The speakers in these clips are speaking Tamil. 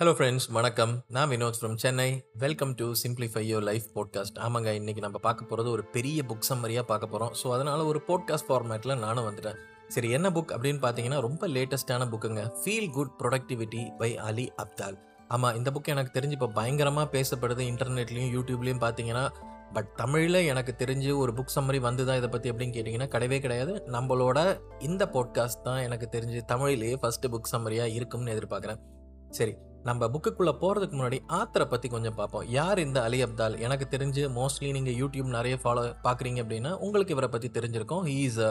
ஹலோ ஃப்ரெண்ட்ஸ் வணக்கம். நான் Vinod from Chennai welcome to simplify your life podcast ஆமாங்க இன்றைக்கி நம்ம பார்க்க போகிறது ஒரு பெரிய புக் சம்மரியாக பார்க்க போகிறோம் ஸோ அதனால் ஒரு பாட்காஸ்ட் ஃபார்மேட்டில் நானும் வந்துட்டேன். சரி என்ன புக் அப்படின்னு பார்த்தீங்கன்னா ரொம்ப லேட்டஸ்ட்டான புக்குங்க feel good productivity by Ali Abdaal ஆமாம் இந்த புக் எனக்கு தெரிஞ்சு இப்போ பயங்கரமாக பேசப்படுது இன்டர்நெட்லேயும் யூடியூப்லேயும் பார்த்தீங்கன்னா. பட் தமிழில் எனக்கு தெரிஞ்சு ஒரு புக் சம்மரி வந்துதான் இதை பற்றி அப்படின்னு கேட்டிங்கன்னா கிடையவே கிடையாது. நம்மளோட இந்த பாட்காஸ்ட் தான் எனக்கு தெரிஞ்சு தமிழிலேயே ஃபஸ்ட்டு புக் சம்மரியாக இருக்கும்னு எதிர்பார்க்குறேன். சரி நம்ம புக்குக்குள்ளே போகிறதுக்கு முன்னாடி ஆத்தரை பற்றி கொஞ்சம் பார்ப்போம். யார் இந்த அலி அப்தால்? எனக்கு தெரிஞ்சு மோஸ்ட்லி நீங்கள் யூடியூப் நிறைய ஃபாலோ பார்க்குறீங்க அப்படின்னா உங்களுக்கு இவரை பற்றி தெரிஞ்சிருக்கும். He is a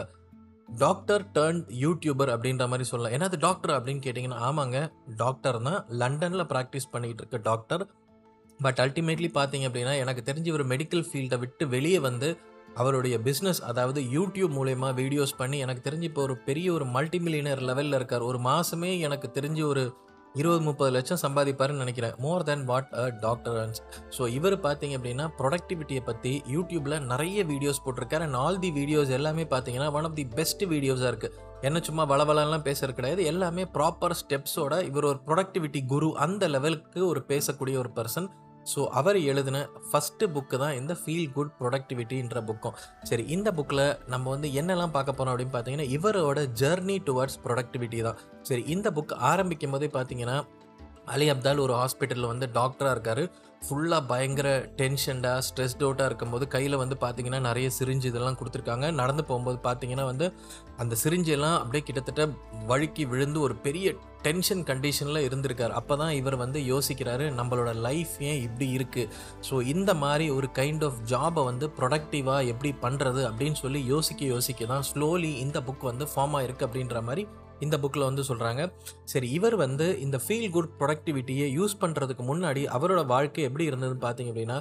doctor turned YouTuber அப்படின்ற மாதிரி சொல்லலாம். ஏன்னா அது டாக்டர் அப்படின்னு கேட்டிங்கன்னா ஆமாங்க டாக்டர் தான். லண்டனில் ப்ராக்டிஸ் பண்ணிகிட்டு இருக்க டாக்டர் பட் அல்டிமேட்லி பார்த்தீங்க அப்படின்னா எனக்கு தெரிஞ்சு ஒரு மெடிக்கல் ஃபீல்டை விட்டு வெளியே வந்து அவருடைய பிஸ்னஸ் அதாவது யூடியூப் மூலயமா வீடியோஸ் பண்ணி எனக்கு தெரிஞ்சு இப்போ ஒரு பெரிய ஒரு மல்டி மில்லியனர் லெவலில் இருக்கார். ஒரு மாதமே எனக்கு தெரிஞ்சு ஒரு இருபது முப்பது லட்சம் சம்பாதிப்பாருன்னு நினைக்கிறேன். More than what a doctor earns so இவர் பார்த்தீங்க அப்படின்னா ப்ரொடக்டிவிட்டியை பற்றி யூடியூப்பில் நிறைய வீடியோஸ் போட்டிருக்காரு. அண்ட் ஆல் தி வீடியோஸ் எல்லாமே பார்த்தீங்கன்னா ஒன் ஆஃப் தி பெஸ்ட் வீடியோஸாக இருக்குது என்ன சும்மா வளவலலாம் பேசுறது கிடையாது. எல்லாமே ப்ராப்பர் ஸ்டெப்ஸோட இவர் ஒரு ப்ரொடக்டிவிட்டி குரு அந்த லெவலுக்கு ஒரு பேசக்கூடிய ஒரு பர்சன் ஸோ அவர் எழுதின ஃபஸ்ட்டு புக்கு தான் இந்த ஃபீல் குட் ப்ரொடக்டிவிட்டின்ற புக்கும் சரி இந்த புக்கில் நம்ம வந்து என்னெல்லாம் பார்க்க போகிறோம் அப்படின்னு பார்த்தீங்கன்னா இவரோட ஜேர்னி டுவர்ட்ஸ் ப்ரொடக்டிவிட்டி தான். சரி இந்த புக் ஆரம்பிக்கும் போதே பார்த்தீங்கன்னா அலி அப்தால் ஒரு ஹாஸ்பிட்டலில் வந்து டாக்டராக இருக்கார். ஃபுல்லாக பயங்கர டென்ஷன்டாக ஸ்ட்ரெஸ்ட் அவுட்டாக இருக்கும்போது கையில் வந்து பார்த்திங்கன்னா நிறைய சிரிஞ்சு இதெல்லாம் கொடுத்துருக்காங்க. நடந்து போகும்போது பார்த்தீங்கன்னா வந்து அந்த சிரிஞ்செல்லாம் அப்படியே கிட்டத்தட்ட வழுக்கி விழுந்து ஒரு பெரிய டென்ஷன் கண்டிஷனில் இருந்திருக்கார். அப்போ தான் இவர் வந்து யோசிக்கிறாரு நம்மளோட லைஃப் ஏன் இப்படி இருக்குது ஸோ இந்த மாதிரி ஒரு கைண்ட் ஆஃப் ஜாபை வந்து ப்ரொடக்டிவாக எப்படி பண்ணுறது அப்படின்னு சொல்லி யோசிக்க யோசிக்க தான் ஸ்லோலி இந்த புக் வந்து ஃபார்ம் ஆகிருக்கு அப்படின்ற மாதிரி இந்த புக்கில் வந்து சொல்கிறாங்க சரி இவர் வந்து இந்த ஃபீல் குட் ப்ரொடக்டிவிட்டியை யூஸ் பண்ணுறதுக்கு முன்னாடி அவரோட வாழ்க்கை எப்படி இருந்ததுன்னு பார்த்தீங்க அப்படின்னா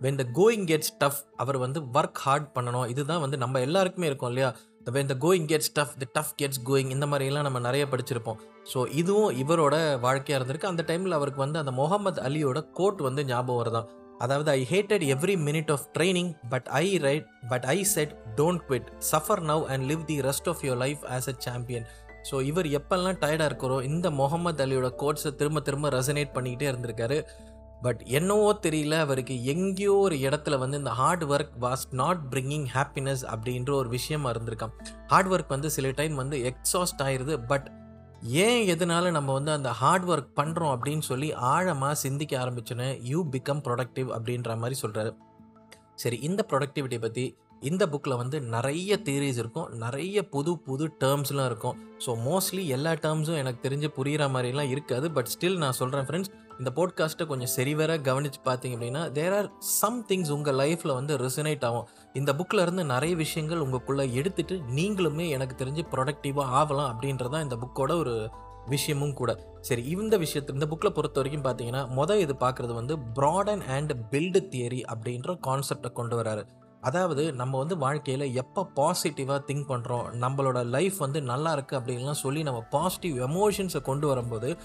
when the going gets tough அவர் வந்து ஒர்க் ஹார்ட் பண்ணணும். இதுதான் வந்து நம்ம எல்லாருக்குமே இருக்கும் இல்லையா? The when the going gets tough the tough gets going இந்த மாதிரிலாம் நம்ம நிறைய படிச்சிருப்போம். ஸோ இதுவும் இவரோட வாழ்க்கையாக இருந்திருக்கு. அந்த டைமில் அவருக்கு வந்து அந்த முகமது அலியோட கோட் வந்து ஞாபகம் வருதான். அதாவது I hated every minute of training but I right but I said don't quit suffer now and live the rest of your life as a champion so இவர் எப்பெல்லாம் டயர்டாக இருக்கிறோ இந்த முகமது அலியோட கோட்ஸை திரும்ப திரும்ப ரெசனேட் பண்ணிக்கிட்டே இருந்திருக்காரு. பட் என்னவோ தெரியல அவருக்கு எங்கேயோ ஒரு இடத்துல வந்து இந்த hard work was not bringing happiness அப்படின்ற ஒரு விஷயமா இருந்திருக்கான் ஹார்ட் ஒர்க் வந்து சில டைம் வந்து எக்ஸாஸ்ட் ஆயிடுது பட் ஏன் எதனால நம்ம வந்து அந்த ஹார்ட் ஒர்க் பண்ணுறோம் அப்படின்னு சொல்லி ஆழமாக சிந்திக்க ஆரம்பிச்சோன்னே யூ பிகம் ப்ரொடக்டிவ் அப்படின்ற மாதிரி சொல்கிறாரு சரி இந்த ப்ரொடக்டிவிட்டி பற்றி இந்த புக்கில் வந்து நிறைய தியரிஸ் இருக்கும். நிறைய புது புது டேர்ம்ஸ்லாம் இருக்கும். ஸோ மோஸ்ட்லி எல்லா டேர்ம்ஸும் எனக்கு தெரிஞ்சு புரிகிற மாதிரிலாம் இருக்காது. பட் ஸ்டில் நான் சொல்கிறேன் ஃப்ரெண்ட்ஸ் இந்த போட்காஸ்ட்டை கொஞ்சம் சரிவர கவனித்து பார்த்தீங்க அப்படின்னா தேர் ஆர் சம் திங்ஸ் உங்கள் லைஃப்பில் வந்து ரெசனேட் ஆகும். இந்த புக்கில் இருந்து நிறைய விஷயங்கள் உங்களுக்குள்ளே எடுத்துகிட்டு நீங்களுமே எனக்கு தெரிஞ்சு ப்ரொடக்டிவாக ஆகலாம் அப்படின்றதான் இந்த புக்கோட ஒரு விஷயமும் கூட. சரி இந்த விஷயத்து இந்த புக்கில் பொறுத்த வரைக்கும் பார்த்தீங்கன்னா மொதல் இது பார்க்குறது வந்து ப்ராடன் அண்ட் பில்டு தியரி அப்படின்ற கான்செப்டை கொண்டு வராரு. அதாவது நம்ம வந்து வாழ்க்கையில் எப்போ பாசிட்டிவாக திங்க் பண்ணுறோம் நம்மளோட லைஃப் வந்து நல்லா இருக்குது அப்படின்லாம் சொல்லி நம்ம பாசிட்டிவ் எமோஷன்ஸை கொண்டு வரும்போது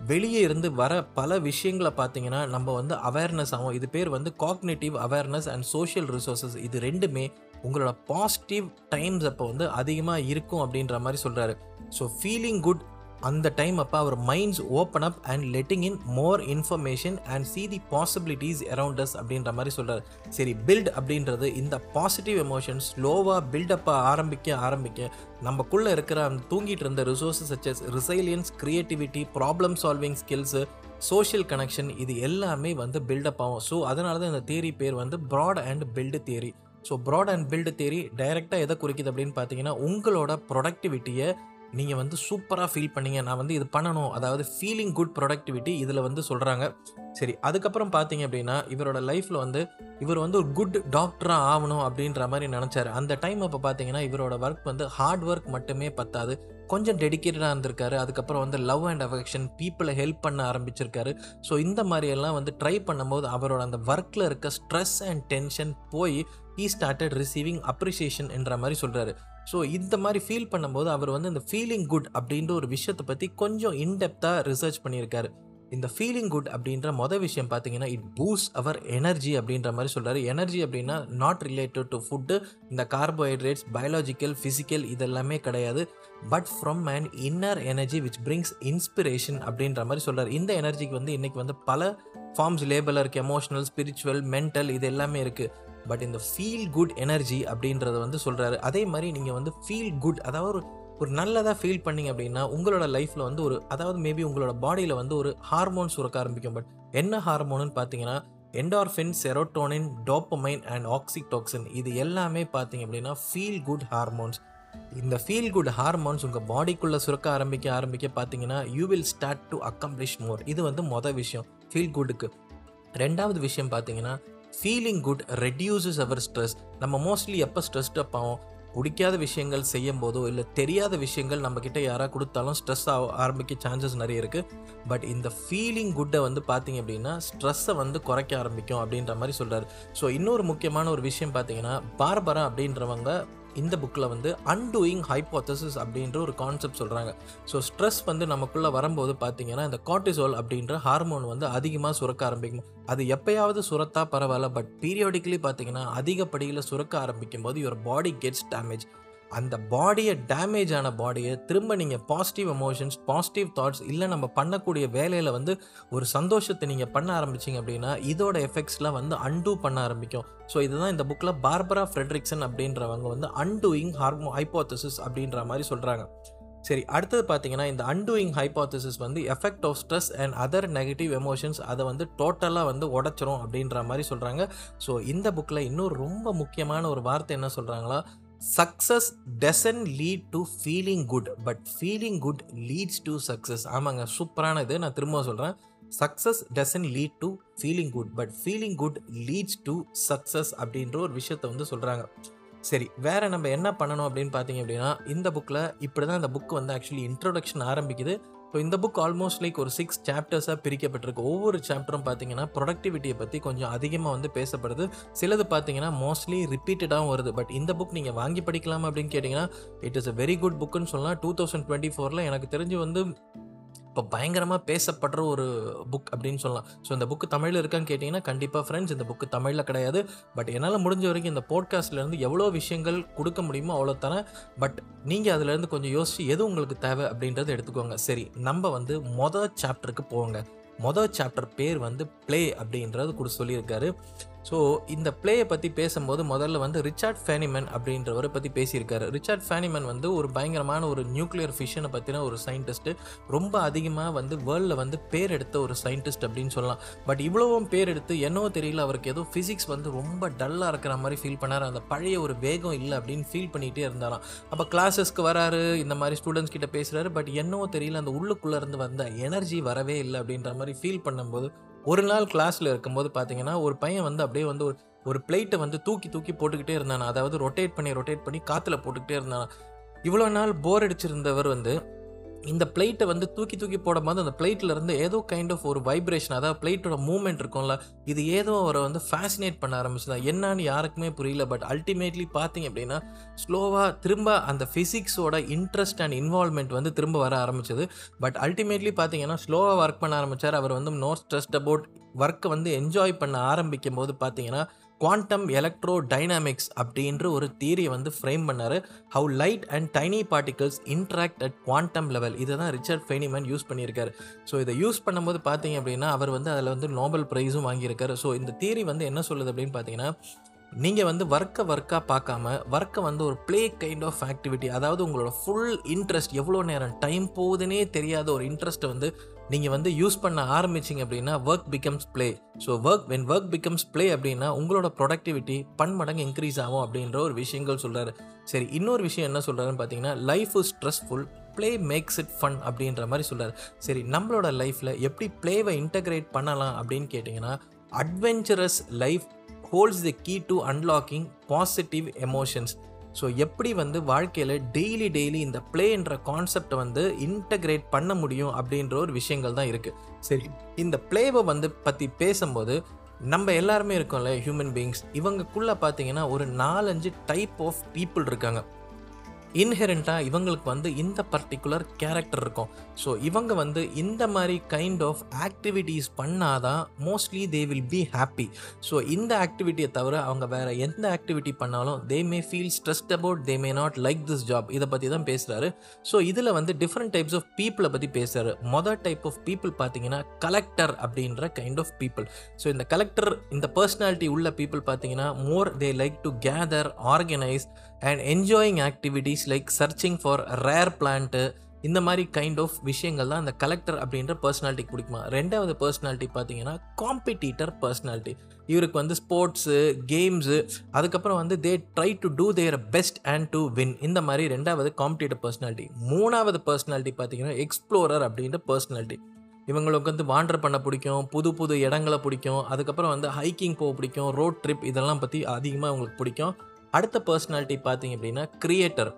வெளியே இருந்து வர பல விஷயங்களை பார்த்தீங்கன்னா நம்ம வந்து அவேர்னஸ் ஆகும். இது பேர் வந்து cognitive awareness and social resources இது ரெண்டுமே உங்களோட பாசிட்டிவ் டைம்ஸ் அப்போ வந்து அதிகமாக இருக்கும் அப்படின்ற மாதிரி சொல்கிறாரு ஸோ ஃபீலிங் குட் அந்த டைம் அப்போ our minds open up and letting in more information and see the possibilities around us அப்படின்ற மாதிரி சொல்கிறார் சரி பில்ட் அப்படின்றது இந்த பாசிட்டிவ் எமோஷன்ஸ் ஸ்லோவாக பில்டப்பாக ஆரம்பிக்க ஆரம்பிக்க நமக்குள்ளே இருக்கிற அந்த தூங்கிட்டு இருந்த resources such as resilience creativity problem solving skills social connection இது எல்லாமே வந்து பில்டப் ஆகும். ஸோ அதனால தான் இந்த தேரி பேர் வந்து broad and build theory so broad and build theory டைரெக்டாக எதை குறிக்குது அப்படின்னு பார்த்தீங்கன்னா உங்களோட ப்ரொடக்டிவிட்டியை நீங்கள் வந்து சூப்பராக ஃபீல் பண்ணீங்க. நான் வந்து இது பண்ணணும். அதாவது ஃபீலிங் குட் ப்ரொடக்டிவிட்டி இதில் வந்து சொல்கிறாங்க சரி அதுக்கப்புறம் பார்த்தீங்க அப்படின்னா இவரோட லைஃப்பில் வந்து இவர் வந்து ஒரு குட் டாக்டராக ஆகணும் அப்படின்ற மாதிரி நினச்சாரு. அந்த டைம் அப்போ பார்த்தீங்கன்னா இவரோட ஒர்க் வந்து ஹார்ட் ஒர்க் மட்டுமே பத்தாது. கொஞ்சம் டெடிக்கேட்டடாக இருந்திருக்காரு. அதுக்கப்புறம் வந்து லவ் அண்ட் அஃபெக்ஷன் பீப்புளை ஹெல்ப் பண்ண ஆரம்பிச்சிருக்காரு. ஸோ இந்த மாதிரியெல்லாம் வந்து ட்ரை பண்ணும்போது அவரோட அந்த ஒர்க்கில் இருக்க ஸ்ட்ரெஸ் அண்ட் டென்ஷன் போய் ஈ ஸ்டார்டட் ரிசீவிங் அப்ரிசியேஷன் என்ற மாதிரி சொல்கிறாரு ஸோ இந்த மாதிரி ஃபீல் பண்ணும்போது அவர் வந்து இந்த ஃபீலிங் குட் அப்படின்ற ஒரு விஷயத்தை பற்றி கொஞ்சம் இன்டெப்த்தாக ரிசர்ச் பண்ணியிருக்காரு. இந்த ஃபீலிங் குட் அப்படின்ற மொதல் விஷயம் பார்த்தீங்கன்னா இட் பூஸ்ட் அவர் எனர்ஜி அப்படின்ற மாதிரி சொல்கிறாரு எனர்ஜி அப்படின்னா நாட் ரிலேட்டட் டு ஃபுட்டு இந்த கார்போஹைட்ரேட்ஸ் பயாலஜிக்கல் ஃபிசிக்கல் இதெல்லாமே கிடையாது. But from and inner energy which brings inspiration அப்படின்ற மாதிரி சொல்கிறார் இந்த எனர்ஜிக்கு வந்து இன்றைக்கி வந்து பல ஃபார்ம்ஸ் லேபிளில் இருக்குது எமோஷனல் ஸ்பிரிச்சுவல் மென்டல் இது எல்லாமே இருக்குது பட் இந்த ஃபீல் குட் எனர்ஜி அப்படின்றத வந்து சொல்கிறாரு அதே மாதிரி நீங்கள் வந்து ஃபீல் குட் அதாவது ஒரு ஒரு நல்லதாக ஃபீல் பண்ணீங்க அப்படின்னா உங்களோட லைஃப்பில் வந்து ஒரு அதாவது மேபி உங்களோட பாடியில் வந்து ஒரு ஹார்மோன் சுரக்க ஆரம்பிக்கும். பட் என்ன ஹார்மோனுன்னு பார்த்தீங்கன்னா endorphin serotonin dopamine and oxytocin இது எல்லாமே பார்த்தீங்க அப்படின்னா ஃபீல் குட் ஹார்மோன்ஸ் இந்த ஃபீல் குட் ஹார்மோன்ஸ் உங்கள் பாடிக்குள்ளே சுரக்க ஆரம்பிக்க ஆரம்பிக்க பார்த்தீங்கன்னா you will start to accomplish more இது வந்து மொதல் விஷயம் ஃபீல் குட்டுக்கு ரெண்டாவது விஷயம் பார்த்தீங்கன்னா feeling good reduces our stress நம்ம மோஸ்ட்லி எப்போ ஸ்ட்ரெஸ்ட் அப் ஆகும் பிடிக்காத விஷயங்கள் செய்யும் போதோ இல்லை தெரியாத விஷயங்கள் நம்மக்கிட்ட யாராக கொடுத்தாலும் ஸ்ட்ரெஸ் ஆக ஆரம்பிக்க சான்சஸ் நிறைய இருக்குது பட் இந்த ஃபீலிங் குட்டை வந்து பார்த்தீங்க அப்படின்னா ஸ்ட்ரெஸ்ஸை வந்து குறைக்க ஆரம்பிக்கும் அப்படின்ற மாதிரி சொல்கிறார் ஸோ இன்னொரு முக்கியமான ஒரு விஷயம் பார்த்தீங்கன்னா பார்பரா அப்படின்றவங்க இந்த புக்கில் வந்து அன்டூயிங் ஹைப்போத்தசிஸ் அப்படின்ற ஒரு கான்செப்ட் சொல்கிறாங்க ஸோ ஸ்ட்ரெஸ் வந்து நமக்குள்ளே வரும்போது பார்த்தீங்கன்னா இந்த கார்டிசோல் அப்படின்ற ஹார்மோன் வந்து அதிகமாக சுரக்க ஆரம்பிக்கும். அது எப்பயாவது சுரத்தா பரவாயில்ல பட் பீரியாடிக்கலி பார்த்தீங்கன்னா அதிகப்படியில் சுரக்க ஆரம்பிக்கும் போது யுவர் பாடி கெட்ஸ் டேமேஜ் அந்த பாடியை டேமேஜ் ஆன பாடியை திரும்ப நீங்கள் பாசிட்டிவ் எமோஷன்ஸ் பாசிட்டிவ் தாட்ஸ் இல்லை நம்ம பண்ணக்கூடிய வேலையில் வந்து ஒரு சந்தோஷத்தை நீங்கள் பண்ண ஆரம்பிச்சிங்க அப்படின்னா இதோட எஃபெக்ட்ஸ்லாம் வந்து அன்டூ பண்ண ஆரம்பிக்கும். ஸோ இதுதான் இந்த புக்கில் பார்பரா ஃப்ரெட்ரிக்சன் அப்படின்றவங்க வந்து அன்டூயிங் ஹார்மோ ஹைப்போத்தசிஸ் அப்படின்ற மாதிரி சொல்கிறாங்க சரி அடுத்தது பார்த்தீங்கன்னா இந்த அன்டூயிங் ஹைப்போத்தசிஸ் வந்து effect of stress and other negative emotions அதை வந்து டோட்டலாக வந்து உடச்சிரும் அப்படின்ற மாதிரி சொல்கிறாங்க ஸோ இந்த புக்கில் இன்னும் ரொம்ப முக்கியமான ஒரு வார்த்தை என்ன சொல்கிறாங்களா success doesn't lead to feeling good but feeling good leads to success ஆமாங்க சூப்பரான இது. நான் திரும்ப சொல்கிறேன் success doesn't lead to feeling good but feeling good leads to success அப்படின்ற ஒரு விஷயத்தை வந்து சொல்கிறாங்க சரி வேற நம்ம என்ன பண்ணணும் அப்படின்னு பார்த்தீங்க அப்படின்னா இந்த புக்கில் இப்படி தான் இந்த புக் வந்து ஆக்சுவலி இன்ட்ரோடக்ஷன் ஆரம்பிக்குது. ஸோ இந்த புக் ஆல்மோஸ்ட் லைக் ஒரு சிக்ஸ் சாப்டர்ஸாக பிரிக்கப்பட்டிருக்கு. ஒவ்வொரு சாப்டரும் பார்த்தீங்கன்னா ப்ரொடக்டிவிட்டியை பற்றி கொஞ்சம் அதிகமாக வந்து பேசப்படுது. சிலது பார்த்தீங்கன்னா மோஸ்ட்லி ரிப்பீட்டடாகவும் வருது. பட் இந்த புக் நீங்கள் வாங்கி படிக்கலாமா அப்படின்னு கேட்டிங்கன்னா it is a very good புக்குன்னு சொல்லலாம். டூ தௌசண்ட் டுவெண்ட்டி ஃபோரில் எனக்கு தெரிஞ்சு வந்து இப்போ பயங்கரமாக பேசப்படுற ஒரு புக் அப்படின்னு சொல்லலாம். ஸோ இந்த புக்கு தமிழில் இருக்கான்னு கேட்டிங்கன்னா கண்டிப்பாக ஃப்ரெண்ட்ஸ் இந்த புக்கு தமிழில் கிடையாது. பட் என்னால் முடிஞ்ச வரைக்கும் இந்த போட்காஸ்ட்லேருந்து எவ்வளோ விஷயங்கள் கொடுக்க முடியுமோ அவ்வளோ தரேன் பட் நீங்கள் அதுலேருந்து கொஞ்சம் யோசிச்சு எது உங்களுக்கு தேவை அப்படின்றத எடுத்துக்கோங்க. சரி நம்ம வந்து மொதல் சாப்டருக்கு போங்க மொதல் சாப்டர் பேர் வந்து ப்ளே அப்படின்றது கூட சொல்லியிருக்காரு. ஸோ இந்த பிளேயை பற்றி பேசும்போது முதல்ல வந்து ரிச்சார்ட் ஃபேனிமன் அப்படின்றவரை பற்றி பேசியிருக்காரு. ரிச்சார்ட் ஃபேனிமன் வந்து ஒரு பயங்கரமான ஒரு நியூக்ளியர் ஃபிஷனை பற்றின ஒரு சயின்டிஸ்ட்டு ரொம்ப அதிகமாக வந்து வேர்ல்டில் வந்து பேர் எடுத்த ஒரு சயின்டிஸ்ட் அப்படின்னு சொல்லலாம். பட் இவ்வளவும் பேர் எடுத்து என்னவோ தெரியல அவருக்கு ஏதோ ஃபிசிக்ஸ் வந்து ரொம்ப டல்லாக இருக்கிற மாதிரி ஃபீல் பண்ணார். அந்த பழைய ஒரு வேகம் இல்லை அப்படின்னு ஃபீல் பண்ணிகிட்டே இருந்தாராம். அப்போ கிளாஸஸ்க்கு வராரு இந்த மாதிரி ஸ்டூடெண்ட்ஸ் கிட்ட பேசுகிறாரு பட் என்னவோ தெரியல அந்த உள்ளுக்குள்ளேருந்து வந்த எனர்ஜி வரவே இல்லை அப்படின்ற மாதிரி ஃபீல் பண்ணும்போது ஒரு நாள் கிளாஸில் இருக்கும்போது பார்த்தீங்கன்னா ஒரு பையன் வந்து அப்படியே வந்து ஒரு ஒரு பிளேட்டை வந்து தூக்கி தூக்கி போட்டுக்கிட்டே இருந்தானா? அதாவது ரொட்டேட் பண்ணி ரொட்டேட் பண்ணி காற்றுல போட்டுக்கிட்டே இருந்தானா? இவ்வளோ நாள் போர் அடிச்சிருந்தவர் வந்து இந்த பிளேட்டை வந்து தூக்கி தூக்கி போடும்போது அந்த பிளேட்டில் இருந்து ஏதோ கைண்ட் ஆஃப் ஒரு வைப்ரேஷன் அதாவது பிளேட்டோட மூவ்மெண்ட் இருக்கும்ல இது ஏதோ அவரை வந்து ஃபேசினேட் பண்ண ஆரம்பிச்சுதான் என்னன்னு யாருக்குமே புரியல பட் அல்டிமேட்லி பார்த்தீங்க அப்படின்னா ஸ்லோவாக திரும்ப அந்த ஃபிசிக்ஸோட இன்ட்ரெஸ்ட் அண்ட் இன்வால்மெண்ட் வந்து திரும்ப வர ஆரம்பிச்சது. பட் அல்டிமேட்லி பார்த்தீங்கன்னா ஸ்லோவாக ஒர்க் பண்ண ஆரம்பித்தார் அவர் வந்து நோ ஸ்ட்ரெஸ்ட் அபவுட் ஒர்க்கை வந்து என்ஜாய் பண்ண ஆரம்பிக்கும் போது பார்த்தீங்கன்னா குவாண்டம் எலக்ட்ரோ டைனாமிக்ஸ் அப்படின்ற ஒரு தியரியை வந்து ஃப்ரேம் பண்ணார். How light and tiny particles interact at quantum level இதை தான் ரிச்சர்ட் ஃபெனிமன் யூஸ் பண்ணியிருக்காரு. ஸோ இதை யூஸ் பண்ணும்போது பார்த்தீங்க அப்படின்னா அவர் வந்து அதில் வந்து நோபல் ப்ரைஸும் வாங்கியிருக்காரு. ஸோ இந்த தியரி வந்து என்ன சொல்லுது அப்படின்னு பார்த்தீங்கன்னா நீங்கள் வந்து ஒர்க்கை ஒர்க்காக பார்க்காம ஒர்க்கை வந்து ஒரு ப்ளே கைண்ட் ஆஃப் ஆக்டிவிட்டி அதாவது உங்களோட ஃபுல் இன்ட்ரெஸ்ட் எவ்வளோ நேரம் டைம் போகுதுன்னே தெரியாத ஒரு இன்ட்ரெஸ்ட்டை வந்து நீங்கள் வந்து யூஸ் பண்ண ஆரம்பிச்சிங்க அப்படின்னா work becomes play so work when work becomes play அப்படின்னா உங்களோட ப்ரொடக்டிவிட்டி பன்மடங்கு இன்க்ரீஸ் ஆகும் அப்படின்ற ஒரு விஷயங்கள் சொல்கிறாரு சரி இன்னொரு விஷயம் என்ன சொல்கிறாருன்னு பார்த்தீங்கன்னா life is stressful play makes it fun அப்படின்ற மாதிரி சொல்கிறார் சரி நம்மளோட லைஃப்பில் எப்படி ப்ளேவை இன்டகிரேட் பண்ணலாம் அப்படின்னு கேட்டிங்கன்னா adventurous life holds the key to unlocking positive emotions so எப்படி வந்து வாழ்க்கையில் டெய்லி டெய்லி இந்த ப்ளேன்ற கான்செப்டை வந்து இன்டகிரேட் பண்ண முடியும் அப்படின்ற ஒரு விஷயங்கள் தான் இருக்குது சரி இந்த ப்ளேவை வந்து பற்றி பேசும்போது நம்ம எல்லாருமே இருக்கோம்ல ஹியூமன் பீயிங்ஸ் இவங்கக்குள்ளே பார்த்தீங்கன்னா ஒரு நாலஞ்சு டைப் ஆஃப் பீப்புள் இருக்காங்க. இன்ஹெரண்ட்டாக இவங்களுக்கு வந்து இந்த பர்டிகுலர் கேரக்டர் இருக்கும். ஸோ இவங்க வந்து இந்த மாதிரி கைண்ட் ஆஃப் ஆக்டிவிட்டீஸ் பண்ணாதான் mostly they will be happy so இந்த ஆக்டிவிட்டியை தவிர அவங்க வேறு எந்த ஆக்டிவிட்டி பண்ணாலும் they may feel stressed about they may not like this job இதை பற்றி தான் பேசுகிறாரு ஸோ இதில் வந்து டிஃப்ரெண்ட் டைப்ஸ் ஆஃப் பீப்புளை பற்றி பேசுகிறாரு மொதல் டைப் ஆஃப் பீப்புள் பார்த்தீங்கன்னா கலெக்டர் அப்படின்ற கைண்ட் ஆஃப் பீப்புள் ஸோ இந்த கலெக்டர் இந்த பர்சனாலிட்டி உள்ள பீப்புள் பார்த்தீங்கன்னா more they like to gather organise and enjoying activities like searching for rare plant இந்த மாதிரி கைண்ட் ஆஃப் விஷயங்கள் தான் அந்த கலெக்டர் அப்படின்ற பர்சனாலிட்டிக்கு பிடிக்குமா? ரெண்டாவது பர்சனாலிட்டி பார்த்தீங்கன்னா காம்படிட்டர் பர்சனாலிட்டி இவருக்கு வந்து ஸ்போர்ட்ஸு கேம்ஸு அதுக்கப்புறம் வந்து they try to do their best and to win இந்த மாதிரி ரெண்டாவது காம்படிட்டர் பர்சனாலிட்டி மூணாவது பர்சனாலிட்டி பார்த்தீங்கன்னா எக்ஸ்ப்ளோரர் அப்படின்ற பர்சனாலிட்டி இவங்களுக்கு வந்து வாண்டர் பண்ண பிடிக்கும் புது புது இடங்களை பிடிக்கும் அதுக்கப்புறம் வந்து ஹைக்கிங் போக பிடிக்கும் ரோட் ட்ரிப் இதெல்லாம் பற்றி அதிகமாக அவங்களுக்கு பிடிக்கும். அடுத்த பர்சனாலிட்டி பார்த்தீங்க அப்படின்னா கிரியேட்டர்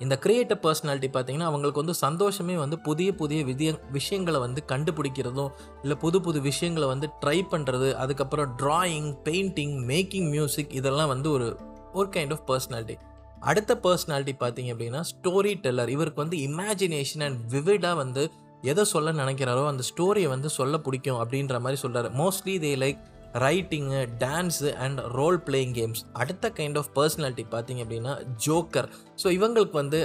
இந்த கிரியேட்டர் பர்சனாலிட்டி பார்த்தீங்கன்னா அவங்களுக்கு வந்து சந்தோஷமே வந்து புதிய புதிய விதிய விஷயங்களை வந்து கண்டுபிடிக்கிறதும் இல்லை புது புது விஷயங்களை வந்து ட்ரை பண்ணுறது அதுக்கப்புறம் ட்ராயிங் பெயிண்டிங் மேக்கிங் மியூசிக் இதெல்லாம் வந்து ஒரு ஒரு கைண்ட் ஆஃப் பர்சனாலிட்டி அடுத்த பர்சனாலிட்டி பார்த்தீங்க அப்படின்னா ஸ்டோரி டெல்லர் இவருக்கு வந்து இமேஜினேஷன் அண்ட் விவிடாக வந்து எதை சொல்ல நினைக்கிறாரோ அந்த ஸ்டோரியை வந்து சொல்ல பிடிக்கும் அப்படின்ற மாதிரி சொல்கிறார் mostly they like writing dance and role playing games அடுத்த கைண்ட் ஆஃப் பர்சனாலிட்டி பார்த்தீங்க அப்படின்னா ஜோக்கர் ஸோ இவங்களுக்கு வந்து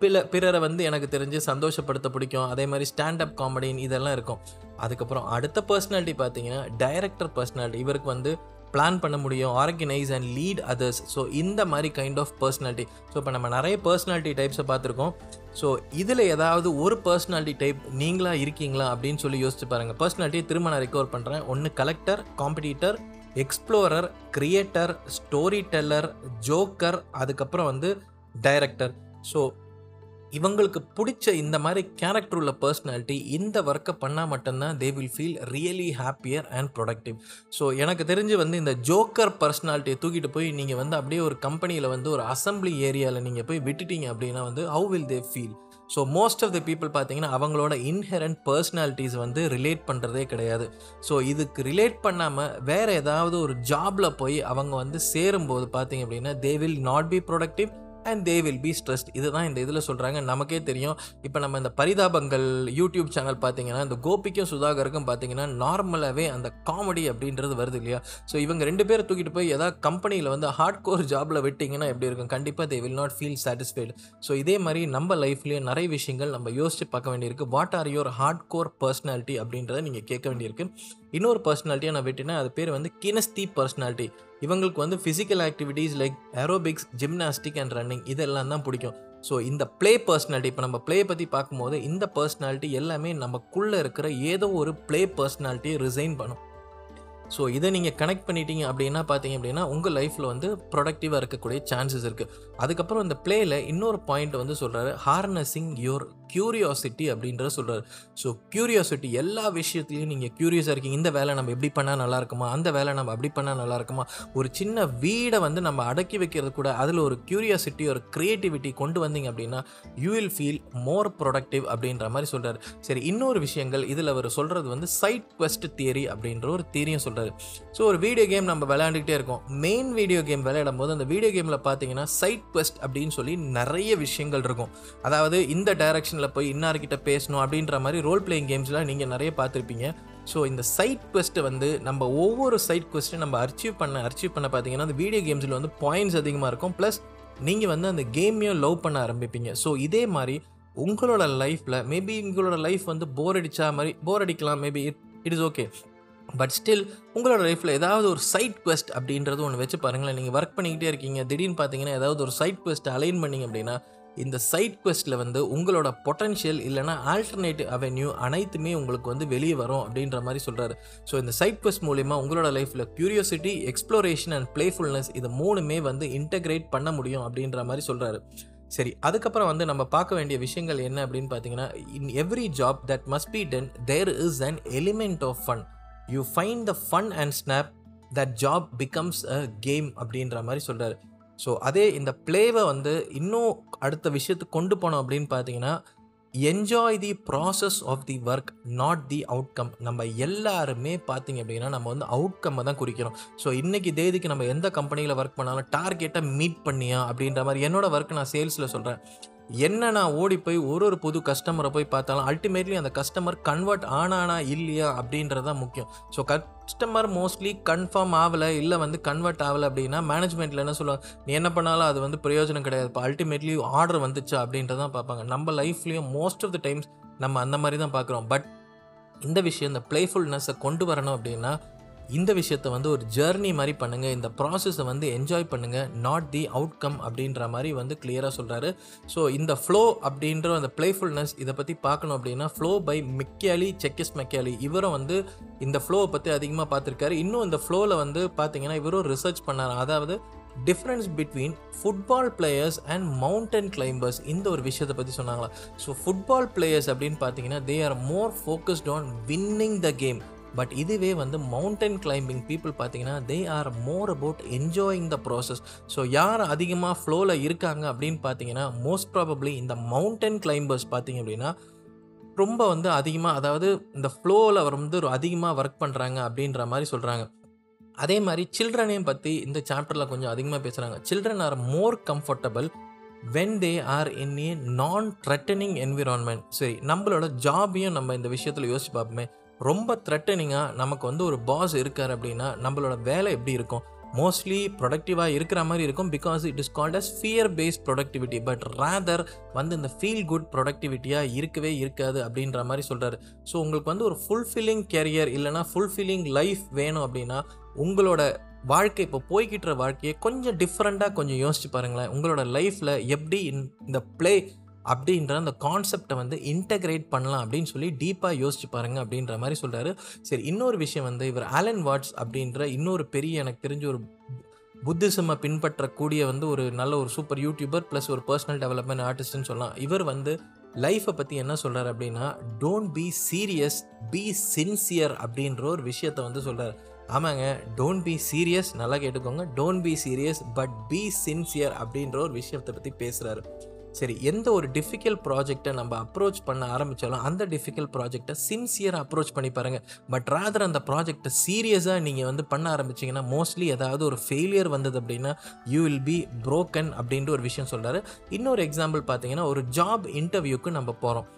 பிற பிறரை வந்து எனக்கு தெரிஞ்சு சந்தோஷப்படுத்த பிடிக்கும். அதே மாதிரி ஸ்டாண்டப் காமெடின் இதெல்லாம் இருக்கும். அதுக்கப்புறம் அடுத்த பர்சனாலிட்டி பார்த்தீங்கன்னா டைரக்டர் பர்சனாலிட்டி இவருக்கு வந்து பிளான் பண்ண முடியும் organise and lead others so இந்த மாதிரி கைண்ட் ஆஃப் பர்சனாலிட்டி ஸோ இப்போ நம்ம நிறைய பர்சனாலிட்டி டைப்ஸை பார்த்துருக்கோம். ஸோ இதில் ஏதாவது ஒரு பர்சனாலிட்டி டைப் நீங்களாக இருக்கீங்களா அப்படின்னு சொல்லி யோசிச்சு பாருங்கள் பர்சனாலிட்டியை திரும்ப நான் ரெக்கவர் பண்ணுறேன் ஒன்று collector competitor explorer creator storyteller joker அதுக்கப்புறம் வந்து டைரக்டர் ஸோ இவங்களுக்கு பிடிச்ச இந்த மாதிரி கேரக்டர் உள்ள பர்சனாலிட்டி இந்த ஒர்க்கை பண்ணால் மட்டும்தான் they will feel really happier and productive so எனக்கு தெரிஞ்சு வந்து இந்த ஜோக்கர் பர்சனாலிட்டியை தூக்கிட்டு போய் நீங்கள் வந்து அப்படியே ஒரு கம்பெனியில் வந்து ஒரு அசம்பிளி ஏரியாவில் நீங்கள் போய் விட்டுட்டீங்க அப்படின்னா வந்து how will they feel so most of the people பார்த்தீங்கன்னா அவங்களோட இன்ஹெரண்ட் பர்சனாலிட்டிஸ் வந்து ரிலேட் பண்ணுறதே கிடையாது. ஸோ இதுக்கு ரிலேட் பண்ணாமல் வேறு ஏதாவது ஒரு ஜாபில் போய் அவங்க வந்து சேரும்போது பார்த்தீங்க அப்படின்னா they will not be productive and they will be stressed இதுதான் இந்த இதில் சொல்கிறாங்க நமக்கே தெரியும். இப்போ நம்ம இந்த பரிதாபங்கள் யூடியூப் சேனல் பார்த்தீங்கன்னா இந்த கோபிக்கும் சுதாகருக்கும் பார்த்தீங்கன்னா நார்மலாகவே அந்த காமெடி அப்படின்றது வருது இல்லையா? ஸோ இவங்க ரெண்டு பேரை தூக்கிட்டு போய் ஏதாவது கம்பெனியில் வந்து ஹார்ட் கோர் ஜாபில் விட்டிங்கன்னா எப்படி இருக்கும்? கண்டிப்பாக they will not feel satisfied so இதே மாதிரி நம்ம லைஃப்லேயே நிறைய விஷயங்கள் நம்ம யோசிச்சு பார்க்க வேண்டியிருக்கு. What are your hard core personality அப்படின்றத நீங்கள் கேட்க வேண்டியிருக்கு. இன்னொரு பர்சனாலிட்டியாக நான் விட்டேன்னா அது பேர் வந்து கினஸ்தி பர்சனாலிட்டி இவங்களுக்கு வந்து physical activities like aerobics gymnastic and running இதெல்லாம் தான் பிடிக்கும். ஸோ இந்த ப்ளே பர்சனாலிட்டி இப்போ நம்ம ப்ளே பற்றி பார்க்கும்போது இந்த பர்சனாலிட்டி எல்லாமே நமக்குள்ளே இருக்கிற ஏதோ ஒரு ப்ளே பர்சனாலிட்டியை ரிசைன் பண்ணும். ஸோ இதை நீங்கள் கனெக்ட் பண்ணிட்டீங்க அப்படின்னா பார்த்தீங்க அப்படின்னா உங்கள் லைஃப்பில் வந்து ப்ரொடக்டிவாக இருக்கக்கூடிய சான்சஸ் இருக்குது அதுக்கப்புறம் இந்த பிளேயில் இன்னொரு பாயிண்ட் வந்து சொல்கிறாரு ஹார்னஸிங் யோர் க்யூரியாசிட்டி அப்படின்றத சொல்கிறாரு ஸோ க்யூரியாசிட்டி எல்லா விஷயத்துலையும் நீங்கள் க்யூரியஸாக இருக்கீங்க. இந்த வேலை நம்ம எப்படி பண்ணால் நல்லா இருக்குமா? அந்த வேலை நம்ம அப்படி பண்ணால் நல்லா இருக்குமா? ஒரு சின்ன வீடை வந்து நம்ம அடக்கி வைக்கிறது கூட அதில் ஒரு க்யூரியாசிட்டி ஒரு க்ரியேட்டிவிட்டி கொண்டு வந்தீங்க அப்படின்னா you will feel more productive அப்படின்ற மாதிரி சொல்கிறார் சரி இன்னொரு விஷயங்கள். இதில் அவர் சொல்கிறது வந்து சைட் குவெஸ்ட் தியரி அப்படின்ற ஒரு தியரியும் சொல்கிறார் ஸோ ஒரு வீடியோ கேம் நம்ம விளையாண்டுக்கிட்டே இருக்கோம். மெயின் வீடியோ கேம் விளையாடும் போது அந்த வீடியோ கேமில் பார்த்தீங்கன்னா சைட் குவெஸ்ட் அப்படின்னு சொல்லி நிறைய விஷயங்கள் இருக்கும். அதாவது இந்த டைரக்ஷனில் போய் இன்னார்கிட்ட பேசணும் அப்படின்ற மாதிரி ரோல் பிளேயிங் கேம்ஸ்லாம் நீங்கள் நிறைய பார்த்துருப்பீங்க. ஸோ இந்த சைட் குவெஸ்ட்டு வந்து நம்ம ஒவ்வொரு சைட் குவெஸ்ட்டு நம்ம அச்சீவ் பண்ண அச்சீவ் பண்ண பார்த்தீங்கன்னா அந்த வீடியோ கேம்ஸில் வந்து பாயிண்ட்ஸ் அதிகமாக இருக்கும். ப்ளஸ் நீங்கள் வந்து அந்த கேமையும் லவ் பண்ண ஆரம்பிப்பீங்க. ஸோ இதே மாதிரி உங்களோட லைஃப்பில் மேபி உங்களோட லைஃப் வந்து போர் அடித்தா மாதிரி போர் அடிக்கலாம். Maybe it it is okay but still உங்களோட லைஃப்பில் ஏதாவது ஒரு சைட் குவெஸ்ட் அப்படின்றது ஒன்று வச்சு பாருங்களேன். நீங்கள் ஒர்க் பண்ணிக்கிட்டே இருக்கீங்க. திடீர்னு பார்த்தீங்கன்னா ஏதாவது ஒரு சைட் குவெஸ்ட் அலைன் பண்ணிங்க அப்படின்னா இந்த சைட் குவெஸ்ட்டில் வந்து உங்களோட பொட்டன்ஷியல் இல்லைனா ஆல்டர்னேட்டிவ் அவென்யூ அனைத்துமே உங்களுக்கு வந்து வெளியே வரும் அப்படின்ற மாதிரி சொல்கிறாரு ஸோ இந்த சைட் குவெஸ்ட் மூலிமா உங்களோட லைஃப்பில் க்யூரியோசிட்டி எக்ஸ்ப்ளோரேஷன் அண்ட் பிளேஃபுல்னஸ் இது மூணுமே வந்து இன்டகிரேட் பண்ண முடியும் அப்படின்ற மாதிரி சொல்கிறாரு சரி அதுக்கப்புறம் வந்து நம்ம பார்க்க வேண்டிய விஷயங்கள் என்ன அப்படின்னு பார்த்தீங்கன்னா in every job that must be done there is an element of fun you find the fun and snap that job becomes a game அப்படின்ற மாதிரி சொல்கிறார் ஸோ அதே இந்த ப்ளேவை வந்து இன்னும் அடுத்த விஷயத்துக்கு கொண்டு போனோம் அப்படின்னு பார்த்தீங்கன்னா enjoy the process of the work not the outcome நம்ம எல்லாருமே பார்த்தீங்க அப்படின்னா நம்ம வந்து அவுட்கம்மை தான் குறிக்கிறோம். ஸோ இன்றைக்கி தேதிக்கு நம்ம எந்த கம்பெனியில் ஒர்க் பண்ணாலும் டார்கெட்டை மீட் பண்ணியா அப்படின்ற மாதிரி என்னோடய ஒர்க் நான் சேல்ஸில் சொல்கிறேன் என்ன நான் ஓடி போய் ஒரு ஒரு புது கஸ்டமரை போய் பார்த்தாலும் அல்டிமேட்லி அந்த கஸ்டமர் கன்வெர்ட் ஆனானா இல்லையா அப்படின்றது தான் முக்கியம். ஸோ கஸ்டமர் மோஸ்ட்லி கன்ஃபார்ம் ஆகலை இல்லை வந்து கன்வெர்ட் ஆகலை அப்படின்னா மேனேஜ்மெண்ட்டில் என்ன சொல்லுவாங்க? நீ என்ன பண்ணாலும் அது வந்து பிரயோஜனம் கிடையாது. இப்போ அல்டிமேட்லி ஆர்டர் வந்துச்சா அப்படின்றதான் பார்ப்பாங்க. நம்ம லைஃப்லேயும் மோஸ்ட் ஆஃப் த டைம்ஸ் நம்ம அந்த மாதிரி தான் பார்க்குறோம். பட் இந்த விஷயம் இந்த ப்ளேஃபுல்னஸை கொண்டு வரணும் அப்படின்னா இந்த விஷயத்தை வந்து ஒரு ஜேர்னி மாதிரி பண்ணுங்கள் இந்த ப்ராசஸை வந்து என்ஜாய் பண்ணுங்கள் நாட் தி அவுட்கம் அப்படின்ற மாதிரி வந்து கிளியராக சொல்கிறாரு ஸோ இந்த ஃப்ளோ அப்படின்ற அந்த ப்ளேஃபுல்னஸ் இதை பற்றி பார்க்கணும் அப்படின்னா ஃப்ளோ பை மெக்கியாலி செக்கிஸ் மெக்கியாலி இவரும் வந்து இந்த ஃப்ளோவை பற்றி அதிகமாக பார்த்துருக்காரு. இன்னும் இந்த ஃப்ளோவில் வந்து பார்த்தீங்கன்னா இவரும் ரிசர்ச் பண்ணார். அதாவது difference between football players and mountain climbers இந்த ஒரு விஷயத்தை பற்றி சொன்னாங்களா? ஸோ ஃபுட்பால் பிளேயர்ஸ் அப்படின்னு பார்த்தீங்கன்னா they are more focused on winning the game but இதுவே வந்து மவுண்டன் கிளைம்பிங் பீப்புள் பார்த்தீங்கன்னா they are more about enjoying the process so யார் அதிகமாக ஃப்ளோவில் இருக்காங்க அப்படின்னு பார்த்தீங்கன்னா மோஸ்ட் ப்ராபப்ளி இந்த மவுண்டன் கிளைம்பர்ஸ் பார்த்தீங்க அப்படின்னா ரொம்ப வந்து அதிகமாக அதாவது இந்த ஃப்ளோவில் வந்து ஒரு அதிகமாக ஒர்க் பண்ணுறாங்க அப்படின்ற மாதிரி சொல்கிறாங்க அதே மாதிரி சில்ட்ரனையும் பற்றி இந்த சாப்டரில் கொஞ்சம் அதிகமாக பேசுகிறாங்க children are more comfortable when they are in a non threatening environment சரி நம்மளோட ஜாபையும் நம்ம இந்த விஷயத்தில் யோசிச்சு பார்ப்போமே. ரொம்ப த்ரெட்டனிங்காக நமக்கு வந்து ஒரு பாஸ் இருக்கார் அப்படின்னா நம்மளோட வேலை எப்படி இருக்கும்? மோஸ்ட்லி ப்ரொடக்டிவாக இருக்கிற மாதிரி இருக்கும் because it is called as fear based productivity but rather வந்து இந்த ஃபீல் குட் ப்ரொடக்டிவிட்டியாக இருக்கவே இருக்காது அப்படின்ற மாதிரி சொல்கிறாரு ஸோ உங்களுக்கு வந்து ஒரு ஃபுல்ஃபில்லிங் கேரியர் இல்லைனா ஃபுல்ஃபில்லிங் லைஃப் வேணும் அப்படின்னா உங்களோட வாழ்க்கை இப்போ போய்கிட்டுற வாழ்க்கையை கொஞ்சம் டிஃப்ரெண்ட்டாக கொஞ்சம் யோசிச்சு பாருங்களேன். உங்களோட லைஃப்பில் எப்படி இந்த ப்ளே அப்படின்ற அந்த கான்செப்டை வந்து இன்டகிரேட் பண்ணலாம் அப்படின்னு சொல்லி டீப்பாக யோசிச்சு பாருங்க அப்படின்ற மாதிரி சொல்கிறாரு சரி இன்னொரு விஷயம் வந்து இவர் ஆலன் வாட்ஸ் அப்படின்ற இன்னொரு பெரிய எனக்கு தெரிஞ்ச ஒரு புத்திசமை பின்பற்றக்கூடிய வந்து ஒரு நல்ல ஒரு சூப்பர் யூடியூபர் ப்ளஸ் ஒரு பர்சனல் டெவலப்மெண்ட் ஆர்டிஸ்ட்னு சொல்லலாம். இவர் வந்து லைஃப்பை பற்றி என்ன சொல்கிறார் அப்படின்னா don't be serious be sincere அப்படின்ற ஒரு விஷயத்த வந்து சொல்கிறார் ஆமாங்க டோன்ட் பி சீரியஸ் நல்லா கேட்டுக்கோங்க. Don't be serious but be sincere அப்படின்ற ஒரு விஷயத்தை பற்றி பேசுகிறாரு சரி எந்த ஒரு டிஃபிகல்ட் ப்ராஜெக்டை நம்ம அப்ரோச் பண்ண ஆரம்பித்தாலும் அந்த டிஃபிகல்ட் ப்ராஜெக்டை சின்சியராக அப்ரோச் பண்ணி பாருங்கள் பட் ராதர் அந்த ப்ராஜெக்டை சீரியஸாக நீங்கள் வந்து பண்ண ஆரம்பிச்சிங்கன்னா மோஸ்ட்லி ஏதாவது ஒரு ஃபெயிலியர் வந்தது அப்படின்னா யூ வில் பி ப்ரோக்கன் அப்படின்ற ஒரு விஷயம் சொல்கிறாரு இன்னொரு எக்ஸாம்பிள் பார்த்தீங்கன்னா ஒரு ஜாப் இன்டர்வியூக்கு நம்ம போகிறோம்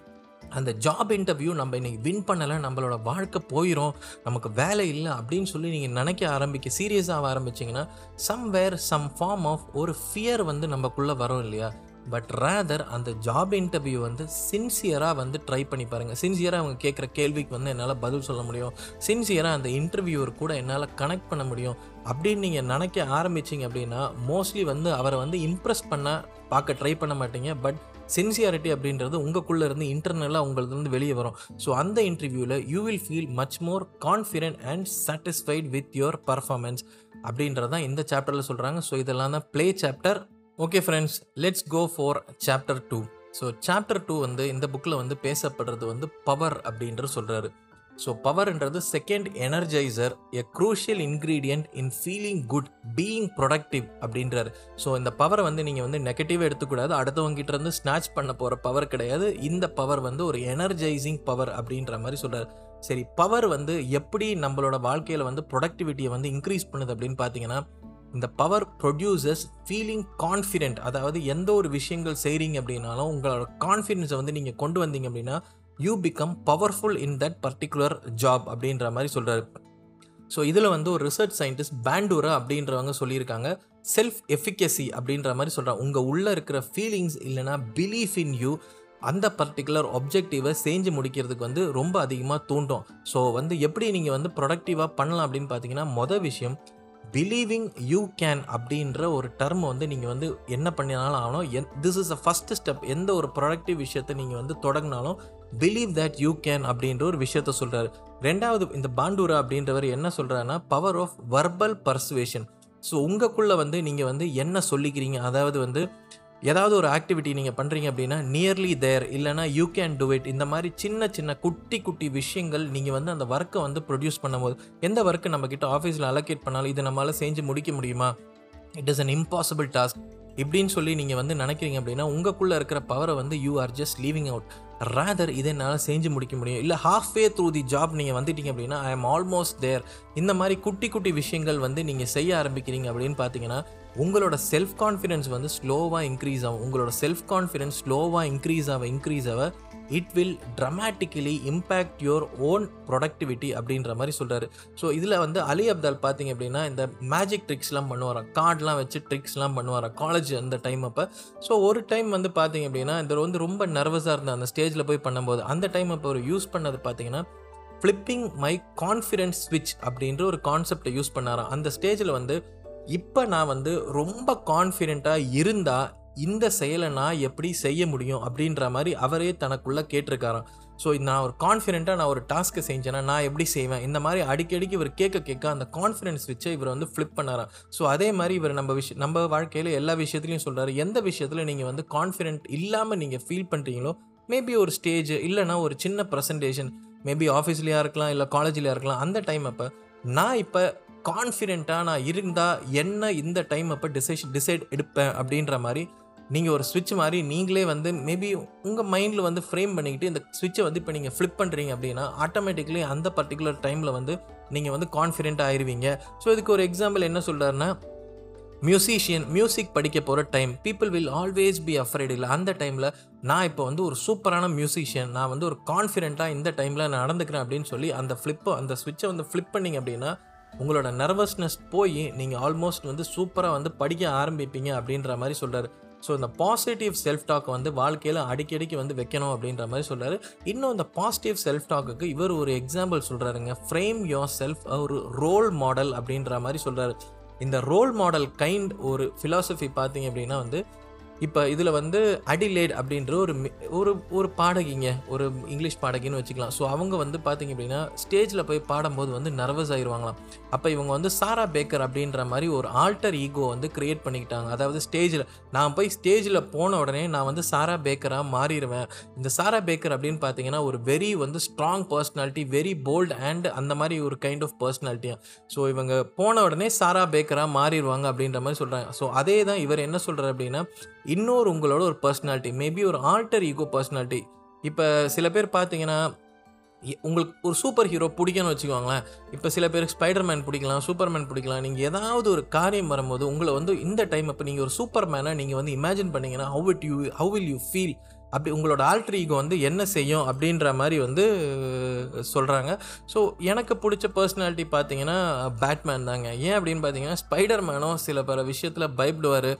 அந்த ஜாப் இன்டர்வியூ நம்ம இன்றைக்கி வின் பண்ணலை நம்மளோட வாழ்க்கை போயிடும் நமக்கு வேலை இல்லை அப்படின்னு சொல்லி நீங்கள் நினைக்க ஆரம்பிக்க சீரியஸாக ஆரம்பிச்சிங்கன்னா சம்வேர் சம் ஃபார்ம் ஆஃப் ஒரு ஃபியர் வந்து நமக்குள்ளே வரும் இல்லையா? பட் ரேதர் அந்த ஜாப் இன்டர்வியூ வந்து சின்சியராக வந்து ட்ரை பண்ணி பாருங்கள் சின்சியராக அவங்க கேட்குற கேள்விக்கு வந்து என்னால் பதில் சொல்ல முடியும். சின்சியராக அந்த இன்டர்வியூவர் கூட என்னால் கனெக்ட் பண்ண முடியும். அப்படின்னு நீங்கள் நினைக்க ஆரம்பிச்சிங்க அப்படின்னா மோஸ்ட்லி வந்து அவரை வந்து இம்ப்ரெஸ் பண்ண பார்க்க ட்ரை பண்ண மாட்டீங்க. பட் சின்சியாரிட்டி அப்படின்றது உங்களுக்குள்ளே இருந்து இன்டர்னலாக உங்களுக்கு வந்து வெளியே வரும். ஸோ அந்த இன்டர்வியூவில் you will feel much more confident and satisfied with your performance அப்படின்றதான் இந்த சாப்டரில் சொல்கிறாங்க ஸோ இதெல்லாம் தான் play chapter okay friends let's go for chapter two so chapter two வந்து இந்த புக்கில் வந்து பேசப்படுறது வந்து பவர் அப்படின்றது சொல்கிறாரு so பவர்ன்றது second energiser a crucial ingredient in feeling good being productive அப்படின்றாரு. ஸோ இந்த பவரை வந்து நீங்கள் வந்து நெகட்டிவாக எடுத்துக்கூடாது. அடுத்தவங்கிட்ட இருந்து ஸ்நாச் பண்ண போகிற பவர் கிடையாது. இந்த பவர் வந்து ஒரு எனர்ஜைசிங் பவர் அப்படின்ற மாதிரி சொல்கிறார் சரி பவர் வந்து எப்படி நம்மளோட வாழ்க்கையில் வந்து ப்ரொடக்டிவிட்டியை வந்து இன்க்ரீஸ் பண்ணுது அப்படின்னு பார்த்தீங்கன்னா இந்த பவர் ப்ரொடியூசர்ஸ் ஃபீலிங் கான்ஃபிடென்ட் அதாவது எந்த ஒரு விஷயங்கள் செய்கிறீங்க அப்படின்னாலும் உங்களோட கான்ஃபிடென்ஸை வந்து நீங்கள் கொண்டு வந்தீங்க அப்படின்னா you become powerful in that particular job அப்படின்ற மாதிரி சொல்கிறாரு ஸோ இதில் வந்து ஒரு ரிசர்ச் சயின்டிஸ்ட் பேண்டூரா அப்படின்றவங்க சொல்லியிருக்காங்க செல்ஃப் எஃபிகசி அப்படின்ற மாதிரி சொல்கிறாங்க உங்கள் உள்ளே இருக்கிற ஃபீலிங்ஸ் இல்லைனா பிலீஃப் இன் யூ அந்த பர்டிகுலர் ஒப்ஜெக்டிவை செஞ்சு முடிக்கிறதுக்கு வந்து ரொம்ப அதிகமாக தூண்டும். ஸோ வந்து எப்படி நீங்கள் வந்து ப்ரொடக்டிவாக பண்ணலாம் அப்படின்னு பார்த்தீங்கன்னா மொதல் விஷயம் பிலீவிங் யூ கேன் அப்படின்ற ஒரு டர்ம் வந்து நீங்கள் வந்து என்ன பண்ணினாலும் ஆகணும். And this is a first step எந்த ஒரு ப்ரொடக்டிவ் விஷயத்தை நீங்கள் வந்து தொடங்கினாலும் பிலீவ் தட் யூ கேன் அப்படின்ற ஒரு விஷயத்த சொல்கிறாரு ரெண்டாவது இந்த பாண்டூரா அப்படின்றவர் என்ன சொல்கிறாருன்னா power of verbal persuasion so உங்களுக்குள்ளே வந்து நீங்கள் வந்து என்ன சொல்லிக்கிறீங்க? அதாவது வந்து ஏதாவது ஒரு ஆக்டிவிட்டி நீங்கள் பண்ணுறீங்க அப்படின்னா நியர்லி தேர் இல்லைனா யூ கேன் டூ இட் இந்த மாதிரி சின்ன சின்ன குட்டி குட்டி விஷயங்கள் நீங்கள் வந்து அந்த ஒர்க்கை வந்து ப்ரொடியூஸ் பண்ணும்போது எந்த ஒர்க்கு நம்மக்கிட்ட ஆஃபீஸில் அலோகேட் பண்ணாலும் இது நம்மளால் செஞ்சு முடிக்க முடியுமா? It is an impossible task இப்படின்னு சொல்லி நீங்கள் வந்து நினைக்கிறீங்க அப்படின்னா உங்களுக்குள்ளே இருக்கிற பவரை வந்து you are just leaving out rather இதை என்னால் செஞ்சு முடிக்க முடியும். இல்லை halfway through the job நீங்கள் வந்துட்டீங்க அப்படின்னா ஐ எம் ஆல்மோஸ்ட் தேர் இந்த மாதிரி குட்டி குட்டி விஷயங்கள் வந்து நீங்கள் செய்ய ஆரம்பிக்கிறீங்க அப்படின்னு பார்த்தீங்கன்னா உங்களோட செல்ஃப் கான்ஃபிடென்ஸ் வந்து ஸ்லோவாக இன்க்ரீஸ் ஆகும். உங்களோட செல்ஃப் கான்ஃபிடென்ஸ் ஸ்லோவாக இன்க்ரீஸ் ஆக இன்க்ரீஸ் ஆக it will dramatically impact your own productivity அப்படின்ற மாதிரி சொல்கிறாரு ஸோ இதில் வந்து அலி அப்தால் பார்த்தீங்க அப்படின்னா இந்த மேஜிக் ட்ரிக்ஸ்லாம் பண்ணுவாராம். கார்டெலாம் வச்சு ட்ரிக்ஸ்லாம் பண்ணுவாராம். காலேஜ் அந்த டைம் அப்போ. ஸோ ஒரு டைம் வந்து பார்த்தீங்க அப்படின்னா இந்த வந்து ரொம்ப நர்வஸாக இருந்தேன் அந்த ஸ்டேஜில் போய் பண்ணும்போது அந்த டைம் அப்போ ஒரு யூஸ் பண்ணது பார்த்தீங்கன்னா ஃப்ளிப்பிங் மை கான்ஃபிடென்ஸ் ஸ்விட்ச் அப்படின்ற ஒரு கான்செப்டை யூஸ் பண்ணாராம். அந்த ஸ்டேஜில் வந்து இப்போ நான் வந்து ரொம்ப கான்ஃபிடெண்ட்டாக இருந்தால் இந்த செயலை நான் எப்படி செய்ய முடியும் அப்படின்ற மாதிரி அவரே தனக்குள்ளே கேட்டிருக்காராம். ஸோ நான் ஒரு கான்ஃபிடென்ட்டாக நான் ஒரு டாஸ்க்கை செஞ்சேன்னா நான் எப்படி செய்வேன்? இந்த மாதிரி அடிக்கடிக்கு இவர் கேட்க கேட்க அந்த கான்ஃபிடென்ஸ் வச்சு இவர் வந்து ஃப்ளிப் பண்ணாராம். ஸோ அதே மாதிரி இவர் நம்ம விஷயம் நம்ம வாழ்க்கையில் எல்லா விஷயத்துலையும் சொல்கிறாரு எந்த விஷயத்தில் நீங்கள் வந்து கான்ஃபிடென்ட் இல்லாமல் நீங்கள் ஃபீல் பண்ணுறீங்களோ மேபி ஒரு ஸ்டேஜ் இல்லைனா ஒரு சின்ன ப்ரெசன்டேஷன் மேபி ஆஃபீஸ்லேயா இருக்கலாம் இல்லை காலேஜ்லேயா இருக்கலாம் அந்த டைம் அப்போ நான் இப்போ கான்ஃபிடென்ட்டாக நான் இருந்தால் என்ன இந்த டைம் அப்போ டிசைஷன் டிசைட் எடுப்பேன் அப்படின்ற மாதிரி நீங்கள் ஒரு சுவிட்ச் மாதிரி நீங்களே வந்து மேபி உங்கள் மைண்டில் வந்து ஃப்ரேம் பண்ணிக்கிட்டு இந்த சுவிட்சை வந்து இப்போ நீங்கள் ஃப்ளிப் பண்ணுறீங்க அப்படின்னா ஆட்டோமேட்டிக்லி அந்த பர்டிகுலர் டைமில் வந்து நீங்கள் வந்து கான்ஃபிடென்ட் ஆயிடுவீங்க ஸோ இதுக்கு ஒரு எக்ஸாம்பிள் என்ன சொல்கிறாருன்னா மியூசிஷியன் மியூசிக் படிக்க போகிற time people will always be afraid இல்லை. அந்த டைமில் நான் இப்போ வந்து ஒரு சூப்பரான மியூசிஷியன் நான் வந்து ஒரு கான்ஃபிடென்ட்டாக இந்த டைமில் நான் நடந்துக்கிறேன் அப்படின்னு சொல்லி அந்த ஃப்ளிப்பை அந்த ஸ்விட்சை வந்து ஃப்ளிப் பண்ணிங்க அப்படின்னா உங்களோட நர்வஸ்னஸ் போய் நீங்கள் ஆல்மோஸ்ட் வந்து சூப்பராக வந்து படிக்க ஆரம்பிப்பீங்க அப்படின்ற மாதிரி சொல்கிறார் ஸோ இந்த பாசிட்டிவ் செல்ஃப் டாக் வந்து வாழ்க்கையில் அடிக்கடிக்கு வந்து வைக்கணும் அப்படின்ற மாதிரி சொல்கிறாரு இன்னும் இந்த பாசிட்டிவ் செல்ஃப் டாக்குக்கு இவர் ஒரு எக்ஸாம்பிள் சொல்கிறாருங்க ஃப்ரேம் யோர் செல்ஃப் ஒரு ரோல் மாடல் அப்படின்ற மாதிரி சொல்கிறாரு இந்த ரோல் மாடல் கைண்ட் ஒரு ஃபிலாசபி பார்த்தீங்க அப்படின்னா வந்து இப்போ இதில் வந்து அடிலேட் அப்படின்ற ஒரு ஒரு ஒரு பாடகிங்க ஒரு இங்கிலீஷ் பாடகின்னு வச்சுக்கலாம். ஸோ அவங்க வந்து பார்த்தீங்க அப்படின்னா ஸ்டேஜில் போய் பாடும்போது வந்து நர்வஸ் ஆயிடுவாங்களாம் அப்போ இவங்க வந்து சாரா பேக்கர் அப்படின்ற மாதிரி ஒரு ஆல்டர் ஈகோ வந்து க்ரியேட் பண்ணிக்கிட்டாங்க. அதாவது ஸ்டேஜில் நான் போய் ஸ்டேஜில் போன உடனே நான் வந்து சாரா பேக்கராக மாறிடுவேன். இந்த சாரா பேக்கர் அப்படின்னு பார்த்தீங்கன்னா ஒரு வெரி வந்து strong personality very bold and அந்த மாதிரி ஒரு கைண்ட் ஆஃப் பர்சனாலிட்டியாக ஸோ இவங்க போன உடனே சாரா பேக்கராக மாறிடுவாங்க அப்படின்ற மாதிரி சொல்கிறாங்க ஸோ அதே தான் இவர் என்ன சொல்கிறார் அப்படின்னா இன்னொரு உங்களோட ஒரு பர்சனாலிட்டி மேபி ஒரு ஆல்டர் ஈகோ பர்சனாலிட்டி இப்போ சில பேர் பார்த்தீங்கன்னா உங்களுக்கு ஒரு சூப்பர் ஹீரோ பிடிக்கும்னு வச்சுக்கோங்களேன். இப்போ சில பேருக்கு ஸ்பைடர்மேன் பிடிக்கலாம் சூப்பர்மேன் பிடிக்கலாம். நீங்கள் ஏதாவது ஒரு காரியம் வரும்போது உங்களை வந்து இந்த டைம் இப்போ நீங்கள் ஒரு சூப்பர் மேனை நீங்கள் வந்து இமேஜின் பண்ணீங்கன்னா how it you how will you feel அப்படி உங்களோட ஆல்டர் ஈகோ வந்து என்ன செய்யும் அப்படின்ற மாதிரி வந்து சொல்கிறாங்க ஸோ எனக்கு பிடிச்ச பர்சனாலிட்டி பார்த்தீங்கன்னா பேட்மேன் தாங்க. ஏன் அப்படின்னு பார்த்தீங்கன்னா ஸ்பைடர்மேனும் சில பல விஷயத்தில் பயப்படுவார்.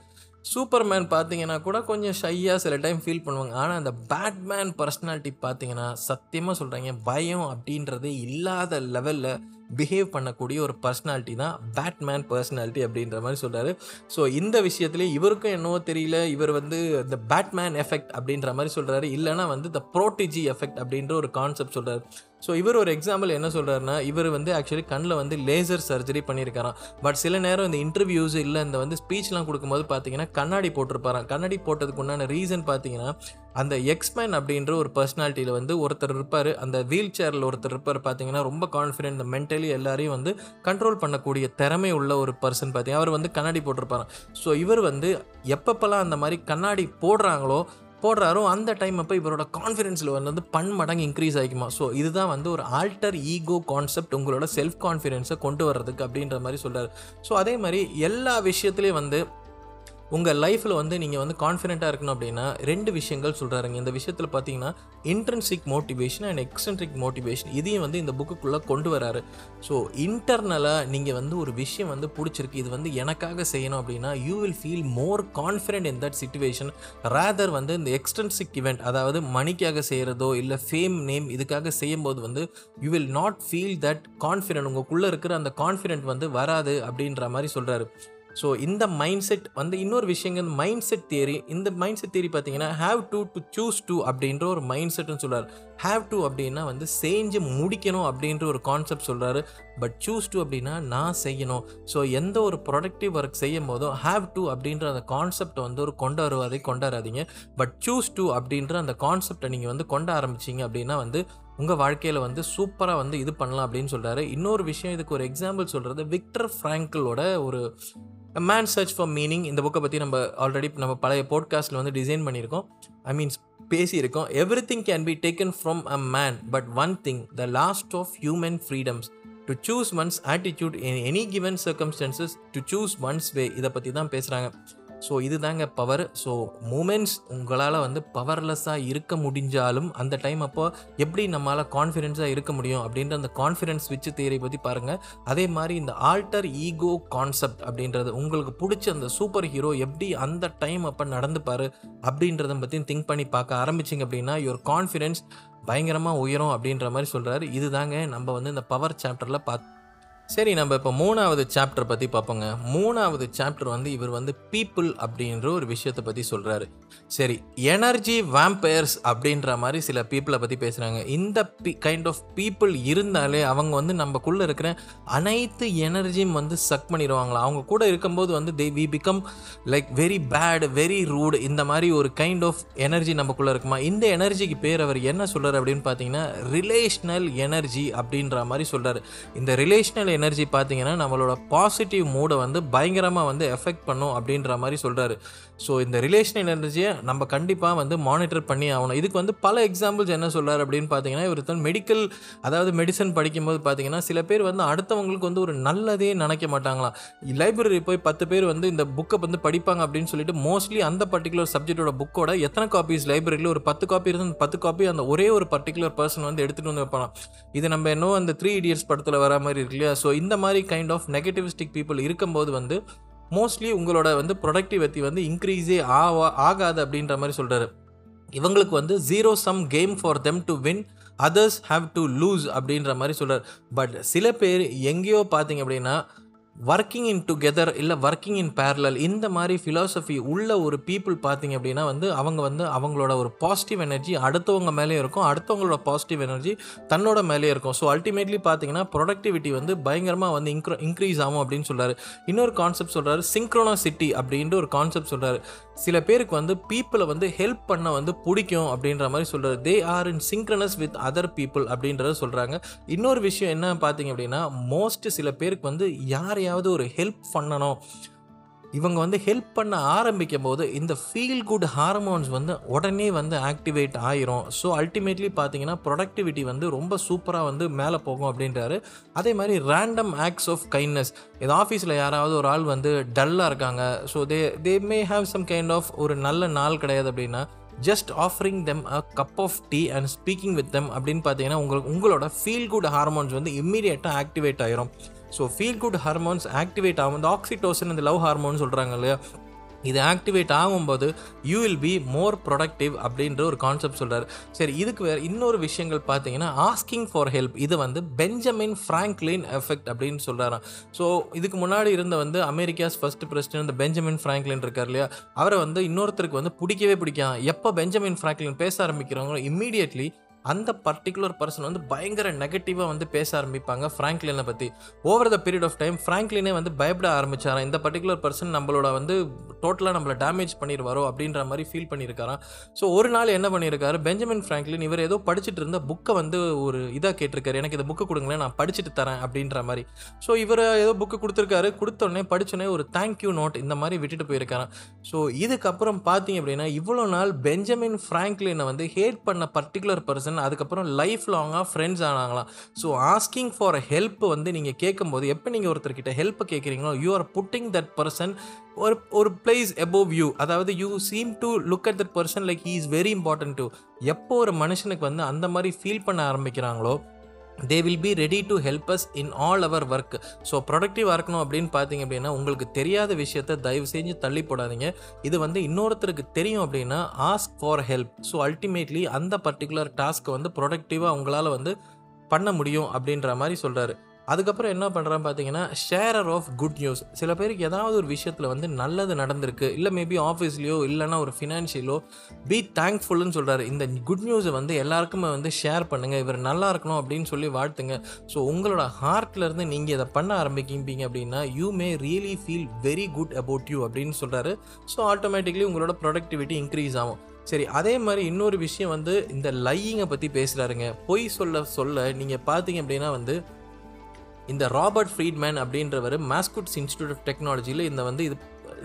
சூப்பர்மேன் பார்த்தீங்கன்னா கூட கொஞ்சம் ஷையாக சில டைம் ஃபீல் பண்ணுவாங்க. ஆனால் அந்த பேட்மேன் பர்சனாலிட்டி பார்த்தீங்கன்னா சத்தியமாக சொல்கிறாங்க பயம் அப்படின்றதே இல்லாத லெவலில் பிஹேவ் பண்ணக்கூடிய ஒரு பர்சனாலிட்டி தான் பேட்மேன் பர்சனாலிட்டி அப்படின்ற மாதிரி சொல்கிறாரு ஸோ இந்த விஷயத்துலேயே இவருக்கும் என்னவோ தெரியல. இவர் வந்து இந்த பேட்மேன் எஃபெக்ட் அப்படின்ற மாதிரி சொல்கிறாரு இல்லைனா வந்து த ப்ரோட்டிஜி எஃபெக்ட் அப்படின்ற ஒரு கான்செப்ட் சொல்கிறாரு ஸோ இவர் ஒரு எக்ஸாம்பிள் என்ன சொல்கிறாருன்னா இவர் வந்து ஆக்சுவலி கண்ணில் வந்து லேசர் சர்ஜரி பண்ணியிருக்காராம். பட் சில நேரம் இந்த இன்டர்வியூஸ் இல்லை இந்த வந்து ஸ்பீச்லாம் கொடுக்கும்போது பார்த்தீங்கன்னா கண்ணாடி போட்டிருப்பாராம். கண்ணாடி போட்டதுக்கு உண்டான ரீசன் பார்த்தீங்கன்னா அந்த எக்ஸ்மேன் அப்படின்ற ஒரு பர்சனாலிட்டியில் வந்து ஒருத்தர் இருப்பார். அந்த வீல் சேரில் ஒருத்தர் இருப்பார் பார்த்தீங்கன்னா ரொம்ப கான்ஃபிடென்ட் இந்த மென்டலி எல்லாரையும் வந்து கண்ட்ரோல் பண்ணக்கூடிய திறமை உள்ள ஒரு பர்சன் பார்த்தீங்கன்னா அவர் வந்து கண்ணாடி போட்டிருப்பாராம் ஸோ இவர் வந்து எப்பப்பெல்லாம் அந்த மாதிரி கண்ணாடி போடுறாங்களோ போடுறாரோ அந்த டைம் அப்போ இவரோட கான்ஃபிடென்ஸ் லெவல் வந்து பன் மடங்கு இன்க்ரீஸ் ஆகிக்குமா ஸோ இதுதான் வந்து ஒரு ஆல்டர் ஈகோ கான்செப்ட் உங்களோட செல்ஃப் கான்ஃபிடென்ஸை கொண்டு வர்றதுக்கு அப்படின்ற மாதிரி சொல்கிறார் ஸோ அதே மாதிரி எல்லா விஷயத்துலேயும் வந்து உங்கள் லைஃப்பில் வந்து நீங்கள் வந்து கான்ஃபிடென்ட்டாக இருக்கணும் அப்படின்னா ரெண்டு விஷயங்கள் சொல்கிறாருங்க இந்த விஷயத்தில் பார்த்தீங்கன்னா intrinsic motivation and extrinsic motivation இதையும் வந்து இந்த புக்குக்குள்ளே கொண்டு வராரு. ஸோ இன்டர்னலாக நீங்கள் வந்து ஒரு விஷயம் வந்து பிடிச்சிருக்கு இது வந்து எனக்காக செய்யணும் அப்படின்னா you will feel more confident in that situation rather வந்து இந்த எக்ஸ்டென்சிக் இவெண்ட் அதாவது மணிக்காக செய்கிறதோ இல்லை ஃபேம் நேம் இதுக்காக செய்யும்போது வந்து you will not feel that confident உங்களுக்குள்ளே இருக்கிற அந்த கான்ஃபிடென்ட் வந்து வராது அப்படின்ற மாதிரி சொல்கிறாரு ஸோ இந்த மைண்ட் செட் வந்து இன்னொரு விஷயங்க மைண்ட் செட் தியரி இந்த மைண்ட் செட் தியரி பார்த்தீங்கன்னா have to to choose to அப்படின்ற ஒரு மைண்ட் செட்னு சொல்கிறார் ஹாவ் டு அப்படின்னா வந்து செஞ்சு முடிக்கணும் அப்படின்ற ஒரு கான்செப்ட் சொல்கிறாரு பட் சூஸ் டு அப்படின்னா நான் செய்யணும். ஸோ எந்த ஒரு ப்ரொடக்டிவ் ஒர்க் செய்யும் போதும் ஹாவ் டு அப்படின்ற அந்த கான்செப்டை வந்து ஒரு கொண்டு வருவதை கொண்டாடாதீங்க பட் சூஸ் டு அப்படின்ற அந்த கான்செப்டை நீங்கள் வந்து கொண்ட ஆரம்பிச்சிங்க அப்படின்னா வந்து உங்கள் வாழ்க்கையில் வந்து சூப்பராக வந்து இது பண்ணலாம் அப்படின்னு சொல்கிறாரு இன்னொரு விஷயம் இதுக்கு ஒரு எக்ஸாம்பிள் சொல்கிறது விக்டர் ஃப்ராங்கிளோட ஒரு மேன் சர்ச் ஃபார் மீனிங் இந்த புக்கை பற்றி நம்ம ஆல்ரெடி நம்ம பழைய போட்காஸ்ட்டில் வந்து டிசைன் பண்ணியிருக்கோம். ஐ மீன்ஸ் பேசியிருக்கோம். Everything can be taken from a man but one thing the last of human freedoms to choose one's attitude in any given circumstances to choose one's way இதை பற்றி தான் பேசுகிறாங்க ஸோ இதுதாங்க பவர் ஸோ மூமெண்ட்ஸ் உங்களால் வந்து பவர்லெஸ்ஸாக இருக்க முடிஞ்சாலும் அந்த டைம் அப்போ எப்படி நம்மளால் கான்ஃபிடென்ஸாக இருக்க முடியும் அப்படின்ற அந்த கான்ஃபிடென்ஸ் விச்சு தியரி பற்றி பாருங்கள் அதே மாதிரி இந்த ஆல்டர் ஈகோ கான்செப்ட் அப்படின்றது உங்களுக்கு பிடிச்ச அந்த சூப்பர் ஹீரோ எப்படி அந்த டைம் அப்போ நடந்துப்பார் அப்படின்றத பற்றி திங்க் பண்ணி பார்க்க ஆரம்பிச்சிங்க அப்படின்னா யுவர் கான்ஃபிடென்ஸ் பயங்கரமாக உயரும் அப்படின்ற மாதிரி சொல்கிறாரு இதுதாங்க நம்ம வந்து இந்த பவர் சாப்டரில் பார்த்து சரி நம்ம இப்போ மூணாவது சாப்டர் பற்றி பார்ப்போங்க. மூணாவது சாப்டர் வந்து இவர் வந்து பீப்புள் அப்படின்ற ஒரு விஷயத்தை பற்றி சொல்கிறாரு சரி எனர்ஜி வேம்பயர்ஸ் அப்படின்ற மாதிரி சில பீப்புளை பற்றி பேசுகிறாங்க இந்த பி கைண்ட் ஆஃப் பீப்புள் இருந்தாலே அவங்க வந்து நம்மக்குள்ளே இருக்கிற அனைத்து எனர்ஜியும் வந்து சக் பண்ணிடுவாங்களா? அவங்க கூட இருக்கும்போது வந்து they we become like very bad very rude இந்த மாதிரி ஒரு கைண்ட் ஆஃப் எனர்ஜி நமக்குள்ளே இருக்குமா? இந்த எனர்ஜிக்கு பேர் அவர் என்ன சொல்கிறார் அப்படின்னு பார்த்தீங்கன்னா ரிலேஷ்னல் எனர்ஜி அப்படின்ற மாதிரி சொல்கிறார் இந்த ரிலேஷ்னல் எனர்ஜி பார்த்தீங்கன்னா நம்மளோட பாசிட்டிவ் மூடை வந்து பயங்கரமாக வந்து எஃபெக்ட் பண்ணும் அப்படின்ற மாதிரி சொல்கிறாரு ஸோ இந்த ரிலேஷனல் எனர்ஜியை நம்ம கண்டிப்பாக வந்து மானிட்டர் பண்ணி ஆகணும். இதுக்கு வந்து பல எக்ஸாம்பிள்ஸ் என்ன சொல்கிறார் அப்படின்னு பார்த்தீங்கன்னா இவர் தான் மெடிக்கல் அதாவது மெடிசன் படிக்கும்போது பார்த்தீங்கன்னா சில பேர் வந்து அடுத்தவங்களுக்கு வந்து ஒரு நல்லதே நினைக்க மாட்டாங்களாம். லைப்ரரி போய் பத்து பேர் வந்து இந்த புக்கை வந்து படிப்பாங்க அப்படின்னு சொல்லிட்டு மோஸ்ட்லி அந்த பர்டிகுலர் சப்ஜெக்டோட புக்கோட எத்தனை காப்பீஸ் லைப்ரரியில் ஒரு பத்து காப்பி இருந்து அந்த பத்து காப்பி அந்த ஒரே ஒரு பர்டிகுலர் பர்சன் வந்து எடுத்துகிட்டு வந்து வைப்பாங்க இது நம்ம இன்னும் அந்த த்ரீ இடியட்ஸ் படத்தில் வர மாதிரி இருக்கு இல்லையா? ஸோ இந்த மாதிரி கைண்ட் ஆஃப் நெகட்டிவிஸ்டிக் பீப்புள் இருக்கும்போது வந்து மோஸ்ட்லி உங்களோட வந்து ப்ரொடக்டிவிட்டி வந்து இன்க்ரீஸே ஆவா ஆகாது அப்படின்ற மாதிரி சொல்கிறாரு இவங்களுக்கு வந்து zero sum game for them to win others have to lose அப்படின்ற மாதிரி சொல்கிறார் பட் சில பேர் எங்கேயோ பார்த்தீங்க அப்படின்னா ஒர்க்கிங் இன் டுகெதர் இல்லை ஒர்க்கிங் இன் பேரலல் இந்த மாதிரி ஃபிலாசபி உள்ள ஒரு பீப்புள் பார்த்தீங்க அப்படின்னா வந்து அவங்க வந்து அவங்களோட ஒரு பாசிட்டிவ் எனர்ஜி அடுத்தவங்க மேலேயும் இருக்கும். அடுத்தவங்களோட பாசிட்டிவ் எனர்ஜி தன்னோட மேலேயே இருக்கும். ஸோ அல்டிமேட்லி பார்த்தீங்கன்னா ப்ரொடக்டிவிட்டி வந்து பயங்கரமாக வந்து இன்க்ரோ இன்க்ரீஸ் ஆகும் அப்படின்னு சொல்கிறாரு இன்னொரு கான்செப்ட் சொல்கிறாரு சிங்க்ரோனாசிட்டி அப்படின்ற ஒரு கான்செப்ட் சொல்கிறாரு சில பேருக்கு வந்து பீப்புளை வந்து ஹெல்ப் பண்ண வந்து பிடிக்கும் அப்படின்ற மாதிரி சொல்கிறாரு they are in synchronous with other people அப்படின்றத சொல்கிறாங்க இன்னொரு விஷயம் என்ன பார்த்தீங்க அப்படின்னா மோஸ்ட் சில பேருக்கு வந்து யார் யாரையாவது ஒரு ஹெல்ப் பண்ணணும். இவங்க வந்து ஹெல்ப் பண்ண ஆரம்பிக்கும் போது இந்த ஃபீல் குட் ஹார்மோன்ஸ் வந்து உடனே வந்து ஆக்டிவேட் ஆயிரும். ஸோ அல்டிமேட்லி பார்த்தீங்கன்னா ப்ரொடக்டிவிட்டி வந்து ரொம்ப சூப்பராக வந்து மேலே போகும் அப்படின்றாரு. அதே மாதிரி ரேண்டம் ஆக்ட்ஸ் ஆஃப் கைண்ட்னஸ் இது ஆஃபீஸில் யாராவது ஒரு ஆள் வந்து டல்லாக இருக்காங்க. So they they may have some kind of ஒரு நல்ல நாள் கிடையாது அப்படின்னா just offering them a cup of tea and speaking with them அப்படின்னு பார்த்தீங்கன்னா உங்களுக்கு உங்களோட ஃபீல் குட் ஹார்மோன்ஸ் வந்து இம்மீடியட்டாக ஆக்டிவேட் ஆயிரும். So feel good hormones activate ஆகும். இந்த ஆக்சிடோசன் இந்த லவ் ஹார்மோன் சொல்கிறாங்க இல்லையா? இது ஆக்டிவேட் ஆகும்போது you will be more productive அப்படின்ற ஒரு கான்செப்ட் சொல்கிறார் சரி இதுக்கு வேறு இன்னொரு விஷயங்கள் பார்த்தீங்கன்னா ஆஸ்கிங் ஃபார் ஹெல்ப் இது வந்து பெஞ்சமின் ஃப்ராங்க்லின் எஃபெக்ட் அப்படின்னு சொல்கிறாராம் ஸோ இதுக்கு முன்னாடி இருந்த வந்து அமெரிக்காஸ் ஃபர்ஸ்ட் பிரசிடென்ட் இந்த பெஞ்சமின் ஃப்ராங்க்லின் இருக்கார் இல்லையா? அவரை வந்து இன்னொருத்தருக்கு வந்து பிடிக்கவே பிடிக்காது. எப்போ பெஞ்சமின் ஃப்ராங்க்லின் பேச ஆரம்பிக்கிறவங்களோ இம்மீடியட்லி அந்த பர்டிகுலர் பர்சன் வந்து பயங்கர நெகட்டிவாக வந்து பேச ஆரம்பிப்பாங்க. ஃப்ராங்க்லினை பற்றி over the period of time ஃப்ராங்க்லினே வந்து பயப்பட ஆரம்பிச்சாராம். இந்த பர்டிகுலர் பர்சன் நம்மளோட வந்து டோட்டலாக நம்மளை டேமேஜ் பண்ணிடுவாரோ அப்படின்ற மாதிரி ஃபீல் பண்ணியிருக்காராம் ஸோ ஒரு நாள் என்ன பண்ணியிருக்காரு பெஞ்சமின் ஃப்ராங்க்லின் இவர் ஏதோ படிச்சுட்டு இருந்த புக்கை வந்து ஒரு இதாக கேட்டிருக்காரு. எனக்கு இந்த புக்கு கொடுங்களேன் நான் படிச்சுட்டு தரேன் அப்படின்ற மாதிரி. ஸோ இவர் ஏதோ புக்கு கொடுத்துருக்காரு. கொடுத்தோடனே படித்தோடனே ஒரு தேங்க்யூ நோட் இந்த மாதிரி விட்டுட்டு போயிருக்காராம். ஸோ இதுக்கப்புறம் பார்த்தீங்க அப்படின்னா இவ்வளோ நாள் பெஞ்சமின் ஃப்ராங்க்லினை வந்து ஹேட் பண்ண பர்டிகுலர் பர்சன் அதுக்கப்புறம் லைஃப் லாங்காக ஃப்ரெண்ட்ஸ் ஆனாங்களாம் ஸோ ஆஸ்கிங் ஃபார் ஹெல்ப் வந்து நீங்கள் கேட்கும்போது எப்போ நீங்கள் ஒருத்தர்கிட்ட ஹெல்ப் கேட்குறீங்களோ you are putting that person ஒரு ஒரு பிளேஸ் எபோவ் யூ அதாவது you seem to look at that person like he is very important to எப்போ ஒரு மனுஷனுக்கு வந்து அந்த மாதிரி ஃபீல் பண்ண ஆரம்பிக்கிறாங்களோ they will be ready to help us in all our work so ப்ரொடக்டிவாக இருக்கணும் அப்படின்னு பார்த்தீங்க அப்படின்னா உங்களுக்கு தெரியாத விஷயத்த தயவு செஞ்சு தள்ளி போடாதீங்க. இது வந்து இன்னொருத்தருக்கு தெரியும் அப்படின்னா ask for help so ultimately அந்த பர்டிகுலர் டாஸ்க்கை வந்து ப்ரொடக்டிவாக உங்களால் வந்து பண்ண முடியும் அப்படின்ற மாதிரி சொல்கிறாரு அதுக்கப்புறம் என்ன பண்ணுறான்னு பார்த்தீங்கன்னா ஷேரர் ஆஃப் குட் நியூஸ் சில பேருக்கு ஏதாவது ஒரு விஷயத்தில் வந்து நல்லது நடந்திருக்கு. இல்லை மேபி ஆஃபீஸ்லேயோ இல்லைனா ஒரு ஃபினான்ஷியலோ பி தேங்க்ஃபுல்னு சொல்கிறாரு இந்த குட் நியூஸை வந்து எல்லாருக்குமே வந்து ஷேர் பண்ணுங்கள் இவர் நல்லா இருக்கணும் அப்படின்னு சொல்லி வாழ்த்துங்க. ஸோ உங்களோட ஹார்ட்லேருந்து நீங்கள் இதை பண்ண ஆரம்பிக்கிப்பீங்க அப்படின்னா you may really feel very good about you அப்படின்னு சொல்கிறாரு ஸோ ஆட்டோமேட்டிக்லி உங்களோட ப்ரொடக்டிவிட்டி இன்க்ரீஸ் ஆகும். சரி அதே மாதிரி இன்னொரு விஷயம் வந்து இந்த லையிங்கை பற்றி பேசுகிறாருங்க பொய் சொல்ல சொல்ல நீங்கள் பார்த்தீங்க அப்படின்னா வந்து இந்த ராபர்ட் ஃப்ரீட்மேன் அப்படின்றவர் மாஸ்குட்ஸ் இன்ஸ்டியூட் ஆஃப் டெக்னாலஜியில் இந்த வந்து இது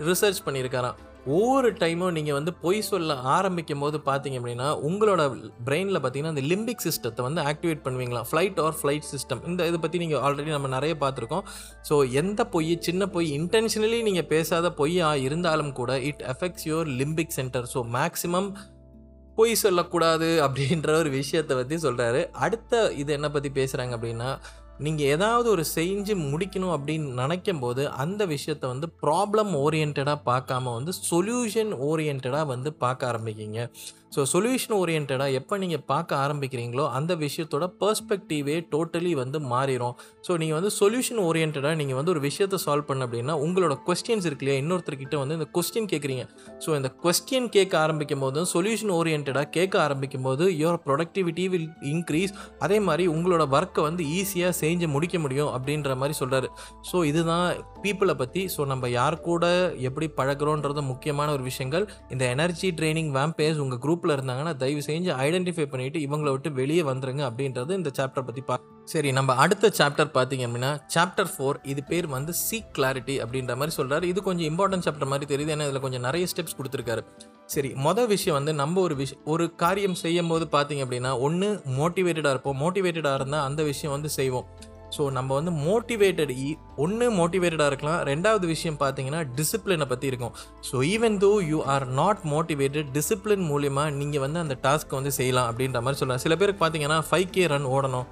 ரிசர்ச் பண்ணியிருக்காராம். ஒவ்வொரு டைமும் நீங்கள் வந்து பொய் சொல்ல ஆரம்பிக்கும் போது பார்த்தீங்க அப்படின்னா உங்களோட பிரெயினில் பார்த்தீங்கன்னா இந்த லிம்பிக் சிஸ்டத்தை வந்து ஆக்டிவேட் பண்ணுவீங்களா? ஃப்ளைட் ஆர் ஃப்ளைட் சிஸ்டம் இந்த இதை பற்றி நீங்கள் ஆல்ரெடி நம்ம நிறைய பார்த்துருக்கோம். ஸோ எந்த பொய் சின்ன பொய் இன்டென்ஷனலி நீங்கள் பேசாத பொய்யாக இருந்தாலும் கூட it affects your limbic centre so maximum பொய் சொல்லக்கூடாது அப்படின்ற ஒரு விஷயத்தை பற்றி சொல்கிறாரு அடுத்த இது என்ன பற்றி பேசுகிறாங்க அப்படின்னா நீங்கள் ஏதாவது ஒரு செஞ்சு முடிக்கணும் அப்படின்னு நினைக்கும் போது அந்த விஷயத்தை வந்து ப்ராப்ளம் ஓரியன்டாக பார்க்காம வந்து சொல்யூஷன் ஓரியன்டாக வந்து பார்க்க ஆரம்பிக்கிங்க ஸோ சொல்யூஷன் ஓரியன்டாக எப்போ நீங்கள் பார்க்க ஆரம்பிக்கிறீங்களோ அந்த விஷயத்தோட பர்ஸ்பெக்டிவே டோட்டலி வந்து மாறிடும் ஸோ நீங்கள் வந்து சொல்யூஷன் ஓரியன்டாக நீங்கள் வந்து ஒரு விஷயத்தை சால்வ் பண்ண அப்படின்னா உங்களோட கொஸ்டின்ஸ் இருக்கு இல்லையா? இன்னொருத்தர்கிட்ட வந்து இந்த கொஸ்டின் கேட்குறீங்க ஸோ இந்த கொஸ்டின் கேட்க ஆரம்பிக்கும் போதும் சொல்யூஷன் ஓரியன்டாக கேட்க ஆரம்பிக்கும் போது யோர் ப்ரொடக்டிவிட்டி வில் இன்க்ரீஸ் அதே மாதிரி உங்களோட ஒர்க்கை வந்து ஈஸியாக செஞ்சு முடிக்க முடியும் அப்படின்ற மாதிரி சொல்கிறாரு ஸோ இதுதான் பீப்புளை பற்றி ஸோ நம்ம யார் கூட எப்படி பழகிறோன்றது முக்கியமான ஒரு விஷயங்கள். இந்த எனர்ஜி ட்ரைனிங் வேம்பேஸ் உங்கள் குரூப்பில் இருந்தாங்கன்னா தயவு செஞ்சு ஐடென்டிஃபை பண்ணிவிட்டு இவங்கள விட்டு வெளியே வந்துருங்க அப்படின்றது இந்த சாப்டர் பற்றி பா சரி நம்ம அடுத்த சாப்டர் பார்த்தீங்க அப்படின்னா சாப்டர் ஃபோர் இது பேர் வந்து சீக் கிளாரிட்டி அப்படின்ற மாதிரி சொல்கிறாரு இது கொஞ்சம் இம்பார்ட்டன்ட் சாப்டர் மாதிரி தெரியுது. ஏன்னா இதில் கொஞ்சம் நிறைய ஸ்டெப்ஸ் கொடுத்துருக்காரு. சரி மொதல் விஷயம் வந்து நம்ம ஒரு விஷயம் ஒரு காரியம் செய்யும் போது பார்த்தீங்க அப்படின்னா ஒன்று மோட்டிவேட்டடாக இருப்போம். மோட்டிவேட்டடாக இருந்தால் அந்த விஷயம் வந்து செய்வோம். ஸோ நம்ம வந்து மோட்டிவேட்டட் ஒன்று மோட்டிவேட்டடாக இருக்கலாம். ரெண்டாவது விஷயம் பார்த்தீங்கன்னா டிசிப்ளினை பற்றி இருக்கும். So even though you are not motivated discipline மூலிமா நீங்கள் வந்து அந்த டாஸ்க்கை வந்து செய்யலாம் அப்படின்ற மாதிரி சொல்லலாம். சில பேருக்கு பார்த்தீங்கன்னா ஃபைவ் கே ரன் ஓடணும்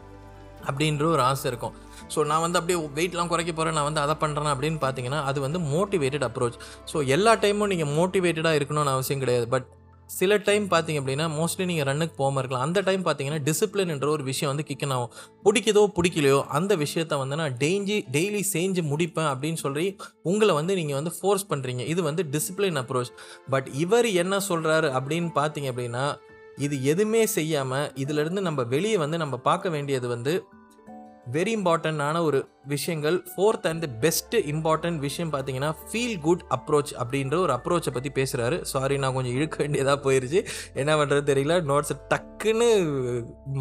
அப்படின்ற ஒரு ஆசை இருக்கும். ஸோ நான் வந்து அப்படியே வெயிட்லாம் குறைக்க போகிறேன் நான் வந்து அதை பண்ணுறேன் அப்படின்னு பார்த்தீங்கன்னா அது வந்து மோட்டிவேட்டட் அப்ரோச் ஸோ எல்லா டைமும் நீங்கள் மோட்டிவேட்டடாக இருக்கணும்னு அவசியம் கிடையாது. பட் சில டைம் பார்த்தீங்க அப்படின்னா மோஸ்ட்லி நீங்கள் ரன்னுக்கு போகாமல் இருக்கலாம். அந்த டைம் பார்த்தீங்கன்னா டிசிப்ளின்ன்ற ஒரு விஷயம் வந்து கிக்கன் ஆகும். பிடிக்குதோ பிடிக்கலையோ அந்த விஷயத்த வந்து நான் டெய்ஞ்சி டெய்லி செஞ்சு முடிப்பேன் அப்படின்னு சொல்லி உங்களை வந்து நீங்கள் வந்து ஃபோர்ஸ் பண்ணுறீங்க இது வந்து டிசிப்ளின் அப்ரோச் பட் இவர் என்ன சொல்கிறாரு அப்படின்னு பார்த்தீங்க அப்படின்னா இது எதுவுமே செய்யாமல் இதிலிருந்து நம்ம வெளியே வந்து நம்ம பார்க்க வேண்டியது வந்து வெரி இம்பார்ட்டண்ட்டான ஒரு விஷயங்கள். ஃபோர்த் அண்ட் பெஸ்ட் இம்பார்ட்டன்ட் விஷயம் பார்த்தீங்கன்னா ஃபீல் குட் அப்ரோச் அப்படின்ற ஒரு அப்ரோச்சை பற்றி பேசுகிறாரு சாரி நான் கொஞ்சம் இழுக்க வேண்டியதாக போயிருச்சு. என்ன பண்ணுறது தெரியல. நோட்ஸ் டக்குன்னு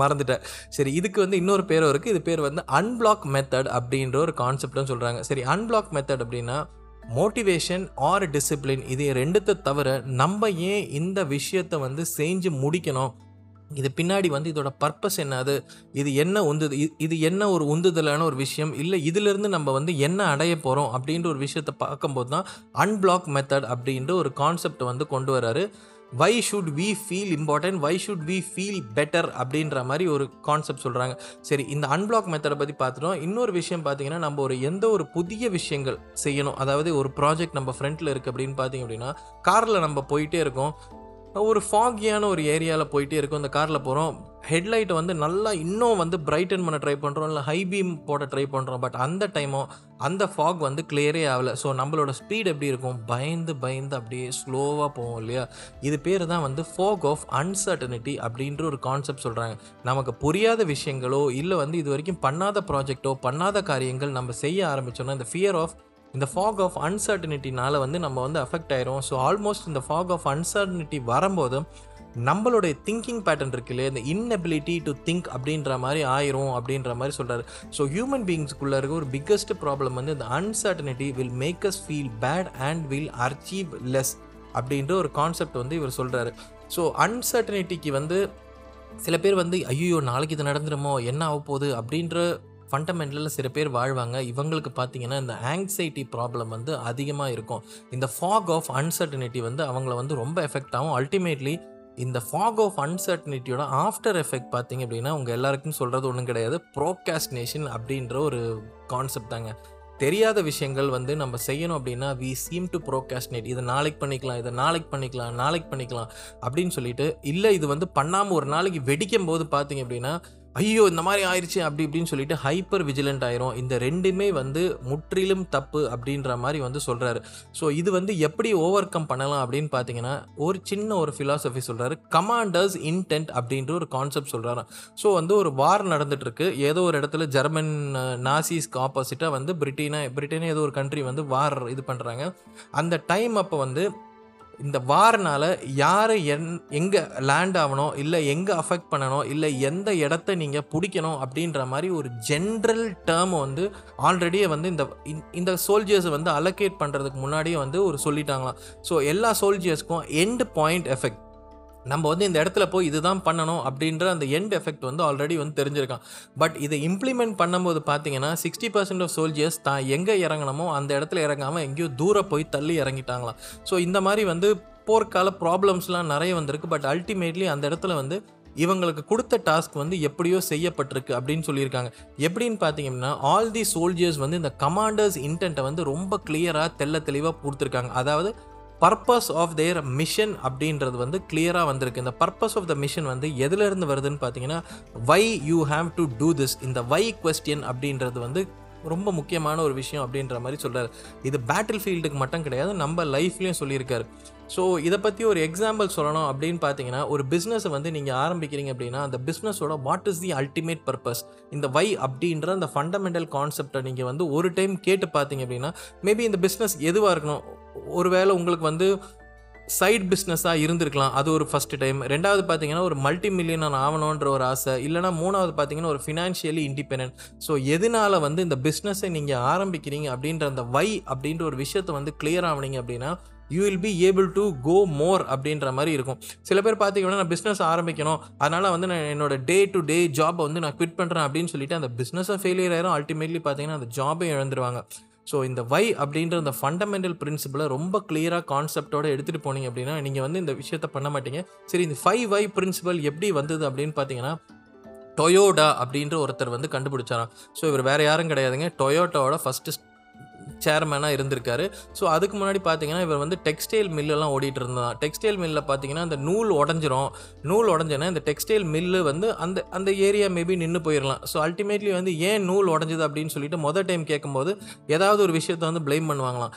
மறந்துட்டேன். சரி இதுக்கு வந்து இன்னொரு பேரும் இருக்குது இது பேர் வந்து அன்பிளாக் மெத்தட் அப்படின்ற ஒரு கான்செப்ட்னு சொல்கிறாங்க சரி அன்பிளாக் மெத்தட் அப்படின்னா மோட்டிவேஷன் ஆர் டிசிப்ளின் இது ரெண்டுத்தை தவிர நம்ம ஏன் இந்த விஷயத்தை வந்து செஞ்சு முடிக்கணும்? இது பின்னாடி வந்து இதோட பர்பஸ் என்னது இது என்ன உந்துது இது என்ன ஒரு உந்துதலான ஒரு விஷயம்? இல்லை இதிலிருந்து நம்ம வந்து என்ன அடைய போகிறோம் அப்படின்ற ஒரு விஷயத்தை பார்க்கும்போது தான் அன்பிளாக் மெத்தட் அப்படின்ற ஒரு கான்செப்ட் வந்து கொண்டு வராரு. Why should we feel important why should we feel better அப்படின்ற மாதிரி ஒரு கான்செப்ட் சொல்கிறாங்க சரி இந்த அன்பிளாக் மெத்தடை பற்றி பார்த்துட்டோம். இன்னொரு விஷயம் பார்த்தீங்கன்னா நம்ம ஒரு எந்த ஒரு புதிய விஷயங்கள் செய்யணும். அதாவது ஒரு ப்ராஜெக்ட் நம்ம ஃப்ரண்ட்டில் இருக்குது அப்படின்னு பார்த்தீங்க அப்படின்னா காரில் நம்ம போயிட்டே இருக்கோம். ஒரு ஃபாகியான ஒரு ஏரியாவில் போயிட்டே இருக்கும். அந்த காரில் போகிறோம் ஹெட்லைட்டை வந்து நல்லா இன்னும் வந்து பிரைட்டன் பண்ண ட்ரை பண்ணுறோம் இல்லை ஹை பீம் போட ட்ரை பண்ணுறோம் பட் அந்த டைமும் அந்த ஃபாக் வந்து கிளியரே ஆகலை. ஸோ நம்மளோட ஸ்பீட் எப்படி இருக்கும்? பயந்து பயந்து அப்படியே ஸ்லோவாக போவோம் இல்லையா? இது பேர் தான் வந்து ஃபாக் ஆஃப் அன்சர்டனிட்டி அப்படின்ற ஒரு கான்செப்ட் சொல்கிறாங்க நமக்கு புரியாத விஷயங்களோ இல்லை வந்து இது வரைக்கும் பண்ணாத ப்ராஜெக்டோ பண்ணாத காரியங்கள் நம்ம செய்ய ஆரம்பித்தோன்னா இந்த ஃபியர் ஆஃப் இந்த ஃபாக் ஆஃப் அன்சர்டனிட்டினால வந்து நம்ம வந்து அஃபெக்ட் ஆயிரும். ஸோ ஆல்மோஸ்ட் இந்த ஃபாக் ஆஃப் அன்சர்டனிட்டி வரும்போது நம்மளுடைய திங்கிங் பேட்டர்ன் இருக்கு இல்லையா? இந்த இன்னபிலிட்டி டு திங்க் அப்படின்ற மாதிரி ஆயிரும் அப்படின்ற மாதிரி சொல்கிறாரு ஸோ ஹியூமன் பீயிங்ஸ்க்குள்ளே இருக்க ஒரு பிக்கஸ்ட் ப்ராப்ளம் வந்து இந்த uncertainty will make us feel bad and will achieve less அப்படின்ற ஒரு கான்செப்ட் வந்து இவர் சொல்கிறாரு ஸோ அன்சர்டனிட்டிக்கு வந்து சில பேர் வந்து ஐயோ நாளைக்கு இது நடந்துருமோ? என்ன ஆக போகுது அப்படின்ற ஃபண்டமெண்டலில் சில பேர் வாழ்வாங்க. இவங்களுக்கு பார்த்தீங்கன்னா இந்த ஆங்ஸைட்டி ப்ராப்ளம் வந்து அதிகமாக இருக்கும். இந்த ஃபாக் ஆஃப் அன்சர்டனிட்டி வந்து அவங்கள வந்து ரொம்ப எஃபெக்ட் ஆகும். அல்டிமேட்லி இந்த ஃபாக் ஆஃப் அன்சர்டனிட்டியோட ஆஃப்டர் எஃபெக்ட் பார்த்தீங்க அப்படின்னா உங்கள் எல்லாருக்கும் சொல்கிறது ஒன்றும் கிடையாது. ப்ரோகாஸ்டினேஷன் அப்படின்ற ஒரு கான்செப்ட் தாங்க. தெரியாத விஷயங்கள் வந்து நம்ம செய்யணும் அப்படின்னா வி சீம் டு ப்ரோகாஸ்டினேட் இதை நாளைக்கு பண்ணிக்கலாம் இதை நாளைக்கு பண்ணிக்கலாம் நாளைக்கு பண்ணிக்கலாம் அப்படின்னு சொல்லிட்டு இல்லை இது வந்து பண்ணாமல் ஒரு நாளைக்கு வெடிக்கும் போது பார்த்தீங்க அப்படின்னா ஐயோ இந்த மாதிரி ஆயிடுச்சு அப்படி இப்படின்னு சொல்லிட்டு ஹைப்பர் விஜிலண்ட் ஆயிரும். இந்த ரெண்டுமே வந்து முற்றிலும் தப்பு அப்படின்ற மாதிரி வந்து சொல்கிறாரு ஸோ இது வந்து எப்படி ஓவர் கம் பண்ணலாம் அப்படின்னு பார்த்தீங்கன்னா ஒரு சின்ன ஒரு ஃபிலாசபி சொல்கிறாரு கமாண்டர்ஸ் இன்டென்ட் அப்படின்ற ஒரு கான்செப்ட் சொல்கிறாரு ஸோ வந்து ஒரு வார் நடந்துட்டுருக்கு. ஏதோ ஒரு இடத்துல ஜெர்மன் நாசிஸ்க்கு ஆப்போசிட்டாக வந்து பிரிட்டனை பிரிட்டனே ஏதோ ஒரு கண்ட்ரி வந்து வார் இது பண்ணுறாங்க அந்த டைம் அப்போ வந்து இந்த வார்னால் யார் என் எங்கே லேண்ட் ஆகணும் இல்லை எங்கே அஃபெக்ட் பண்ணணும் இல்லை எந்த இடத்த நீங்கள் பிடிக்கணும் அப்படின்ற மாதிரி ஒரு ஜென்ரல் டேர்மை வந்து ஆல்ரெடியே வந்து இந்த இந்த- சோல்ஜியர்ஸை வந்து அலோகேட் பண்ணுறதுக்கு முன்னாடியே வந்து ஒரு சொல்லிட்டாங்களாம். ஸோ எல்லா சோல்ஜர்ஸ்க்கும் எண்டு பாயிண்ட் எஃபெக்ட் நம்ம வந்து இந்த இடத்துல போய் இதுதான் பண்ணணும் அப்படின்ற அந்த எண்ட் எஃபெக்ட் வந்து ஆல்ரெடி வந்து தெரிஞ்சிருக்கான். பட் இதை இம்ப்ளிமெண்ட் பண்ணும்போது பார்த்தீங்கன்னா சிக்ஸ்டி பர்சன்ட் ஆஃப் சோல்ஜர்ஸ் தான் எங்கே இறங்கணுமோ அந்த இடத்துல இறங்காமல் எங்கேயோ தூரம் போய் தள்ளி இறங்கிட்டாங்களாம். ஸோ இந்த மாதிரி வந்து போர்க்கால ப்ராப்ளம்ஸ்லாம் நிறைய வந்திருக்கு. பட் அல்டிமேட்லி அந்த இடத்துல வந்து இவங்களுக்கு கொடுத்த டாஸ்க் வந்து எப்படியோ செய்யப்பட்டிருக்கு அப்படின்னு சொல்லியிருக்காங்க. எப்படின்னு பார்த்தீங்கன்னா ஆல் தி சோல்ஜர்ஸ் வந்து இந்த கமாண்டர்ஸ் இன்டென்ட்டை வந்து ரொம்ப கிளியராக தெள்ள தெளிவாக கொடுத்துருக்காங்க. அதாவது பர்பஸ் ஆஃப் தேர் மிஷன் அப்படின்றது வந்து கிளியராக வந்திருக்கு. இந்த பர்பஸ் ஆஃப் த மிஷன் வந்து எதுலேருந்து வருதுன்னு பார்த்தீங்கன்னா why you have to do this இந்த வை கொஸ்டின் அப்படின்றது வந்து ரொம்ப முக்கியமான ஒரு விஷயம் அப்படின்ற மாதிரி சொல்கிறார் இது பேட்டில் ஃபீல்டுக்கு மட்டும் கிடையாது நம்ம லைஃப்லேயும் சொல்லியிருக்காரு. ஸோ இதை பற்றி ஒரு எக்ஸாம்பிள் சொல்லணும் அப்படின்னு பார்த்தீங்கன்னா ஒரு பிஸ்னஸை வந்து நீங்கள் ஆரம்பிக்கிறீங்க அப்படின்னா அந்த பிஸ்னஸோட what is the ultimate purpose இந்த வை அப்படின்ற அந்த ஃபண்டமெண்டல் கான்செப்டை நீங்கள் வந்து ஒரு டைம் கேட்டு பார்த்தீங்க அப்படின்னா மேபி இந்த பிஸ்னஸ் எதுவாக இருக்கணும்? ஒருவேளை உங்களுக்கு வந்து சைட் பிஸ்னஸாக இருந்திருக்கலாம். அது ஒரு ஃபஸ்ட்டு டைம் ரெண்டாவது பார்த்தீங்கன்னா ஒரு மல்டி மில்லியனர் ஆகணுன்ற ஒரு ஆசை. இல்லைனா மூணாவது பார்த்தீங்கன்னா ஒரு ஃபினான்ஷியலி இண்டிபெண்டன்ட் ஸோ எதனால வந்து இந்த பிஸ்னஸை நீங்கள் ஆரம்பிக்கிறீங்க அப்படின்ற அந்த வை அப்படின்ற ஒரு விஷயத்தை வந்து கிளியர் ஆகுனீங்க அப்படின்னா you will be able to go more அப்படின்ற மாதிரி இருக்கும். சில பேர் பார்த்தீங்கன்னா நான் பிஸ்னஸ் ஆரம்பிக்கணும். அதனால் வந்து நான் என்னோட டே டு டே ஜாப்பை வந்து நான் குவிட் பண்ணுறேன் அப்படின்னு சொல்லிட்டு அந்த பிஸ்னஸை ஃபெயிலியர் ஆயிரும். அல்டிமேட்லி பார்த்தீங்கன்னா அந்த ஜாபை இழந்துருவாங்க. ஸோ இந்த வை அப்படின்ற இந்த ஃபண்டமெண்டல் பிரின்சிபலை ரொம்ப கிளியராக கான்செப்டோட எடுத்துகிட்டு போனீங்க அப்படின்னா நீங்கள் வந்து இந்த விஷயத்த பண்ண மாட்டீங்க. சரி இந்த ஃபைவ் வை பிரின்சிபல் எப்படி வந்தது அப்படின்னு பார்த்தீங்கன்னா டொயோடா அப்படின்ற ஒருத்தர் வந்து கண்டுபிடிச்சாராம். ஸோ இவர் வேறு யாரும் கிடையாதுங்க. டொயோட்டாவோட ஃபஸ்ட்டு சேர்மேனாக இருந்திருக்காரு. ஸோ அதுக்கு முன்னாடி பார்த்தீங்கன்னா இவர் வந்து டெக்ஸ்டைல் மில்லெல்லாம் ஓடிட்டு இருந்தான் டெக்ஸ்டைல் மில்லில் பார்த்தீங்கன்னா அந்த நூல் உடஞ்சிரும். நூல் உடஞ்சோன்னா இந்த டெக்ஸ்டைல் மில்லு வந்து அந்த அந்த ஏரியா மேபி நின்று போயிடலாம் ஸோ அல்டிமேட்லி வந்து ஏன் நூல் உடஞ்சது அப்படின்னு சொல்லிட்டு மொதல் டைம் கேட்கும்போது ஏதாவது ஒரு விஷயத்தை வந்து ப்ளேம் பண்ணுவாங்களாம்.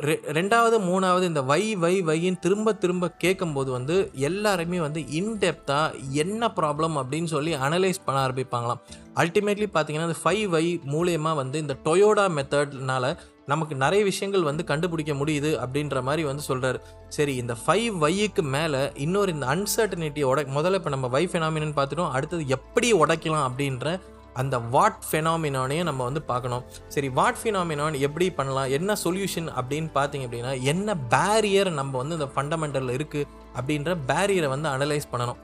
ரெ- ரெண்டாவது மூணாவது இந்த வை வை வைன்னு திரும்ப திரும்ப கேட்கும்போது வந்து எல்லாருமே வந்து இன்டெப்த்தாக என்ன ப்ராப்ளம் அப்படின்னு சொல்லி அனலைஸ் பண்ண ஆரம்பிப்பாங்களாம். அல்டிமேட்லி பார்த்தீங்கன்னா இந்த ஃபைவ் வை மூலயமா வந்து இந்த டொயோடா மெத்தட்னால நமக்கு நிறைய விஷயங்கள் வந்து கண்டுபிடிக்க முடியுது அப்படின்ற மாதிரி வந்து சொல்கிறார் சரி இந்த ஃபைவ் வைக்கு மேலே இன்னொரு இந்த அன்சர்டனிட்டி உட முதல்ல இப்போ நம்ம வை ஃபெனாமினன் பார்த்துட்டோம் அடுத்தது எப்படி உடைக்கலாம் அப்படின்ற அந்த வாட் ஃபெனாமினானையும் நம்ம வந்து பார்க்கணும். சரி வாட் ஃபினாமினான் எப்படி பண்ணலாம் என்ன சொல்யூஷன் அப்படின்னு பார்த்தீங்க அப்படின்னா என்ன பேரியர் நம்ம வந்து இந்த ஃபண்டமெண்டலில் இருக்குது அப்படின்ற பேரியரை வந்து அனலைஸ் பண்ணணும்.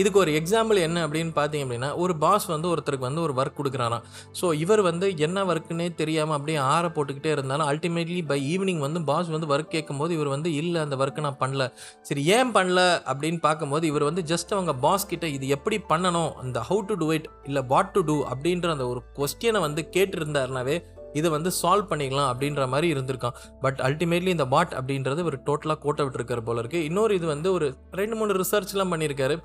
இதுக்கு ஒரு எக்ஸாம்பிள் என்ன அப்படின்னு பார்த்தீங்க அப்படின்னா ஒரு பாஸ் வந்து ஒருத்தருக்கு வந்து ஒரு ஒர்க் கொடுக்குறாராம். ஸோ இவர் வந்து என்ன ஒர்க்குன்னே தெரியாமல் அப்படியே ஆற போட்டுக்கிட்டே இருந்தாலும் அல்டிமேட்லி பை ஈவினிங் வந்து பாஸ் வந்து ஒர்க் கேட்கும்போது இவர் வந்து இல்லை அந்த ஒர்க்கை நான் பண்ணல. சரி ஏன் பண்ணல அப்படின்னு பார்க்கும்போது இவர் வந்து ஜஸ்ட் அவங்க பாஸ் கிட்ட இது எப்படி பண்ணணும்? அந்த ஹவு டு டூ இட் இல்லை வாட் டு டூ அப்படின்ற அந்த ஒரு கொஸ்டினை வந்து கேட்டிருந்தாருனாவே இதை வந்து சால்வ் பண்ணிக்கலாம் அப்படின்ற மாதிரி இருந்திருக்கான் பட் அல்டிமேட்லி இந்த பாட் அப்படின்றது ஒரு டோட்டலாக கோட்டை விட்டுருக்காரு போல இருக்கு. இன்னொரு இது வந்து ஒரு ரெண்டு மூணு ரிசர்ச்லாம் பண்ணியிருக்காரு.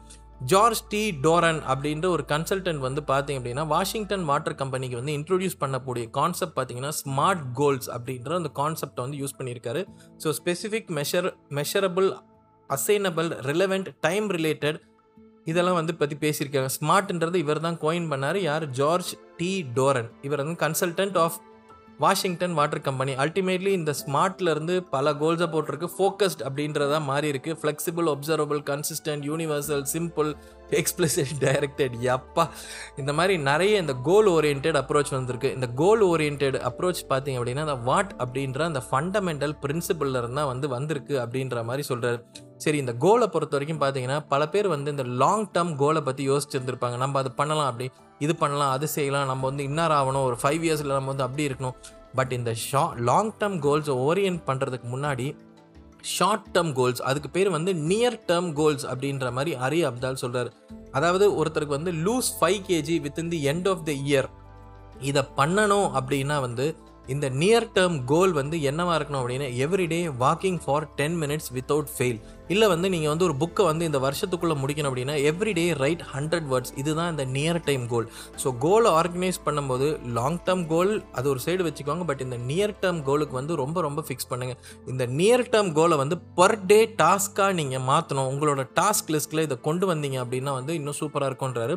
George T. டோரன் அப்படின்ற ஒரு கன்சல்டன்ட் வந்து பார்த்தீங்க அப்படின்னா வாஷிங்டன் வாட்டர் கம்பெனிக்கு வந்து இன்ட்ரொடியூஸ் பண்ணக்கூடிய கான்செப்ட் பார்த்தீங்கன்னா ஸ்மார்ட் கோல்ஸ் அப்படின்ற அந்த கான்செப்டை வந்து யூஸ் பண்ணியிருக்காரு. So specific measure measurable assignable relevant time related இதெல்லாம் வந்து பற்றி பேசியிருக்காங்க. ஸ்மார்ட்ன்றது இவர் தான் கோயின் பண்ணார். யார்? George T. டோரன். இவர் வந்து consultant of Washington water company. Ultimately இந்த ஸ்மார்ட்லேருந்து பல கோல்ஸை போட்டிருக்கு. ஃபோக்கஸ்ட் அப்படின்றதா மாறி இருக்கு. Flexible observable consistent universal simple explicit directed எப்பா இந்த மாதிரி நிறைய இந்த கோல் ஓரியன்ட் அப்ரோச் வந்திருக்கு. இந்த கோல் ஓரியன்ட் அப்ரோச் பார்த்தீங்க அப்படின்னா அந்த வாட் அப்படின்ற அந்த ஃபண்டமெண்டல் பிரின்சிபிள்லேருந்து தான் வந்து வந்திருக்கு அப்படின்ற மாதிரி சொல்கிறார் சரி இந்த கோலை பொறுத்த வரைக்கும் பார்த்தீங்கன்னா பல பேர் வந்து இந்த லாங் டேர்ம் கோலை பற்றி யோசிச்சுருந்துருப்பாங்க. நம்ம அது பண்ணலாம் அப்படி இது பண்ணலாம் அது செய்யலாம். நம்ம வந்து இன்னார் ஆகணும் ஒரு ஃபைவ் இயர்ஸில் நம்ம வந்து அப்படி இருக்கணும். பட் இந்த ஷா லாங் டேர்ம் கோல்ஸை ஓரியன்ட் பண்ணுறதுக்கு முன்னாடி ஷார்ட் டேர்ம் கோல்ஸ் அதுக்கு பேர் வந்து நியர் டேர்ம் கோல்ஸ் அப்படின்ற மாதிரி அரி அப்தால் சொல்கிறார் அதாவது ஒருத்தருக்கு வந்து lose five KG within the end of the year இதை பண்ணணும் அப்படின்னா வந்து இந்த நியர் டேர்ம் கோல் வந்து என்னவாக இருக்கணும் அப்படின்னா every day walking for ten minutes without fail இல்லை வந்து நீங்கள் வந்து ஒரு புக்கை வந்து இந்த வருஷத்துக்குள்ளே முடிக்கணும் அப்படின்னா எவ்ரிடே ரைட் ஹண்ட்ரட் வேர்ட்ஸ் இதுதான் இந்த நியர் டைம் கோல் ஸோ கோலை ஆர்கனைஸ் பண்ணும்போது லாங் டேர்ம் கோல் அது ஒரு சைடு வச்சுக்கோங்க பட் இந்த நியர் டேர்ம் கோலுக்கு வந்து ரொம்ப ரொம்ப ஃபிக்ஸ் பண்ணுங்கள் இந்த நியர் டேர்ம் கோலை வந்து பர் டே டாஸ்க்காக நீங்கள் மாற்றணும் உங்களோட டாஸ்க் லிஸ்ட்டில் இதை கொண்டு வந்தீங்க அப்படின்னா வந்து இன்னும் சூப்பராக இருக்கும்ன்றாரு.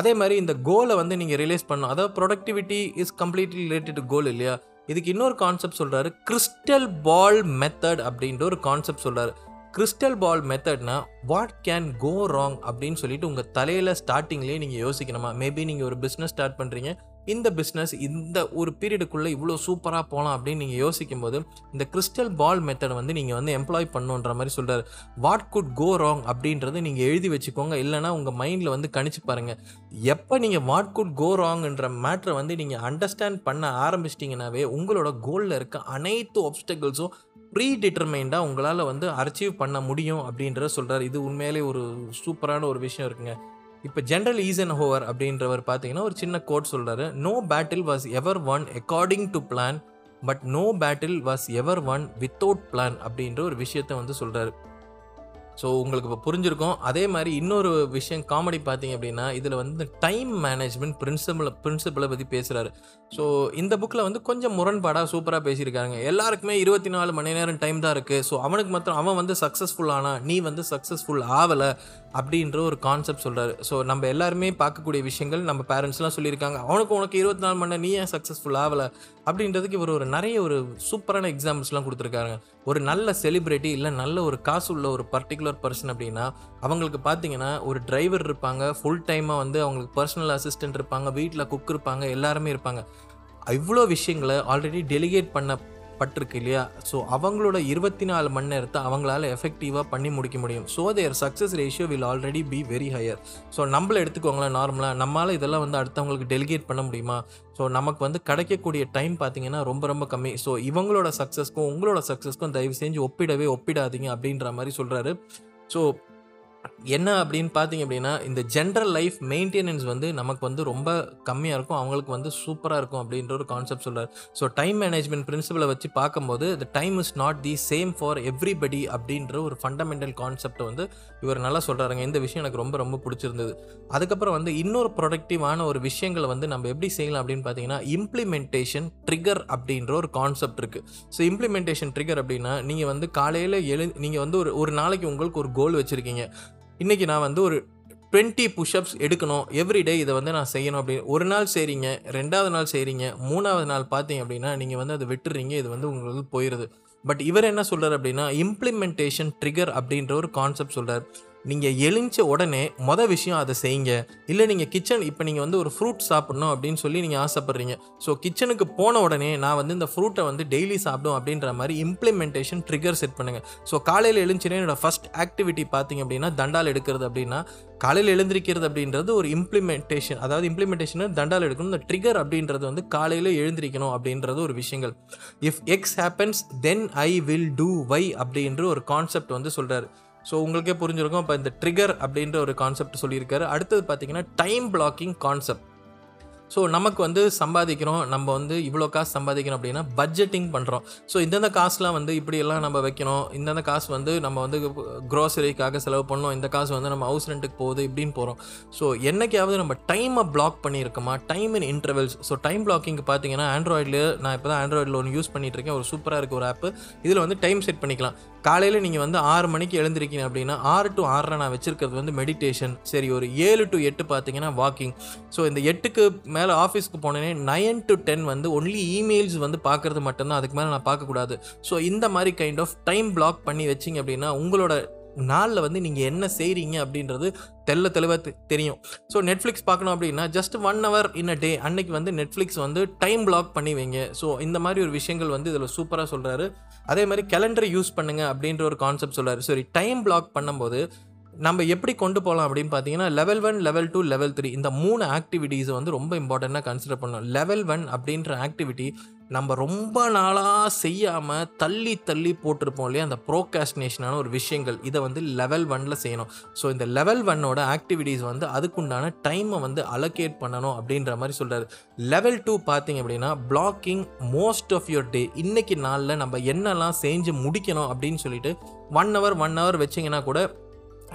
அதே மாதிரி இந்த கோலை வந்து நீங்கள் ரிலீஸ் பண்ணணும். அதாவது productivity is completely related goal இல்லையா? இதுக்கு இன்னொரு கான்செப்ட் சொல்கிறாரு கிறிஸ்டல் பால் மெத்தட் அப்படின்ற ஒரு கான்செப்ட் சொல்கிறாரு கிறிஸ்டல் பால் மெத்தட்னா வாட் கேன் கோ ராங் அப்படின்னு சொல்லிட்டு உங்கள் தலையில் ஸ்டார்டிங்லேயே நீங்கள் யோசிக்கணுமா? மேபி நீங்கள் ஒரு பிஸ்னஸ் ஸ்டார்ட் பண்ணுறீங்க இந்த பிஸ்னஸ் இந்த ஒரு பீரியடுக்குள்ளே இவ்வளோ சூப்பராக போகலாம் அப்படின்னு நீங்கள் யோசிக்கும் போது இந்த கிறிஸ்டல் பால் மெத்தட் வந்து நீங்கள் வந்து எம்ப்ளாய் பண்ணுன்ற மாதிரி சொல்கிறார் வாட் குட் கோ ராங் அப்படின்றது நீங்கள் எழுதி வச்சுக்கோங்க. இல்லைனா உங்கள் மைண்டில் வந்து கணிச்சு பாருங்கள் எப்போ நீங்கள் வாட் குட் கோ ராங்ன்ற மேட்ரை வந்து நீங்கள் அண்டர்ஸ்டாண்ட் பண்ண ஆரம்பிச்சிட்டிங்கனாவே உங்களோட கோலில் இருக்க அனைத்து ஒப்ஸ்டக்கிள்ஸும் ப்ரீ டிட்டர்மைண்டாக உங்களால் வந்து அச்சீவ் பண்ண முடியும் அப்படின்றத சொல்கிறார் இது உண்மையிலே ஒரு சூப்பரான ஒரு விஷயம் இருக்குங்க. இப்போ ஜென்ரல் ஈசன் ஹோவர் அப்படின்றவர் பார்த்தீங்கன்னா ஒரு சின்ன கோட் சொல்கிறாரு no battle was ever won according to plan but no battle was ever won without plan அப்படின்ற ஒரு விஷயத்த வந்து சொல்கிறாரு ஸோ உங்களுக்கு இப்போ புரிஞ்சிருக்கும். அதே மாதிரி இன்னொரு விஷயம் காமெடி பார்த்தீங்க அப்படின்னா இதில் வந்து டைம் மேனேஜ்மெண்ட் பிரின்சிபலை பிரின்சிபலை பற்றி பேசுகிறாரு ஸோ இந்த புக்கில் வந்து கொஞ்சம் முரண்பாடாக சூப்பராக பேசியிருக்காங்க எல்லாருக்குமே இருபத்தி நாலு மணி நேரம் டைம் தான் இருக்குது ஸோ அவனுக்கு மாத்திரம் அவன் வந்து சக்ஸஸ்ஃபுல் ஆனா நீ வந்து சக்ஸஸ்ஃபுல் ஆகலை அப்படின்ற ஒரு கான்செப்ட் சொல்கிறாரு ஸோ நம்ம எல்லாருமே பார்க்கக்கூடிய விஷயங்கள் நம்ம பேரண்ட்ஸ்லாம் சொல்லியிருக்காங்க. அவனுக்கு உனக்கு இருபத்தி நாலு மணி நேரம் நீ ஏன் சக்ஸஸ்ஃபுல் ஆகலை அப்படின்றதுக்கு இவர் ஒரு நிறைய ஒரு சூப்பரான எக்ஸாம்பிள்ஸ்லாம் கொடுத்துருக்காங்க ஒரு நல்ல செலிப்ரிட்டி இல்லை நல்ல ஒரு காசு உள்ள ஒரு பர்டிகுலர் பர்சன் அப்படின்னா அவங்களுக்கு பார்த்தீங்கன்னா ஒரு டிரைவர் இருப்பாங்க ஃபுல் டைமாக வந்து அவங்களுக்கு பர்சனல் அசிஸ்டன்ட் இருப்பாங்க வீட்டில் குக் இருப்பாங்க எல்லாருமே இருப்பாங்க. இவ்வளோ விஷயங்களை ஆல்ரெடி டெலிகேட் பண்ண பட்டிருக்கு இல்லையா? ஸோ அவங்களோட இருபத்தி நாலு மணி நேரத்தை அவங்களால எஃபெக்டிவாக பண்ணி முடிக்க முடியும். So their success ratio will already be very higher so நம்மள எடுத்துக்கோங்களேன் நார்மலாக நம்மளால் இதெல்லாம் வந்து அடுத்தவங்களுக்கு டெலிகேட் பண்ண முடியுமா? ஸோ நமக்கு வந்து கிடைக்கக்கூடிய டைம் பார்த்தீங்கன்னா ரொம்ப ரொம்ப கம்மி. ஸோ இவங்களோட சக்ஸஸ்க்கும் உங்களோட சக்ஸஸ்க்கும் தயவு செஞ்சு ஒப்பிடவே ஒப்பிடாதீங்க அப்படின்ற மாதிரி சொல்கிறாரு ஸோ என்ன அப்படின்னு பார்த்தீங்க அப்படின்னா இந்த ஜென்ரல் லைஃப் மெயின்டெனன்ஸ் வந்து நமக்கு வந்து ரொம்ப கம்மியாக இருக்கும். அவங்களுக்கு வந்து சூப்பராக இருக்கும் அப்படின்ற ஒரு கான்செப்ட் சொல்கிறார் ஸோ டைம் மேனேஜ்மெண்ட் பிரின்சிபலை வச்சு பார்க்கும்போது the time is not the same for everybody அப்படின்ற ஒரு ஃபண்டமெண்டல் கான்செப்டை வந்து இவர் நல்லா சொல்கிறாருங்க இந்த விஷயம் எனக்கு ரொம்ப ரொம்ப பிடிச்சிருந்தது. அதுக்கப்புறம் வந்து இன்னொரு ப்ரொடக்டிவான ஒரு விஷயங்களை வந்து நம்ம எப்படி செய்யலாம் அப்படின்னு பார்த்தீங்கன்னா இம்ப்ளிமெண்டேஷன் ட்ரிகர் அப்படின்ற ஒரு கான்செப்ட் இருக்குது ஸோ இம்ப்ளிமெண்டேஷன் ட்ரிகர் அப்படின்னா நீங்கள் வந்து காலையில் எழு நீங்கள் வந்து ஒரு ஒரு நாளைக்கு உங்களுக்கு ஒரு கோல் வச்சுருக்கீங்க. இன்றைக்கி நான் வந்து ஒரு டுவெண்ட்டி புஷ்அப்ஸ் எடுக்கணும். எவ்ரிடே இதை வந்து நான் செய்யணும் அப்படின்னு. ஒரு நாள் செய்கிறீங்க ரெண்டாவது நாள் செய்கிறீங்க மூணாவது நாள் பார்த்தீங்க அப்படின்னா நீங்கள் வந்து அதை விட்டுறீங்க இது வந்து உங்களுக்கு போயிடுது பட் இவர் என்ன சொல்கிறார் அப்படின்னா இம்ப்ளிமெண்டேஷன் ட்ரிகர் அப்படின்ற ஒரு கான்செப்ட் சொல்கிறார் நீங்கள் எழுந்த உடனே மொதல் விஷயம் அதை செய்யுங்க. இல்லை நீங்கள் கிச்சன் இப்போ நீங்கள் வந்து ஒரு ஃப்ரூட் சாப்பிட்ணும் அப்படின்னு சொல்லி நீங்கள் ஆசைப்பட்றீங்க. ஸோ கிச்சனுக்கு போன உடனே நான் வந்து இந்த ஃப்ரூட்டை வந்து டெய்லி சாப்பிடும் அப்படின்ற மாதிரி இம்ப்ளிமெண்டேஷன் ட்ரிகர் செட் பண்ணுங்கள் ஸோ காலையில் எழுந்துச்சுனே என்னோடய ஃபஸ்ட் ஆக்டிவிட்டி பார்த்தீங்க அப்படின்னா தண்டால் எடுக்கிறது அப்படின்னா காலையில் எழுந்திருக்கிறது அப்படின்றது ஒரு இம்ப்ளிமெண்டேஷன் அதாவது இம்ப்ளிமெண்டேஷன் தண்டால் எடுக்கணும் இந்த ட்ரிகர் அப்படின்றது வந்து காலையில் எழுந்திருக்கணும் அப்படின்றது ஒரு விஷயங்கள். If X happens then I will do Y அப்படின்ற ஒரு கான்செப்ட் வந்து சொல்கிறாரு ஸோ உங்களுக்கே புரிஞ்சிருக்கும். இப்போ இந்த ட்ரிகர் அப்படின்ற ஒரு கான்செப்ட் சொல்லியிருக்காரு. அடுத்தது பார்த்தீங்கன்னா டைம் பிளாக்கிங் கான்செப்ட் ஸோ நமக்கு வந்து சம்பாதிக்கிறோம். நம்ம வந்து இவ்வளோ காசு சம்பாதிக்கிறோம் அப்படின்னா பட்ஜெட்டிங் பண்ணுறோம் ஸோ இந்தந்த காசுலாம் வந்து இப்படியெல்லாம் நம்ம வைக்கணும். இந்தந்த காசு வந்து நம்ம வந்து க்ரோசரிக்காக செலவு பண்ணோம் இந்த காசு வந்து நம்ம ஹவுஸ் ரெண்ட்டுக்கு போகுது இப்படின்னு போகிறோம் ஸோ என்னைக்காவது நம்ம டைமை block பண்ணியிருக்கோமா? Time in intervals so time blocking பார்த்தீங்கன்னா ஆண்ட்ராய்டில் நான் இப்போ தான் ஆண்ட்ராய்டில் ஒன்று யூஸ் பண்ணிகிட்ருக்கேன் ஒரு சூப்பராக இருக்க ஒரு ஆப்பு இதில் வந்து டைம் செட் பண்ணிக்கலாம். காலையில் நீங்கள் வந்து ஆறு மணிக்கு எழுந்திருக்கீங்க அப்படின்னா ஆறு டு ஆறரை நான் வச்சுருக்கிறது வந்து மெடிடேஷன் சரி ஒரு ஏழு டு எட்டு பார்த்தீங்கன்னா வாக்கிங் ஸோ இந்த எட்டுக்கு மேலே ஆஃபீஸ்க்கு போனேனே நைன் டு டென் வந்து ஒன்லி இமெயில்ஸ் வந்து பார்க்குறது மட்டும்தான். அதுக்கு மேலே நான் பார்க்கக்கூடாது. ஸோ இந்த மாதிரி கைண்ட் ஆஃப் டைம் பிளாக் பண்ணி வச்சிங்க அப்படின்னா உங்களோட நாளில் வந்து நீங்கள் என்ன செய்கிறீங்க அப்படின்றது தெல்ல தெளிவாக தெரியும். ஸோ நெட்ஃப்ளிக்ஸ் பார்க்கணும் அப்படின்னா just one hour in a day அன்னைக்கு வந்து நெட்ஃப்ளிக்ஸ் வந்து டைம் பிளாக் பண்ணி வைங்க. ஸோ இந்த மாதிரி ஒரு விஷயங்கள் வந்து இதில் சூப்பராக சொல்கிறாரு அதே மாதிரி கேலண்டரை யூஸ் பண்ணுங்க அப்படின்ற ஒரு கான்செப்ட் சொல்கிறாரு சரி டைம் பிளாக் பண்ணும்போது நம்ம எப்படி கொண்டு போகலாம் அப்படின்னு பார்த்தீங்கன்னா level one level two level three இந்த மூணு ஆக்டிவிட்டீஸை வந்து ரொம்ப இம்பார்ட்டண்ட்டாக கன்சிடர் பண்ணணும். லெவல் ஒன் அப்படின்ற ஆக்டிவிட்டி நம்ம ரொம்ப நாளாக செய்யாமல் தள்ளி தள்ளி போட்டிருப்போம் இல்லையா? அந்த ப்ரோகாஸ்டினேஷனான ஒரு விஷயங்கள். இதை வந்து லெவல் ஒனில் செய்யணும். ஸோ இந்த லெவல் ஒன்னோட ஆக்டிவிட்டீஸ் வந்து அதுக்குண்டான டைமை வந்து அலோகேட் பண்ணணும் அப்படின்ற மாதிரி சொல்கிறாரு லெவல் டூ பார்த்தீங்க அப்படின்னா blocking most of your day இன்றைக்கி நாளில் நம்ம என்னெல்லாம் செஞ்சு முடிக்கணும் அப்படின்னு சொல்லிட்டு ஒன் ஹவர் ஒன் ஹவர் வச்சிங்கன்னா கூட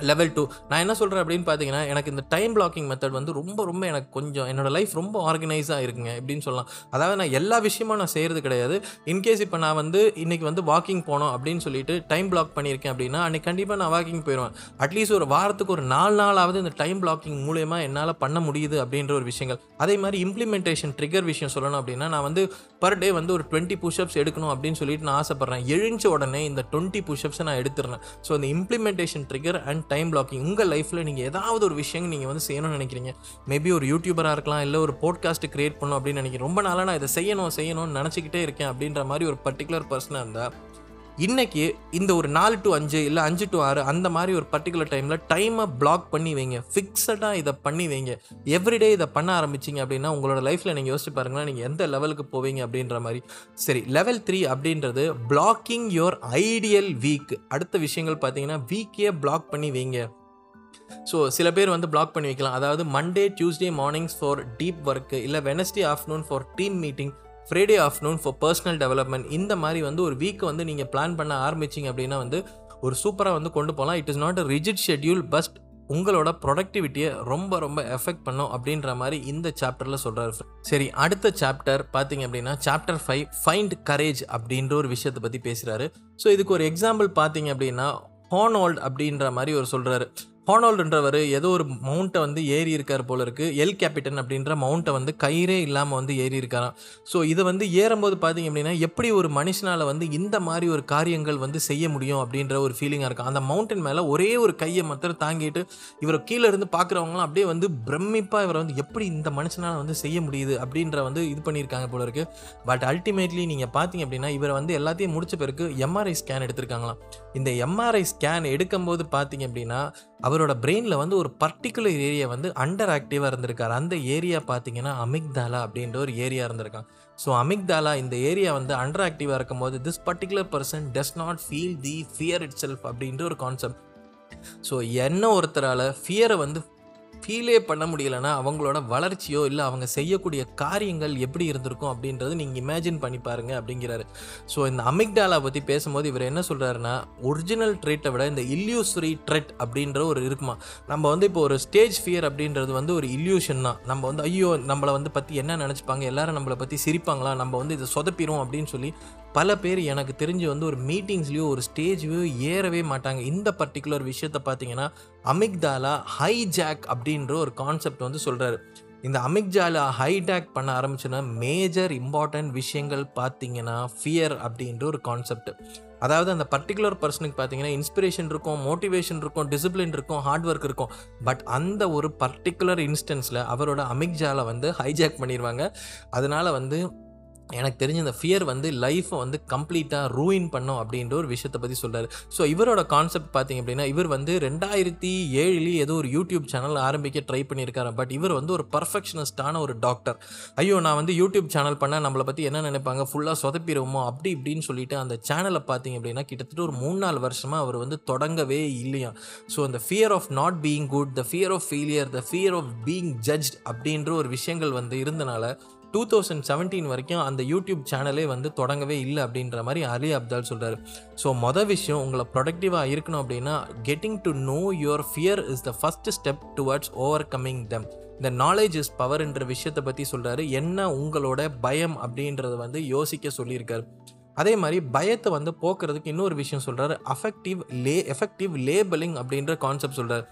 லெவல் டூ நான் என்ன சொல்கிறேன் அப்படின்னு பார்த்தீங்கன்னா எனக்கு இந்த டைம் பிளாக்கிங் மெத்தட் வந்து ரொம்ப ரொம்ப எனக்கு கொஞ்சம் என்னோட லைஃப் ரொம்ப ஆர்கனைஸாக இருக்குங்க எப்படின்னு சொல்லலாம். அதாவது நான் எல்லா விஷயமும் நான் செய்கிறது கிடையாது. இன்கேஸ் இப்போ நான் வந்து இன்றைக்கி வந்து வாக்கிங் போனோம் அப்படின்னு சொல்லிட்டு டைம் பிளாக் பண்ணியிருக்கேன் அப்படின்னா அன்றைக்கி கண்டிப்பாக நான் வாக்கிங் போயிடுவேன் அட்லீஸ்ட் ஒரு வாரத்துக்கு ஒரு நாலு நாளாவது இந்த டைம் பிளாக்கிங் மூலயமா என்னால் பண்ண முடியுது அப்படின்ற ஒரு விஷயங்கள். அதே மாதிரி இம்ப்ளிமெண்டேஷன் ட்ரிகர் விஷயம் சொல்லணும் அப்படின்னா நான் வந்து பர் டே வந்து ஒரு டுவெண்ட்டி புஷ்அப்ஸ் எடுக்கணும் அப்படின்னு சொல்லிட்டு நான் ஆசைப்பட்றேன். எழுந்த உடனே இந்த டுவெண்ட்டி புஷ்அப்ஸை நான் எடுத்துடுறேன். ஸோ இந்த implementation trigger and time blocking உங்கள் லைஃப்பில் நீங்கள் ஏதாவது ஒரு விஷயம் நீங்கள் வந்து செய்யணும்னு நினைக்கிறீங்க. மேபி ஒரு யூடியூபராக இருக்கலாம் இல்லை ஒரு போட்காஸ்ட் கிரியேட் பண்ணணும் அப்படின்னு நினைக்கிறேன் ரொம்ப நாளாக நான் இதை செய்யணும் செய்யணும்னு நினச்சிக்கிட்டே இருக்கேன் அப்படின்ற மாதிரி ஒரு பர்டிகுலர் பர்சனாக இருந்தால் இன்றைக்கி இந்த ஒரு நாலு டு அஞ்சு இல்லை அஞ்சு டு ஆறு அந்த மாதிரி ஒரு பர்டிகுலர் டைமில் டைமை பிளாக் பண்ணி வைங்க. ஃபிக்ஸடாக இதை பண்ணி வைங்க. எவ்ரிடே இதை பண்ண ஆரம்பிச்சிங்க அப்படின்னா உங்களோட லைஃப்பில் நீங்கள் யோசிச்சு பாருங்களேன் நீங்கள் எந்த லெவலுக்கு போவீங்க அப்படின்ற மாதிரி. சரி லெவல் த்ரீ அப்படின்றது பிளாக்கிங் யோர் ஐடியல் வீக் அடுத்த விஷயங்கள் பார்த்தீங்கன்னா வீக்கே பிளாக் பண்ணி வைங்க. ஸோ சில பேர் வந்து பிளாக் பண்ணி வைக்கலாம். அதாவது Monday Tuesday mornings for deep work இல்லை Wednesday afternoon for team meeting Friday afternoon for personal development இந்த மாதிரி வந்து ஒரு வீக்கை வந்து நீங்கள் பிளான் பண்ண ஆரம்பிச்சிங்க அப்படின்னா வந்து ஒரு சூப்பராக வந்து கொண்டு போகலாம் it is not a rigid schedule boost உங்களோட ப்ரொடக்டிவிட்டியை ரொம்ப ரொம்ப எஃபெக்ட் பண்ணும் அப்படின்ற மாதிரி இந்த சாப்டரில் சொல்கிறாரு சரி அடுத்த சாப்டர் பார்த்தீங்க அப்படின்னா சாப்டர் ஃபைவ் ஃபைண்ட் கரேஜ் அப்படின்ற ஒரு விஷயத்தை பற்றி பேசுகிறாரு ஸோ இதுக்கு ஒரு எக்ஸாம்பிள் பார்த்தீங்க அப்படின்னா ஹானோல்ட் அப்படின்ற மாதிரி ஒரு சொல்கிறாரு ஹானோல்டுன்றவர் ஏதோ ஒரு மவுண்ட்டை வந்து ஏறி இருக்கார் போல இருக்கு. எல் கேபிட்டன் அப்படின்ற மவுண்ட்டை வந்து கயிறே இல்லாமல் வந்து ஏறி இருக்காராம். ஸோ இதை வந்து ஏறும்போது பார்த்தீங்க அப்படின்னா எப்படி ஒரு மனுஷனால் வந்து இந்த மாதிரி ஒரு காரியங்கள் வந்து செய்ய முடியும் அப்படின்ற ஒரு ஃபீலிங்காக இருக்கும். அந்த மவுண்டன் மேலே ஒரே ஒரு கையை மாத்திரம் தாங்கிட்டு இவரை கீழே இருந்து பார்க்குறவங்களாம் அப்படியே வந்து பிரமிப்பாக இவரை வந்து எப்படி இந்த மனுஷனால் வந்து செய்ய முடியுது அப்படின்ற வந்து இது பண்ணியிருக்காங்க போல இருக்கு. பட் அல்டிமேட்லி நீங்கள் பார்த்தீங்க அப்படின்னா இவரை வந்து எல்லாத்தையும் முடிச்ச பிறகு எம்ஆர்ஐ ஸ்கேன் எடுத்திருக்காங்களாம். இந்த எம்ஆர்ஐ ஸ்கேன் எடுக்கும்போது பார்த்தீங்க அப்படின்னா அவரோட பிரெயினில் வந்து ஒரு பர்டிகுலர் ஏரியா வந்து அண்டர் ஆக்டிவாக இருந்திருக்கார். அந்த ஏரியா பார்த்தீங்கன்னா அமிக்தாலா அப்படின்ற ஒரு ஏரியா இருந்திருக்கான். ஸோ அமிக்தாலா இந்த ஏரியா வந்து அண்டர் ஆக்டிவாக இருக்கும் போது this particular person does not feel the fear itself அப்படின்ற ஒரு கான்செப்ட் ஸோ என்ன ஒருத்தரால் ஃபியரை வந்து ஃபீலே பண்ண முடியலன்னா அவங்களோட வளர்ச்சியோ இல்லை அவங்க செய்யக்கூடிய காரியங்கள் எப்படி இருந்திருக்கும் அப்படின்றது நீங்கள் இமேஜின் பண்ணி பாருங்க அப்படிங்கிறாரு. ஸோ இந்த அமிக்டாலா பற்றி பேசும்போது இவர் என்ன சொல்கிறாருன்னா ஒரிஜினல் ட்ரெட்டை விட இந்த இல்யூசரி ட்ரெட் அப்படின்ற ஒரு இருக்குமா? நம்ம வந்து இப்போ ஒரு ஸ்டேஜ் ஃபியர் அப்படின்றது வந்து ஒரு இல்யூஷன் தான். நம்ம வந்து ஐயோ நம்மளை வந்து பற்றி என்ன நினச்சிப்பாங்க? எல்லாரும் நம்மளை பற்றி சிரிப்பாங்களா? நம்ம வந்து இதை சொதப்பிடும் அப்படின்னு சொல்லி பல பேர் எனக்கு தெரிஞ்சு வந்து ஒரு மீட்டிங்ஸ்லேயோ ஒரு ஸ்டேஜ்லையோ ஏறவே மாட்டாங்க. இந்த பர்டிகுலர் விஷயத்தை பார்த்தீங்கன்னா அமிக்தாலா ஹைஜாக் அப்படின்ற ஒரு கான்செப்ட் வந்து சொல்கிறாரு இந்த அமிக்ஜாலா ஹைடாக் பண்ண ஆரம்பிச்சுன்னா மேஜர் இம்பார்ட்டன்ட் விஷயங்கள் பார்த்தீங்கன்னா ஃபியர் அப்படின்ற ஒரு கான்செப்ட் அதாவது அந்த பர்டிகுலர் பர்சனுக்கு பார்த்தீங்கன்னா இன்ஸ்பிரேஷன் இருக்கும் மோட்டிவேஷன் இருக்கும் டிசிப்ளின் இருக்கும் ஹார்ட் ஒர்க் இருக்கும். பட் அந்த ஒரு பர்டிகுலர் இன்ஸ்டன்ஸில் அவரோட அமிக்ஜாலை வந்து ஹைஜாக் பண்ணிடுவாங்க அதனால் வந்து எனக்கு தெரிஞ்ச இந்த ஃபியர் வந்து லைஃப்பை வந்து கம்ப்ளீட்டாக ரூயின் பண்ணும் அப்படின்ற ஒரு விஷயத்தை பற்றி சொல்கிறார் ஸோ இவரோட கான்செப்ட் பார்த்தீங்க அப்படின்னா இவர் வந்து ரெண்டாயிரத்தி ஏழுலேயே ஏதோ ஒரு யூடியூப் சேனல் ஆரம்பிக்க ட்ரை பண்ணியிருக்காரு. பட் இவர் வந்து ஒரு பர்ஃபெக்ஷனிஸ்டான ஒரு டாக்டர் ஐயோ நான் வந்து யூடியூப் சேனல் பண்ணால் நம்மளை பற்றி என்ன நினைப்பாங்க? ஃபுல்லாக சொதப்பிடுவோமோ அப்படி இப்படின்னு சொல்லிட்டு அந்த சேனலை பார்த்தீங்க அப்படின்னா கிட்டத்தட்ட ஒரு மூணு நாலு வருஷமாக அவர் வந்து தொடங்கவே இல்லையா? ஸோ அந்த fear of not being good the fear of failure the fear of being judge அப்படின்ற ஒரு விஷயங்கள் வந்து இருந்தனால டூ தௌசண்ட் செவன்டீன் வரைக்கும் அந்த யூடியூப் சேனலே வந்து தொடங்கவே இல்லை அப்படின்ற மாதிரி அலி அப்தால் சொல்கிறார் ஸோ மொதல் விஷயம் உங்களை ப்ரொடக்டிவாக இருக்கணும் அப்படின்னா getting to know your fear is the first step towards overcoming them இந்த நாலேஜ் இஸ் பவர்ன்ற விஷயத்தை பற்றி சொல்கிறாரு என்ன உங்களோட பயம் அப்படின்றத வந்து யோசிக்க சொல்லியிருக்காரு. அதே மாதிரி பயத்தை வந்து போக்குறதுக்கு இன்னொரு விஷயம் சொல்கிறாரு அஃபெக்டிவ் லே எஃபெக்டிவ் லேபலிங் அப்படின்ற கான்செப்ட் சொல்கிறார்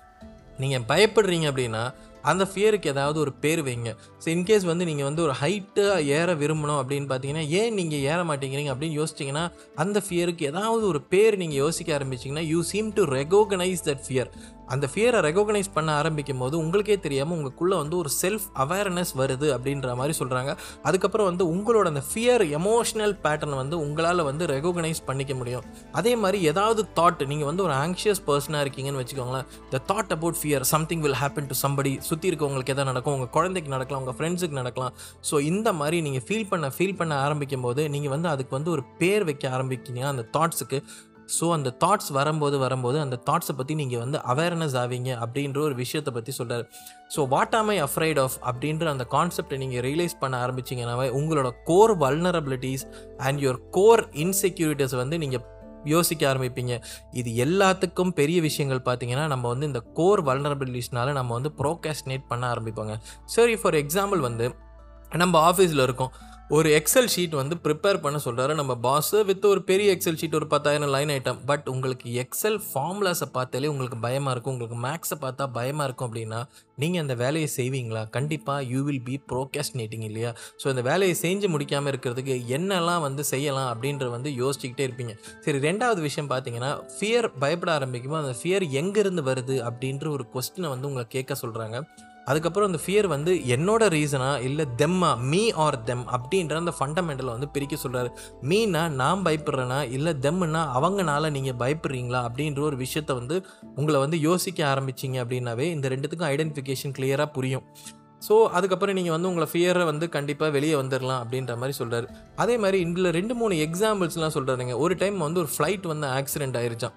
நீங்கள் பயப்படுறீங்க அப்படின்னா அந்த ஃபியருக்கு ஏதாவது ஒரு பேர் வைங்க. ஸோ இன்கேஸ் வந்து நீங்கள் வந்து ஒரு ஹைட்டாக ஏற விரும்பணும் அப்படின்னு பார்த்தீங்கன்னா ஏன் நீங்கள் ஏற மாட்டேங்கிறீங்க அப்படின்னு யோசிச்சிங்கன்னா அந்த ஃபியருக்கு ஏதாவது ஒரு பேர் நீங்கள் யோசிக்க ஆரம்பிச்சிங்கன்னா you seem to recognise that fear அந்த ஃபியரை ரெகோகனைஸ் பண்ண ஆரம்பிக்கும் போது உங்களுக்கே தெரியாமல் உங்களுக்குள்ளே வந்து ஒரு செல்ஃப் அவேர்னஸ் வருது அப்படின்ற மாதிரி சொல்கிறாங்க அதுக்கப்புறம் வந்து உங்களோட அந்த ஃபியர் எமோஷ்னல் பேட்டர்ன் வந்து உங்களால் வந்து ரெகோகனைஸ் பண்ணிக்க முடியும். அதே மாதிரி ஏதாவது தாட் நீங்கள் வந்து ஒரு ஆங்ஷியஸ் பர்சனாக இருக்கீங்கன்னு வச்சுக்கோங்களேன். The thought about fear something will happen to somebody சுற்றி இருக்கவங்களுக்கு எதாவது நடக்கும் உங்கள் குழந்தைக்கு நடக்கலாம் உங்கள் ஃப்ரெண்ட்ஸுக்கு நடக்கலாம். ஸோ இந்த மாதிரி நீங்கள் ஃபீல் பண்ண ஃபீல் பண்ண ஆரம்பிக்கும் போது நீங்கள் வந்து அதுக்கு வந்து ஒரு பேர் வைக்க ஆரம்பிக்கீங்க அந்த தாட்ஸுக்கு ஸோ அந்த தாட்ஸ் வரும்போது வரும்போது அந்த தாட்ஸை பற்றி நீங்கள் வந்து அவேர்னஸ் ஆவீங்க அப்படின்ற ஒரு விஷயத்தை பற்றி சொல்கிறார் ஸோ வாட் ஆம் ஐ அஃப்ரைட் ஆஃப் அப்படின்ற அந்த கான்செப்டை நீங்கள் ரியலைஸ் பண்ண ஆரம்பிச்சிங்கனாவே உங்களோட core vulnerabilities and your core insecurities வந்து நீங்கள் யோசிக்க ஆரம்பிப்பீங்க. இது எல்லாத்துக்கும் பெரிய விஷயங்கள் பார்த்தீங்கன்னா நம்ம வந்து இந்த கோர் வல்னரபிலிட்டிஸ்னால நம்ம வந்து ப்ரோகாஸ்டினேட் பண்ண ஆரம்பிப்போங்க. சரி ஃபார் எக்ஸாம்பிள் வந்து நம்ம ஆஃபீஸில் இருக்கோம். ஒரு எக்ஸல் ஷீட் வந்து ப்ரிப்பேர் பண்ண சொல்கிறாரு நம்ம பாஸ் வித் ஒரு பெரிய எக்ஸல் ஷீட் ஒரு பத்தாயிரம் லைன் ஐட்டம் பட் உங்களுக்கு எக்ஸல் ஃபார்முலாஸை பார்த்தாலே உங்களுக்கு பயமாக இருக்கும். உங்களுக்கு மேக்ஸை பார்த்தா பயமாக இருக்கும் அப்படின்னா நீங்கள் அந்த வேலையை செய்வீங்களா? கண்டிப்பாக யூ வில் பி ப்ரோகாஸ்டினேட்டிங் இல்லையா? ஸோ அந்த வேலையை செஞ்சு முடிக்காமல் இருக்கிறதுக்கு என்னெல்லாம் வந்து செய்யலாம் அப்படின்ற வந்து யோசிச்சுக்கிட்டே இருப்பீங்க. சரி ரெண்டாவது விஷயம் பார்த்தீங்கன்னா ஃபியர் பயப்பட ஆரம்பிக்கும்போது அந்த ஃபியர் எங்கேருந்து வருது அப்படின்ற ஒரு கொஸ்டினை வந்து உங்களை கேட்க சொல்கிறாங்க அதுக்கப்புறம் அந்த ஃபியர் வந்து என்னோட ரீசனா இல்லை தெம்மா மீ ஆர் தெம் அப்படின்ற அந்த ஃபண்டமெண்டலை வந்து பிரிக்க சொல்கிறாரு மீனா நான் பயப்படுறேனா இல்லை தெம்முன்னா அவங்கனால நீங்கள் பயப்படுறீங்களா அப்படின்ற ஒரு விஷயத்த வந்து உங்களை வந்து யோசிக்க ஆரம்பிச்சிங்க அப்படின்னாவே இந்த ரெண்டுத்துக்கும் ஐடென்டிஃபிகேஷன் கிளியராக புரியும். ஸோ அதுக்கப்புறம் நீங்கள் வந்து உங்களை ஃபியரை வந்து கண்டிப்பாக வெளியே வந்துடலாம் அப்படின்ற மாதிரி சொல்கிறாரு அதே மாதிரி இதில் ரெண்டு மூணு எக்ஸாம்பிள்ஸ்லாம் சொல்கிறாருங்க ஒரு டைம் வந்து ஒரு ஃப்ளைட் வந்து ஆக்சிடென்ட் ஆயிருச்சான்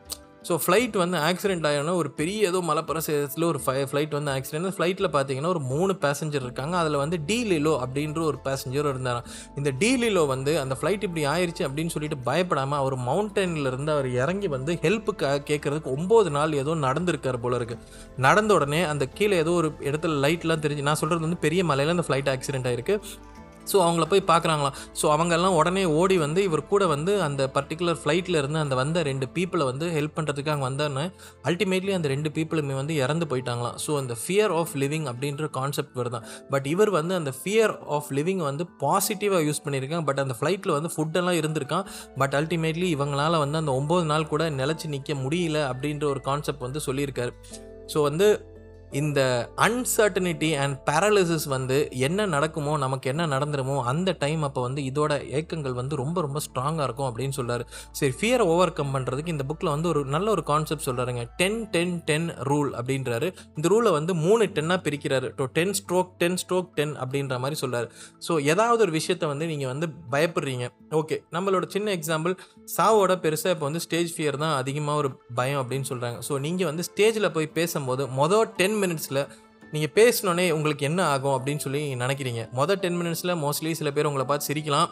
ஸோ ஃப்ளைட் வந்து ஆக்சிடென்ட் ஆகினா ஒரு பெரிய ஏதோ மலைப்பிரசேதத்தில் ஒரு ஃபை ஃப்ளைட் வந்து ஆக்சிடென்ட் ஃப்ளைட்டில் பார்த்தீங்கன்னா ஒரு மூணு பேசஞ்சர் இருக்காங்க. அதில் வந்து டி லிலோ அப்படின்ற ஒரு பேசஞ்சர் இருந்தார் இந்த டி லிலோ வந்து அந்த ஃப்ளைட் இப்படி ஆயிடுச்சு அப்படின்னு சொல்லிட்டு பயப்படாமல் அவர் மவுண்டனில் இருந்து அவர் இறங்கி வந்து ஹெல்ப்புக்காக கேட்குறதுக்கு ஒம்பது நாள் ஏதோ நடந்திருக்கார் போல இருக்குது நடந்த உடனே அந்த கீழே ஏதோ ஒரு இடத்துல லைட்லாம் தெரிஞ்சு நான் சொல்கிறது வந்து பெரிய மலையில் அந்த ஃப்ளைட் ஆக்சிடென்ட் ஆகிருக்கு ஸோ அவங்கள போய் பார்க்குறாங்களாம். ஸோ அவங்கெல்லாம் உடனே ஓடி வந்து இவர் கூட வந்து அந்த பர்டிகுலர் ஃப்ளைட்டில் இருந்து அந்த வந்த ரெண்டு பீப்புளை வந்து ஹெல்ப் பண்ணுறதுக்கு அங்கே வந்தாருன்னு அல்டிமேட்லி அந்த ரெண்டு பீப்புளுமே வந்து இறந்து போயிட்டாங்களாம். ஸோ அந்த ஃபியர் ஆஃப் லிவிங் அப்படின்ற கான்செப்ட் வருதான் பட் இவர் வந்து அந்த ஃபியர் ஆஃப் லிவிங் வந்து பாசிட்டிவாக யூஸ் பண்ணியிருக்காங்க. பட் அந்த ஃப்ளைட்டில் வந்து ஃபுட்டெல்லாம் இருந்திருக்கான் பட் அல்டிமேட்லி இவங்களால வந்து அந்த ஒம்பது நாள் கூட நிலச்சி நிற்க முடியல அப்படின்ற ஒரு கான்செப்ட் வந்து சொல்லியிருக்காரு. ஸோ வந்து இந்த அன்சர்டனிட்டி அண்ட் பேரலிசிஸ் வந்து என்ன நடக்குமோ நமக்கு என்ன நடந்துருமோ அந்த டைம் அப்போ வந்து இதோட ஏக்கங்கள் வந்து ரொம்ப ரொம்ப ஸ்ட்ராங்காக இருக்கும் அப்படின்னு சொல்கிறார் சரி ஃபியரை ஓவர் கம் பண்ணுறதுக்கு இந்த புக்கில் வந்து ஒரு நல்ல ஒரு கான்செப்ட் சொல்கிறாருங்க டென் டென் டென் ரூல் அப்படின்றாரு. இந்த ரூலை வந்து மூணு டென்னாக பிரிக்கிறாரு. To ten stroke ten stroke ten அப்படின்ற மாதிரி சொல்கிறார் ஸோ ஏதாவது ஒரு விஷயத்தை வந்து நீங்கள் வந்து பயப்படுறீங்க. ஓகே நம்மளோட சின்ன எக்ஸாம்பிள் சாவோட பெருசாக இப்போ வந்து ஸ்டேஜ் ஃபியர் தான் அதிகமாக ஒரு பயம் அப்படின்னு சொல்கிறாங்க ஸோ நீங்கள் வந்து ஸ்டேஜில் போய் பேசும்போது மொதல் டென் மினிட்ஸில் நீங்கள் பேசினோடனே உங்களுக்கு என்ன ஆகும் அப்படின்னு சொல்லி நினைக்கிறீங்க. மொதல் டென் மினிட்ஸில் மோஸ்ட்லி சில பேர் உங்களை பார்த்து சிரிக்கலாம்.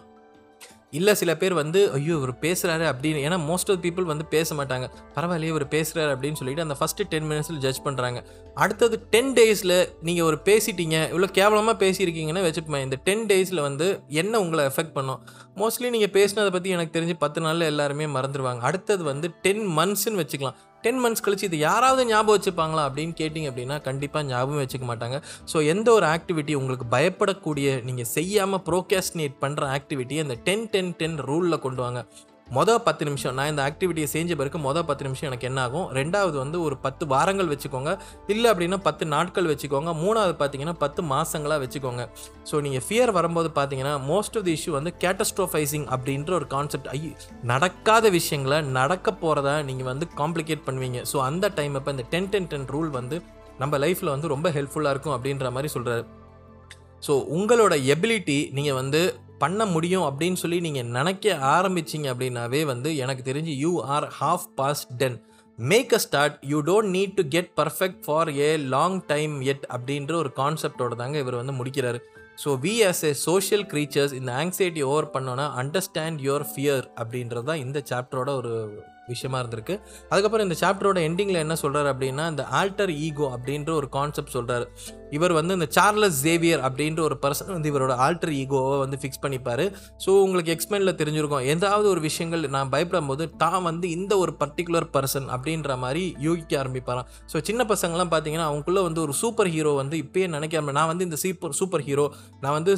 இல்லை சில பேர் வந்து ஐயோ இவர் பேசுகிறாரு அப்படின்னு. ஏன்னா மோஸ்ட் ஆஃப் பீப்புள் வந்து பேச மாட்டாங்க. பரவாயில்லையே இவர் பேசுகிறாரு அப்படின்னு சொல்லிட்டு அந்த ஃபஸ்ட்டு டென் மினிட்ஸில் ஜட்ஜ் பண்ணுறாங்க அடுத்தது டென் டேஸில் நீங்கள் ஒரு பேசிட்டீங்க. இவ்வளோ கேவலமாக பேசியிருக்கீங்கன்னு வச்சுப்பேன் இந்த டென் டேஸில் வந்து என்ன உங்களை எஃபெக்ட் பண்ணும்? மோஸ்ட்லி நீங்கள் பேசினதை பற்றி எனக்கு தெரிஞ்சு பத்து நாளில் எல்லாருமே மறந்துடுவாங்க அடுத்தது வந்து டென் மந்த்ஸ்ன்னு வச்சுக்கலாம். டென் மந்த்ஸ் கழிச்சு இது யாராவது ஞாபகம் வச்சுப்பாங்களா அப்படின்னு கேட்டிங்க அப்படின்னா கண்டிப்பாக ஞாபகம் வச்சுக்க மாட்டாங்க. ஸோ எந்த ஒரு ஆக்டிவிட்டி உங்களுக்கு பயப்படக்கூடிய நீங்கள் செய்யாமல் ப்ரோகாஸ்டினேட் பண்ணுற ஆக்டிவிட்டியை அந்த டென் டென் டென் ரூலில் கொண்டு வாங்க. மொதல் பத்து நிமிஷம் நான் இந்த ஆக்டிவிட்டியை செஞ்ச பிறகு மொதல் பத்து நிமிஷம் எனக்கு என்ன ஆகும் ரெண்டாவது வந்து ஒரு பத்து வாரங்கள் வச்சுக்கோங்க. இல்லை அப்படின்னா பத்து நாட்கள் வச்சுக்கோங்க. மூணாவது பார்த்தீங்கன்னா பத்து மாதங்களாக வச்சுக்கோங்க. ஸோ நீங்கள் ஃபியர் வரும்போது பார்த்தீங்கன்னா மோஸ்ட் ஆஃப் தி இஷ்யூ வந்து கேட்டஸ்ட்ரோஃபைசிங் அப்படின்ற ஒரு கான்செப்ட் ஐ நடக்காத விஷயங்களை நடக்க போகிறதா நீங்கள் வந்து காம்ப்ளிகேட் பண்ணுவீங்க. ஸோ அந்த டைம் இப்போ இந்த டென் டென் டென் ரூல் வந்து நம்ம லைஃப்பில் வந்து ரொம்ப ஹெல்ப்ஃபுல்லாக இருக்கும் அப்படின்ற மாதிரி சொல்கிறாரு ஸோ உங்களோட எபிலிட்டி நீங்கள் வந்து பண்ண முடியும் அப்படின்னு சொல்லி நீங்கள் நினைக்க ஆரம்பிச்சிங்க அப்படின்னாவே வந்து எனக்கு தெரிஞ்சு you are half past ten make a start you don't need to get perfect for a long time எட் அப்படின்ற ஒரு கான்செப்டோட தாங்க இவர் வந்து முடிக்கிறார். So we as a social creatures இந்த ஆங்ஸைட்டி ஓவர் பண்ணோன்னா அண்டர்ஸ்டாண்ட் யுவர் ஃபியர் அப்படின்றது தான் இந்த சாப்டரோட ஒரு விஷயமா இருந்திருக்கு. அதுக்கப்புறம் இந்த சாப்டரோட எண்டிங்கில் என்ன சொல்கிறார் அப்படின்னா இந்த ஆல்டர் ஈகோ அப்படின்ற ஒரு கான்செப்ட் சொல்கிறார் இவர் வந்து இந்த சார்லஸ் ஜேவியர் அப்படின்ற ஒரு பர்சன் வந்து இவரோட ஆல்டர் ஈகோவை வந்து ஃபிக்ஸ் பண்ணிப்பார். ஸோ உங்களுக்கு எக்ஸ்பிளைனில் தெரிஞ்சிருக்கும் ஏதாவது ஒரு விஷயங்கள் நான் பயப்படும் போது தான் வந்து இந்த ஒரு பர்டிகுலர் பர்சன் அப்படின்ற மாதிரி யூகிக்க ஆரம்பிப்பாராம். ஸோ சின்ன பசங்கள்லாம் பார்த்தீங்கன்னா அவங்களுக்குள்ளே வந்து ஒரு சூப்பர் ஹீரோ வந்து இப்பயே நினைக்காம நான் வந்து இந்த சூப்பர் சூப்பர் ஹீரோ நான் வந்து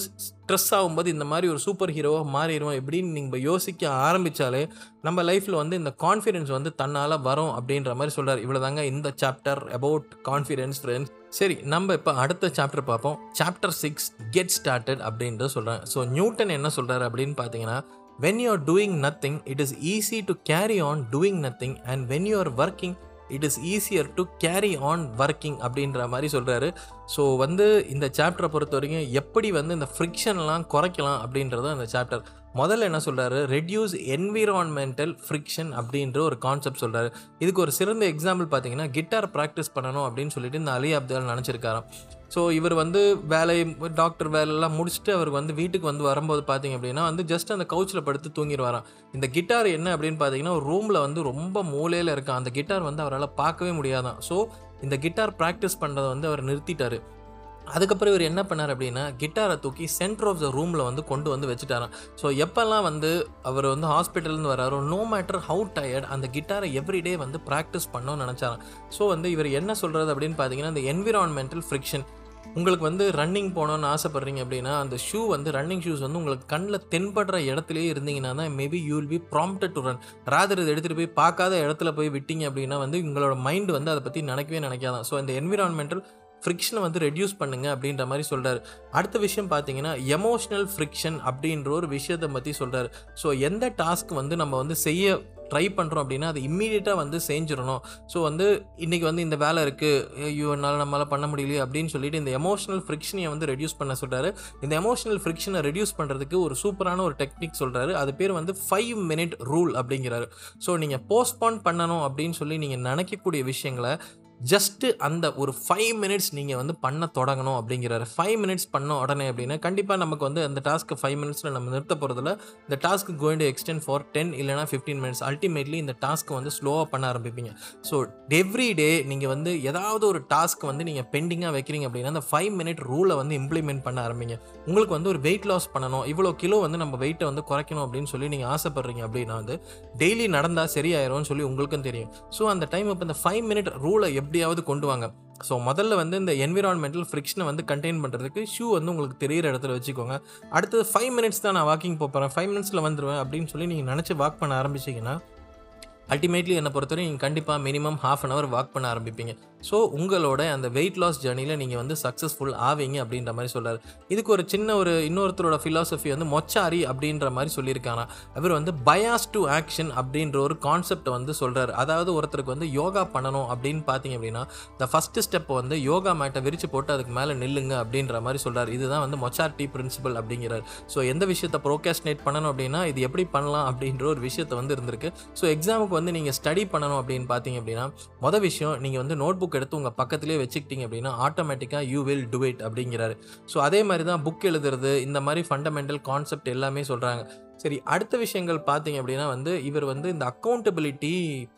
ஸ்ட்ரெஸ் ஆகும்போது இந்த மாதிரி ஒரு சூப்பர் ஹீரோவாக மாறிடுவோம் எப்படின்னு நீங்கள் யோசிக்க ஆரம்பித்தாலே நம்ம லைஃப்பில் வந்து இந்த கான்ஃபிடென்ஸ் வந்து தன்னால் வரும் அப்படின்ற மாதிரி சொல்கிறார் இவ்வளோ தாங்க இந்த சாப்டர் அபவுட் கான்ஃபிடென்ஸ் ஃப்ரெண்ட்ஸ் சரி நம்ம இப்போ அடுத்த சாப்டர் பார்ப்போம். சாப்டர் சிக்ஸ் கெட் ஸ்டார்டட் அப்படின்றது சொல்கிறேன் ஸோ நியூட்டன் என்ன சொல்கிறார் அப்படின்னு பார்த்தீங்கன்னா when you are doing nothing it is easy to carry on doing nothing and when you are working it is easier to carry on working அப்படின்ற மாதிரி சொல்கிறாரு ஸோ வந்து இந்த சாப்டரை பொறுத்த வரைக்கும் எப்படி வந்து இந்த ஃப்ரிக்ஷன்லாம் குறைக்கலாம் அப்படின்றது அந்த சாப்டர் முதல்ல என்ன சொல்கிறாரு ரெடியூஸ் என்விரான்மெண்டல் ஃப்ரிக்ஷன் அப்படின்ற ஒரு கான்செப்ட் சொல்கிறாரு இதுக்கு ஒரு சிறந்த எக்ஸாம்பிள் பார்த்தீங்கன்னா கிட்டார் ப்ராக்டிஸ் பண்ணணும் அப்படின்னு சொல்லிட்டு இந்த அலி அப்தால் நினச்சிருக்காராம். ஸோ இவர் வந்து வேலை டாக்டர் வேலையெல்லாம் முடிச்சுட்டு அவர் வந்து வீட்டுக்கு வந்து வரும்போது பார்த்தீங்க அப்படின்னா வந்து ஜஸ்ட் அந்த கவுச்சில் படுத்து தூங்கிடுவாராம். இந்த கிட்டார் என்ன அப்படின்னு பார்த்தீங்கன்னா ரூமில் வந்து ரொம்ப மூலையில் இருக்கான். அந்த கிட்டார் வந்து அவரால் பார்க்கவே முடியாதான். ஸோ இந்த கிட்டார் ப்ராக்டிஸ் பண்ணுறதை வந்து அவர் நிறுத்திட்டாரு. அதுக்கப்புறம் இவர் என்ன பண்ணார் அப்படின்னா கிட்டாரை தூக்கி சென்டர் ஆஃப் த ரூமில் வந்து கொண்டு வந்து வச்சுட்டாராம். ஸோ எப்போல்லாம் வந்து அவர் வந்து ஹாஸ்பிட்டல்லேருந்து வராரோ நோ மேட்டர் ஹவு டயர்ட் அந்த கிட்டாரை எவ்ரிடே வந்து ப்ராக்டிஸ் பண்ணணும்னு நினச்சாராம். ஸோ வந்து இவர் என்ன சொல்கிறது அப்படின்னு பார்த்தீங்கன்னா அந்த என்விரான்மெண்டல் ஃப்ரிக்ஷன் உங்களுக்கு வந்து ரன்னிங் போகணும்னு ஆசைப்பட்றீங்க அப்படின்னா அந்த ஷூ வந்து ரன்னிங் ஷூஸ் வந்து உங்களுக்கு கண்ணில் தென்படுற இடத்துலேயே இருந்தீங்கன்னா தான் maybe you will be prompted to run rather இதை எடுத்துகிட்டு போய் பார்க்காத இடத்துல போய் விட்டீங்க அப்படின்னா வந்து உங்களோட மைண்ட் வந்து அதை பற்றி நினைக்கவே நினைக்காதான். ஸோ இந்த என்விரான்மெண்டல் ஃப்ரிக்ஷனை வந்து ரெடியூஸ் பண்ணுங்க அப்படின்ற மாதிரி சொல்கிறார் அடுத்த விஷயம் பார்த்தீங்கன்னா எமோஷ்னல் ஃப்ரிக்ஷன் அப்படின்ற ஒரு விஷயத்தை பற்றி சொல்கிறார் ஸோ எந்த டாஸ்க் வந்து நம்ம வந்து செய்ய ட்ரை பண்ணுறோம் அப்படின்னா அது இம்மீடியட்டாக வந்து செஞ்சிடணும். ஸோ வந்து இன்றைக்கி வந்து இந்த வேலை இருக்குது ஐயோ என்னால் நம்மளால் பண்ண முடியலையே அப்படின்னு சொல்லிட்டு இந்த எமோஷனல் ஃப்ரிக்ஷனை வந்து ரெடியூஸ் பண்ண சொல்கிறாரு இந்த எமோஷனல் ஃப்ரிக்ஷனை ரெடியூஸ் பண்ணுறதுக்கு ஒரு சூப்பரான ஒரு டெக்னிக் சொல்கிறாரு அது பேர் வந்து ஃபைவ் மினிட் ரூல் அப்படிங்கிறாரு. ஸோ நீங்கள் போஸ்ட்போன் பண்ணணும் அப்படின்னு சொல்லி நீங்கள் நினைக்கக்கூடிய விஷயங்களை ஜஸ்ட்டு அந்த ஒரு ஃபைவ் மினிட்ஸ் நீங்கள் வந்து பண்ண தொடங்கணும் அப்படிங்கிறாரு. ஃபைவ் மினிட்ஸ் பண்ண உடனே அப்படின்னா கண்டிப்பாக நமக்கு வந்து அந்த டாஸ்க்கு ஃபைவ் மினிட்ஸில் நம்ம நிறுத்த போகிறதுல இந்த task going to extend for ten இல்லைனா ஃபிஃப்டீன் மினிட்ஸ் அல்டிமேட்லி இந்த டாஸ்க்கை வந்து ஸ்லோவாக பண்ண ஆரம்பிப்பீங்க. ஸோ எவ்ரி டே நீங்கள் வந்து ஏதாவது ஒரு டாஸ்க் வந்து நீங்கள் பெண்டிங்காக வைக்கிறீங்க அப்படின்னா அந்த ஃபைவ் மினிட் ரூலை வந்து இம்ப்ளிமெண்ட் பண்ண ஆரம்பிங்க. உங்களுக்கு வந்து ஒரு வெயிட் லாஸ் பண்ணணும். இவ்வளோ கிலோ வந்து நம்ம வெயிட்டை வந்து குறைக்கணும் அப்படின்னு சொல்லி நீங்கள் ஆசைப்படுறீங்க அப்படின்னா வந்து டெய்லி நடந்தால் சரியாயிரும்னு சொல்லி உங்களுக்கும் தெரியும். ஸோ அந்த டைம் இப்போ இந்த ஃபைவ் மினிட் ரூலை எப்படியாவது கொண்டு வாங்க. ஸோ முதல்ல வந்து இந்த என்விரான்மெண்டல் ஃப்ரிக்ஷனை வந்து கண்டெயின் பண்ணுறதுக்கு ஷூ வந்து உங்களுக்கு தெரியிற இடத்துல வச்சுக்கோங்க. அடுத்தது ஃபைவ் மினிட்ஸ் தான் நான் வாக்கிங் போகிறேன் ஃபைவ் மினிட்ஸில் வந்துடுவேன் அப்படின்னு சொல்லி நீங்கள் நினச்சி வாக் பண்ண ஆரம்பிச்சிங்கன்னா அல்டிமேட்லி என்னை பொறுத்தவரை நீங்கள் கண்டிப்பாக minimum half an hour walk பண்ண ஆரம்பிப்பீங்க. ஸோ உங்களோட அந்த வெயிட் லாஸ் ஜேர்னியில் நீங்கள் வந்து சக்ஸஸ்ஃபுல் ஆவீங்க அப்படின்ற மாதிரி சொல்கிறார் இதுக்கு ஒரு சின்ன ஒரு இன்னொருத்தரோட ஃபிலாசபி வந்து மொச்சாரி அப்படின்ற மாதிரி சொல்லியிருக்காங்க. அவர் வந்து பயாஸ் டு ஆக்ஷன் அப்படின்ற ஒரு கான்செப்டை வந்து சொல்கிறார் அதாவது ஒருத்தருக்கு வந்து யோகா பண்ணணும் அப்படின்னு பார்த்தீங்க அப்படின்னா இந்த ஃபஸ்ட்டு ஸ்டெப் வந்து யோகா மேட்டை விரித்து போட்டு அதுக்கு மேலே நில்லுங்க அப்படின்ற மாதிரி சொல்கிறார் இதுதான் வந்து மொச்சாரிட்டி பிரின்சிபல் அப்படிங்கிறார். ஸோ எந்த விஷயத்தை ப்ரோகாஸ்டினேட் பண்ணணும் அப்படின்னா இது எப்படி பண்ணலாம் அப்படின்ற ஒரு விஷயத்தை வந்து இருந்திருக்கு. ஸோ எக்ஸாமுக்கு வந்து நீங்கள் ஸ்டடி பண்ணணும் அப்படின்னு பார்த்தீங்க அப்படின்னா மொதல் விஷயம் நீங்கள் வந்து நோட் புக் எடுத்து உங்கள் பக்கத்துலேயே வச்சுக்கிட்டீங்க அப்படின்னா ஆட்டோமேட்டிக்காக யூ வில் டூ இட் அப்படிங்கிறாரு. ஸோ அதே மாதிரி தான் புக் எழுதுறது இந்த மாதிரி ஃபண்டமெண்டல் கான்செப்ட் எல்லாமே சொல்கிறாங்க சரி அடுத்த விஷயங்கள் பார்த்தீங்க அப்படின்னா வந்து இவர் வந்து இந்த அக்கௌண்டபிலிட்டி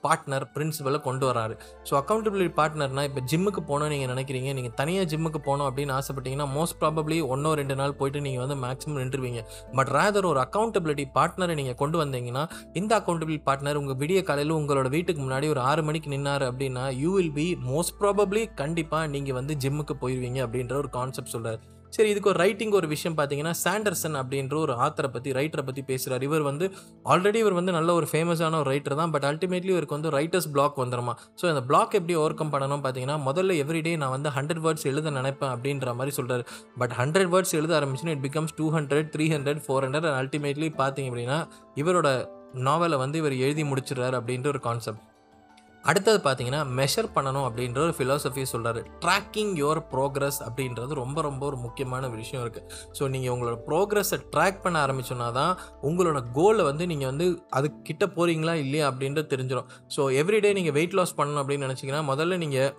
பார்ட்னர் பிரின்சிபலை கொண்டு வராரு ஸோ அக்கௌண்டபிலிட்டி பார்ட்னர்னா இப்போ ஜிம்முக்கு போகணும் நீங்கள் நினைக்கிறீங்க. நீங்கள் தனியாக ஜிம்முக்கு போகணும் அப்படின்னு ஆசைப்பட்டீங்கன்னா மோஸ்ட் ப்ராபப்ளி ஒன்றோ ரெண்டு நாள் போயிட்டு நீங்கள் வந்து மேக்ஸிமம் நின்றுவீங்க. பட் ரேதர் ஒரு அக்கௌண்டபிலிட்டி பார்ட்னரை நீங்கள் கொண்டு வந்தீங்கன்னா இந்த அக்கௌண்டபிலிட்டி பார்ட்னர் உங்கள் விடிய காலையில் உங்களோட வீட்டுக்கு முன்னாடி ஒரு ஆறு மணிக்கு நின்னார் அப்படின்னா you will be most probably கண்டிப்பாக நீங்கள் வந்து ஜிம்முக்கு போயிடுவீங்க அப்படின்ற ஒரு கான்செப்ட் சொல்கிறார் சரி இதுக்கு ஒரு ரைட்டிங் ஒரு விஷயம் பார்த்தீங்கன்னா சாண்டர்சன் அப்படின்ற ஒரு ஆத்தரை பற்றி ரைட்டரை பற்றி பேசுகிறார் இவர் வந்து ஆல்ரெடி இவர் வந்து நல்ல ஒரு ஃபேமஸான ஒரு ரைட்டர் தான். பட் அல்டிமேட்லி இவருக்கு வந்து ரைட்டர்ஸ் பிளாக் வந்துருமா? ஸோ அந்த பிளாக் எப்படி ஓவர் கம் பண்ணணும் பார்த்தீங்கன்னா முதல்ல எவ்ரிடே நான் வந்து ஹண்ட்ரட் வேர்ட்ஸ் எழுத நினைப்பேன் அப்படின்ற மாதிரி சொல்கிறார் பட் ஹண்ட்ரட் வேர்ட்ஸ் எழுத ஆரம்பிச்சுன்னா it becomes two hundred three hundred four hundred ultimately பார்த்தீங்க அப்படின்னா இவரோட நாவலை வந்து இவர் எழுதி முடிச்சிடுறாரு அப்படின்ற ஒரு கான்செப்ட் அடுத்தது பார்த்தீங்கன்னா மெஷர் பண்ணணும் அப்படின்ற ஒரு ஃபிலாசபி சொல்கிறாரு ட்ராக்கிங் யுவர் ப்ரோக்ரஸ் அப்படின்றது ரொம்ப ரொம்ப ஒரு முக்கியமான ஒரு விஷயம் இருக்குது ஸோ நீங்கள் உங்களோட ப்ரோக்ரஸை ட்ராக் பண்ண ஆரம்பிச்சோன்னா தான் உங்களோட கோலை வந்து நீங்கள் வந்து அது கிட்ட போகிறீங்களா இல்லையா அப்படின்றது தெரிஞ்சிடும் ஸோ எவ்ரிடே நீங்கள் வெயிட் லாஸ் பண்ணணும் அப்படின்னு நினச்சிங்கன்னா முதல்ல நீங்கள்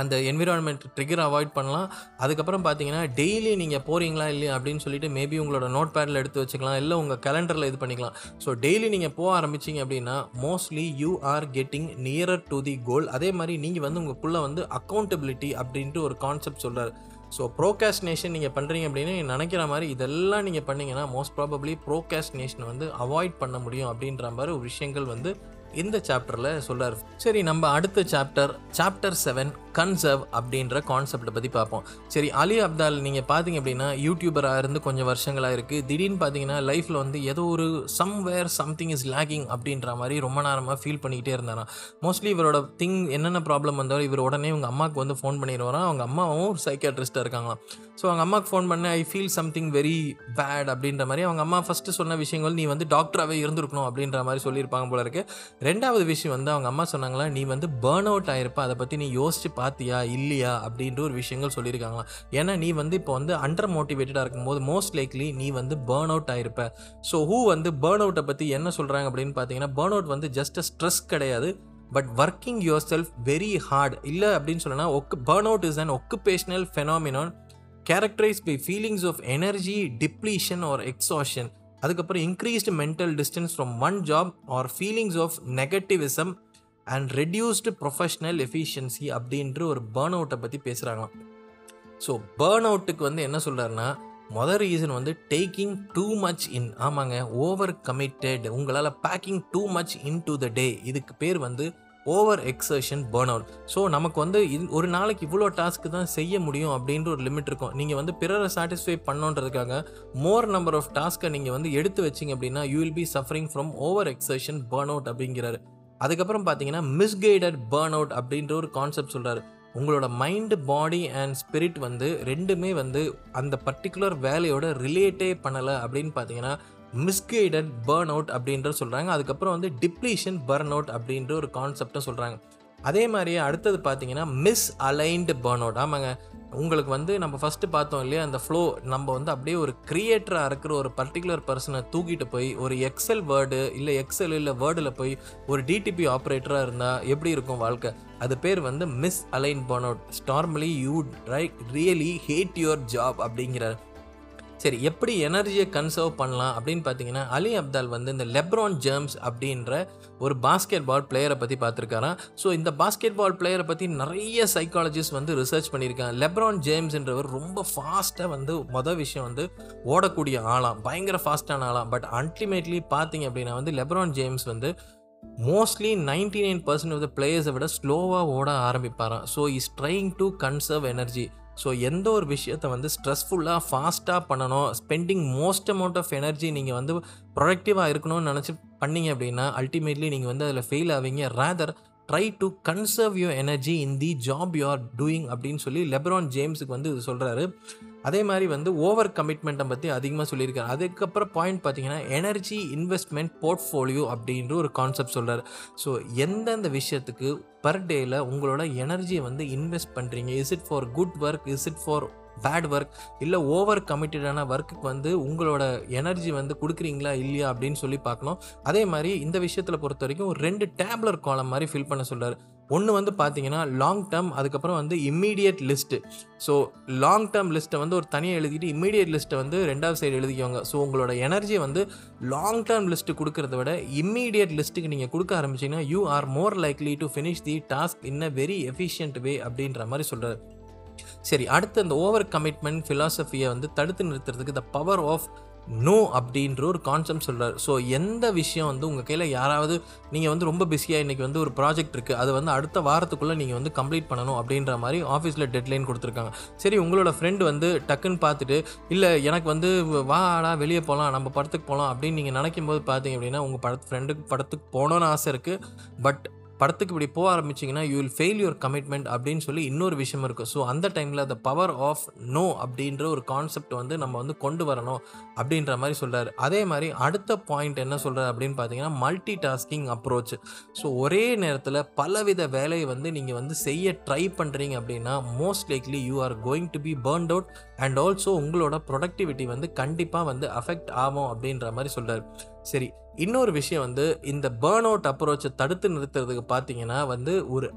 அந்த என்விரான்மெண்ட் ட்ரிகர் அவாய்ட் பண்ணலாம். அதுக்கப்புறம் பார்த்தீங்கன்னா டெய்லி நீங்கள் போகிறீங்களா இல்லையா அப்படின்னு சொல்லிட்டு மேபி உங்களோட நோட் பேடில் எடுத்து வச்சுக்கலாம். இல்லை உங்கள் கேலண்டரில் இது பண்ணிக்கலாம். ஸோ டெய்லி நீங்கள் போக ஆரம்பிச்சிங்க அப்படின்னா mostly you are getting nearer to the goal அதே மாதிரி நீங்கள் வந்து உங்களுக்குள்ளே வந்து அக்கௌண்டபிலிட்டி அப்படின்ட்டு ஒரு கான்செப்ட் சொல்கிறார் ஸோ ப்ரோகாஸ்டினேஷன் நீங்கள் பண்ணுறீங்க அப்படின்னு நினைக்கிற மாதிரி இதெல்லாம் நீங்கள் பண்ணிங்கன்னா மோஸ்ட் ப்ராபப்ளி ப்ரோகாஸ்டினேஷன் வந்து அவாய்ட் பண்ண முடியும் அப்படின்ற மாதிரி ஒரு விஷயங்கள் வந்து இந்த சாப்டரில் சொல்கிறார் சரி நம்ம அடுத்த சாப்டர் சாப்டர் செவன் கன்சர்வ் அப்படின்ற கான்செப்டை பற்றி பார்ப்போம். சரி அலி அப்தால் நீங்கள் பார்த்தீங்க அப்படின்னா யூடியூபராக இருந்து கொஞ்சம் வருஷங்களாக இருக்குது திடீர்னு பார்த்தீங்கன்னா லைஃப்பில் வந்து ஏதோ ஒரு சம்வேர் சம்திங் இஸ் லேக்கிங் அப்படின்ற மாதிரி ரொம்ப நேரமாக ஃபீல் பண்ணிக்கிட்டே இருந்தாராம். மோஸ்ட்லி இவரோட திங் என்னென்ன ப்ராப்ளம் வந்தாலும் இவர் உடனே உங்கள் அம்மாவுக்கு வந்து ஃபோன் பண்ணிடுவாராம். அவங்க அம்மாவும் ஒரு சைக்கியாட்ரிஸ்ட்டாக இருக்காங்களாம். ஸோ அவங்க அம்மாவுக்கு ஃபோன் பண்ண I feel something very bad அப்படின்ற மாதிரி அவங்க அம்மா ஃபஸ்ட்டு சொன்ன விஷயங்கள் நீ வந்து டாக்டராகவே இருந்திருக்கணும் அப்படின்ற மாதிரி சொல்லியிருப்பாங்க போல இருக்கு. ரெண்டாவது விஷயம் வந்து அவங்க அம்மா சொன்னாங்களா நீ வந்து பேர்ன் அவுட் ஆயிருப்ப அதை பற்றி நீ யோசிச்சு பார்த்தியா இல்லையா அப்படின்ற ஒரு விஷயங்கள் சொல்லியிருக்காங்களாம். ஏன்னா நீ வந்து இப்போ வந்து அண்டர் மோட்டிவேட்டடாக இருக்கும்போது மோஸ்ட் லைக்லி நீ வந்து பேர்ன் அவுட் ஆகிருப்ப ஸோ ஹூ வந்து பேர்ன் அவுட்டை பற்றி என்ன சொல்கிறாங்க அப்படின்னு பார்த்தீங்கன்னா பேர்ன் அவுட் வந்து ஜஸ்ட் ஸ்ட்ரெஸ் கிடையாது. But working yourself very hard இல்லை அப்படின்னு சொல்லனா ஒக்கு burn out is an occupational phenomenon characterised by feelings of energy depletion or exhaustion அதுக்கப்புறம் increased mental distance from one job or feelings of negativism and reduced professional efficiency அப்படின்ற ஒரு பேர்ன் அவுட்டை பற்றி பேசுகிறாங்களாம் ஸோ பேர்ன் அவுட்டுக்கு வந்து என்ன சொல்கிறாருன்னா மொதல் ரீசன் வந்து டேக்கிங் டூ மச் இன் ஆமாங்க ஓவர் கமிட்டட் உங்களால் packing too much in to the day இதுக்கு பேர் வந்து over exertion burn out so நமக்கு வந்து இது ஒரு நாளைக்கு இவ்வளோ டாஸ்க்கு தான் செய்ய முடியும் அப்படின்ற ஒரு லிமிட் இருக்கும். நீங்கள் வந்து பிறரை சாட்டிஸ்ஃபை பண்ணோன்றதுக்காக மோர் நம்பர் ஆஃப் டாஸ்க்கை நீங்கள் வந்து எடுத்து வச்சிங்க அப்படின்னா you will be suffering from over exertion burn out அப்படிங்கிறாரு. அதுக்கப்புறம் பார்த்தீங்கன்னா மிஸ்கைடட் பேர்ன் அவுட் அப்படின்ற ஒரு கான்செப்ட் சொல்கிறாரு உங்களோட மைண்டு பாடி அண்ட் ஸ்பிரிட் வந்து ரெண்டுமே வந்து அந்த பர்டிகுலர் வேலையோட ரிலேட்டே பண்ணலை அப்படின்னு பார்த்தீங்கன்னா மிஸ்கைடட் பேர்ன் அவுட் அப்படின்ற சொல்கிறாங்க அதுக்கப்புறம் வந்து டிப்ளீஷன் பர்ன் அவுட் அப்படின்ற ஒரு கான்செப்டை சொல்கிறாங்க அதே மாதிரியே அடுத்தது பார்த்தீங்கன்னா மிஸ் அலைன்டு பேர்ன் அவுட் ஆமாங்க. உங்களுக்கு வந்து நம்ம ஃபஸ்ட்டு பார்த்தோம் இல்லையா அந்த ஃப்ளோ நம்ம வந்து அப்படியே ஒரு க்ரியேட்டராக இருக்கிற ஒரு பர்டிகுலர் பர்சனை தூக்கிட்டு போய் ஒரு எக்ஸல் வேர்டு இல்லை எக்ஸல் இல்லை வேர்டில் போய் ஒரு டிடிபி ஆப்ரேட்டராக இருந்தால் எப்படி இருக்கும் வாழ்க்கை? அது பேர் வந்து misalign burn out ஸ்டார்மலி you right really hate your job அப்படிங்கிறார். சரி எப்படி எனர்ஜியை கன்சர்வ் பண்ணலாம் அப்படின்னு பார்த்தீங்கன்னா அலி அப்தால் வந்து இந்த லெப்ரான் ஜேம்ஸ் அப்படின்ற ஒரு பாஸ்கெட் பால் பிளேயரை பற்றி பார்த்துருக்காராம். ஸோ இந்த பாஸ்கெட் பால் பிளேயரை பற்றி நிறைய சைக்காலஜிஸ்ட் வந்து ரிசர்ச் பண்ணியிருக்காங்க. லெப்ரான் ஜேம்ஸ்ன்றவர் ரொம்ப ஃபாஸ்ட்டாக வந்து மொதல் விஷயம் வந்து ஓடக்கூடிய ஆளாம். பயங்கர ஃபாஸ்ட்டான ஆளாம். பட் அல்டிமேட்லி பார்த்தீங்க அப்படின்னா வந்து லெப்ரான் ஜேம்ஸ் வந்து mostly ninety nine percent of the பிளேயர்ஸை விட ஸ்லோவாக ஓட ஆரம்பிப்பாராம். So is trying to conserve energy so எந்த ஒரு விஷயத்தை வந்து ஸ்ட்ரெஸ்ஃபுல்லாக ஃபாஸ்ட்டாக பண்ணணும் spending most amount of energy நீங்கள் வந்து ப்ரொடக்டிவாக இருக்கணும்னு நினச்சி பண்ணீங்க அப்படின்னா அல்டிமேட்லி நீங்கள் வந்து அதில் ஃபெயில் ஆவீங்க. Rather try to conserve your energy in the job you are doing அப்படின்னு சொல்லி லெப்ரான் ஜேம்ஸுக்கு வந்து இது சொல்கிறாரு அதே மாதிரி வந்து ஓவர் கமிட்மெண்ட்டை பற்றி அதிகமாக சொல்லியிருக்காரு. அதுக்கப்புறம் பாயிண்ட் பார்த்தீங்கன்னா எனர்ஜி இன்வெஸ்ட்மெண்ட் போர்ட்ஃபோலியோ அப்படின்ற ஒரு கான்செப்ட் சொல்கிறார் ஸோ எந்தெந்த விஷயத்துக்கு பர் டேயில் உங்களோட எனர்ஜியை வந்து இன்வெஸ்ட் பண்ணுறீங்க is it for good work is it for bad work இல்லை ஓவர் கமிட்டடான ஒர்க்குக்கு வந்து உங்களோட எனர்ஜி வந்து கொடுக்குறீங்களா இல்லையா அப்படின்னு சொல்லி பார்க்கணும். அதே மாதிரி இந்த விஷயத்தில் பொறுத்த வரைக்கும் ஒரு ரெண்டு டேப்லர் காலம் மாதிரி ஃபில் பண்ண சொல்கிறார் ஒன்று வந்து பார்த்தீங்கன்னா லாங் டேர்ம் அதுக்கப்புறம் வந்து immediate list so long term லிஸ்ட்டை வந்து ஒரு தனியாக எழுதிட்டு இம்மீடியட் லிஸ்ட்டை வந்து ரெண்டாவது சைடு எழுதிக்கோங்க. ஸோ உங்களோட எனர்ஜி வந்து லாங் டேர்ம் லிஸ்ட்டு கொடுக்கறத விட இம்மீடியட் லிஸ்ட்டுக்கு நீங்கள் கொடுக்க ஆரம்பிச்சிங்கன்னா you are more likely to finish the task in a very efficient way அப்படின்ற மாதிரி சொல்கிறார் சரி அடுத்து அந்த ஓவர் கமிட்மெண்ட் ஃபிலாசபியை வந்து தடுத்து நிறுத்துறதுக்கு த பவர் ஆஃப் நோ அப்படின்ற ஒரு கான்செப்ட் சொல்கிறார் ஸோ எந்த விஷயம் வந்து உங்கள் கையில் யாராவது நீங்கள் வந்து ரொம்ப பிஸியாக இன்றைக்கி வந்து ஒரு ப்ராஜெக்ட் இருக்குது அது வந்து அடுத்த வாரத்துக்குள்ளே நீங்கள் வந்து கம்ப்ளீட் பண்ணணும் அப்படின்ற மாதிரி ஆஃபீஸில் டெட்லைன் கொடுத்துருக்காங்க. சரி உங்களோட ஃப்ரெண்டு வந்து டக்குன்னு பார்த்துட்டு இல்லை எனக்கு வந்து வாடா வெளியே போகலாம் நம்ம படத்துக்கு போகலாம் அப்படின்னு நீங்கள் நினைக்கும் போது பார்த்தீங்க அப்படின்னா உங்கள் படத்து ஃப்ரெண்டுக்கு படத்துக்கு போகணுன்னு ஆசை இருக்குது பட் படத்துக்கு இப்படி போக ஆரம்பிச்சிங்கன்னா you will fail your commitment அப்படின்னு சொல்லி இன்னொரு விஷயம் இருக்கும். ஸோ அந்த டைமில் த பவர் ஆஃப் நோ அப்படின்ற ஒரு கான்செப்ட் வந்து நம்ம வந்து கொண்டு வரணும் அப்படின்ற மாதிரி சொல்கிறார் அதே மாதிரி அடுத்த பாயிண்ட் என்ன சொல்கிறார் அப்படின்னு பார்த்தீங்கன்னா மல்டி டாஸ்கிங் அப்ரோச் ஸோ ஒரே நேரத்தில் பலவித வேலையை வந்து நீங்கள் வந்து செய்ய ட்ரை பண்ணுறீங்க அப்படின்னா most likely you are going to be burnt out and also உங்களோட ப்ரொடக்டிவிட்டி வந்து கண்டிப்பாக வந்து அஃபெக்ட் ஆகும் அப்படின்ற மாதிரி சொல்கிறார் சரி இன்னொரு விஷயம் வந்து இந்த பேர்ன் அவுட் அப்ரோச்சை தடுத்து நிறுத்துறதுக்கு பார்த்தீங்கன்னா வந்து ஒரு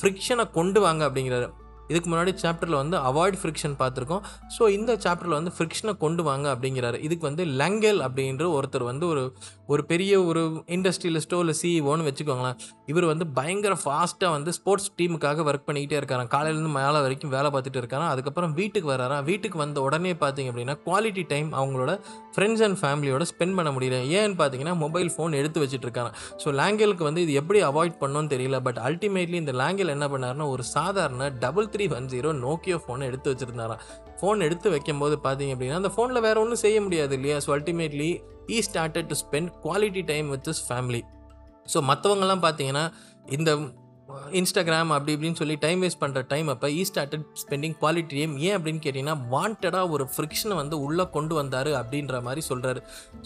ஃப்ரிக்ஷனை கொண்டு வாங்க அப்படிங்கிறாரு. இதுக்கு முன்னாடி சாப்டரில் வந்து அவாய்ட் ஃப்ரிக்ஷன் பார்த்துருக்கோம். ஸோ இந்த சாப்டரில் வந்து ஃப்ரிக்ஷனை கொண்டு வாங்க அப்படிங்கிறாரு. இதுக்கு வந்து லெங்கல் அப்படின்ற ஒருத்தர் வந்து ஒரு ஒரு பெரிய ஒரு இண்டஸ்ட்ரியலிஸ்ட்டோ இல்லை சிஇஓன்னு வச்சுக்கோங்களேன். இவர் வந்து பயங்கர ஃபாஸ்ட்டாக வந்து ஸ்போர்ட்ஸ் டீமுக்காக ஒர்க் பண்ணிக்கிட்டே இருக்காராம். காலையிலேருந்து மேலே வரைக்கும் வேலை பார்த்துட்டு இருக்காராம். அதுக்கப்புறம் வீட்டுக்கு வராராம். வீட்டுக்கு வந்த உடனே பார்த்தீங்க அப்படின்னா குவாலிட்டி டைம் அவங்களோட ஃப்ரெண்ட்ஸ் அண்ட் ஃபேமிலியோட ஸ்பெண்ட் பண்ண முடியல. ஏன்னு பார்த்தீங்கன்னா மொபைல் ஃபோன் எடுத்து வச்சுட்டு இருக்காங்க ஸோ லேங்கலுக்கு வந்து இது எப்படி அவாய்ட் பண்ணோன்னு தெரியல. பட் அல்டிமேட்லி இந்த லேங்கல் என்ன பண்ணாருன்னா ஒரு சாதாரண டபுள் த்ரீ ஒன் ஜீரோ நோக்கியோ ஃபோனை எடுத்து வச்சுருந்தாராம். ஃபோன் எடுத்து வைக்கும்போது பார்த்தீங்க அப்படின்னா அந்த ஃபோனில் வேறு ஒன்றும் செய்ய முடியாது இல்லையா? So ultimately he started to spend quality time with his family so மற்றவங்கலாம் பார்த்தீங்கன்னா இந்த இன்ஸ்டாகிராம் அப்படி இப்படின்னு சொல்லி டைம் வேஸ்ட் பண்ணுற டைம் அப்போ he started spending quality time ஏன் அப்படின்னு கேட்டிங்கன்னா வாண்டடாக ஒரு ஃப்ரிக்ஷனை வந்து உள்ளே கொண்டு வந்தார் அப்படின்ற மாதிரி சொல்கிறாரு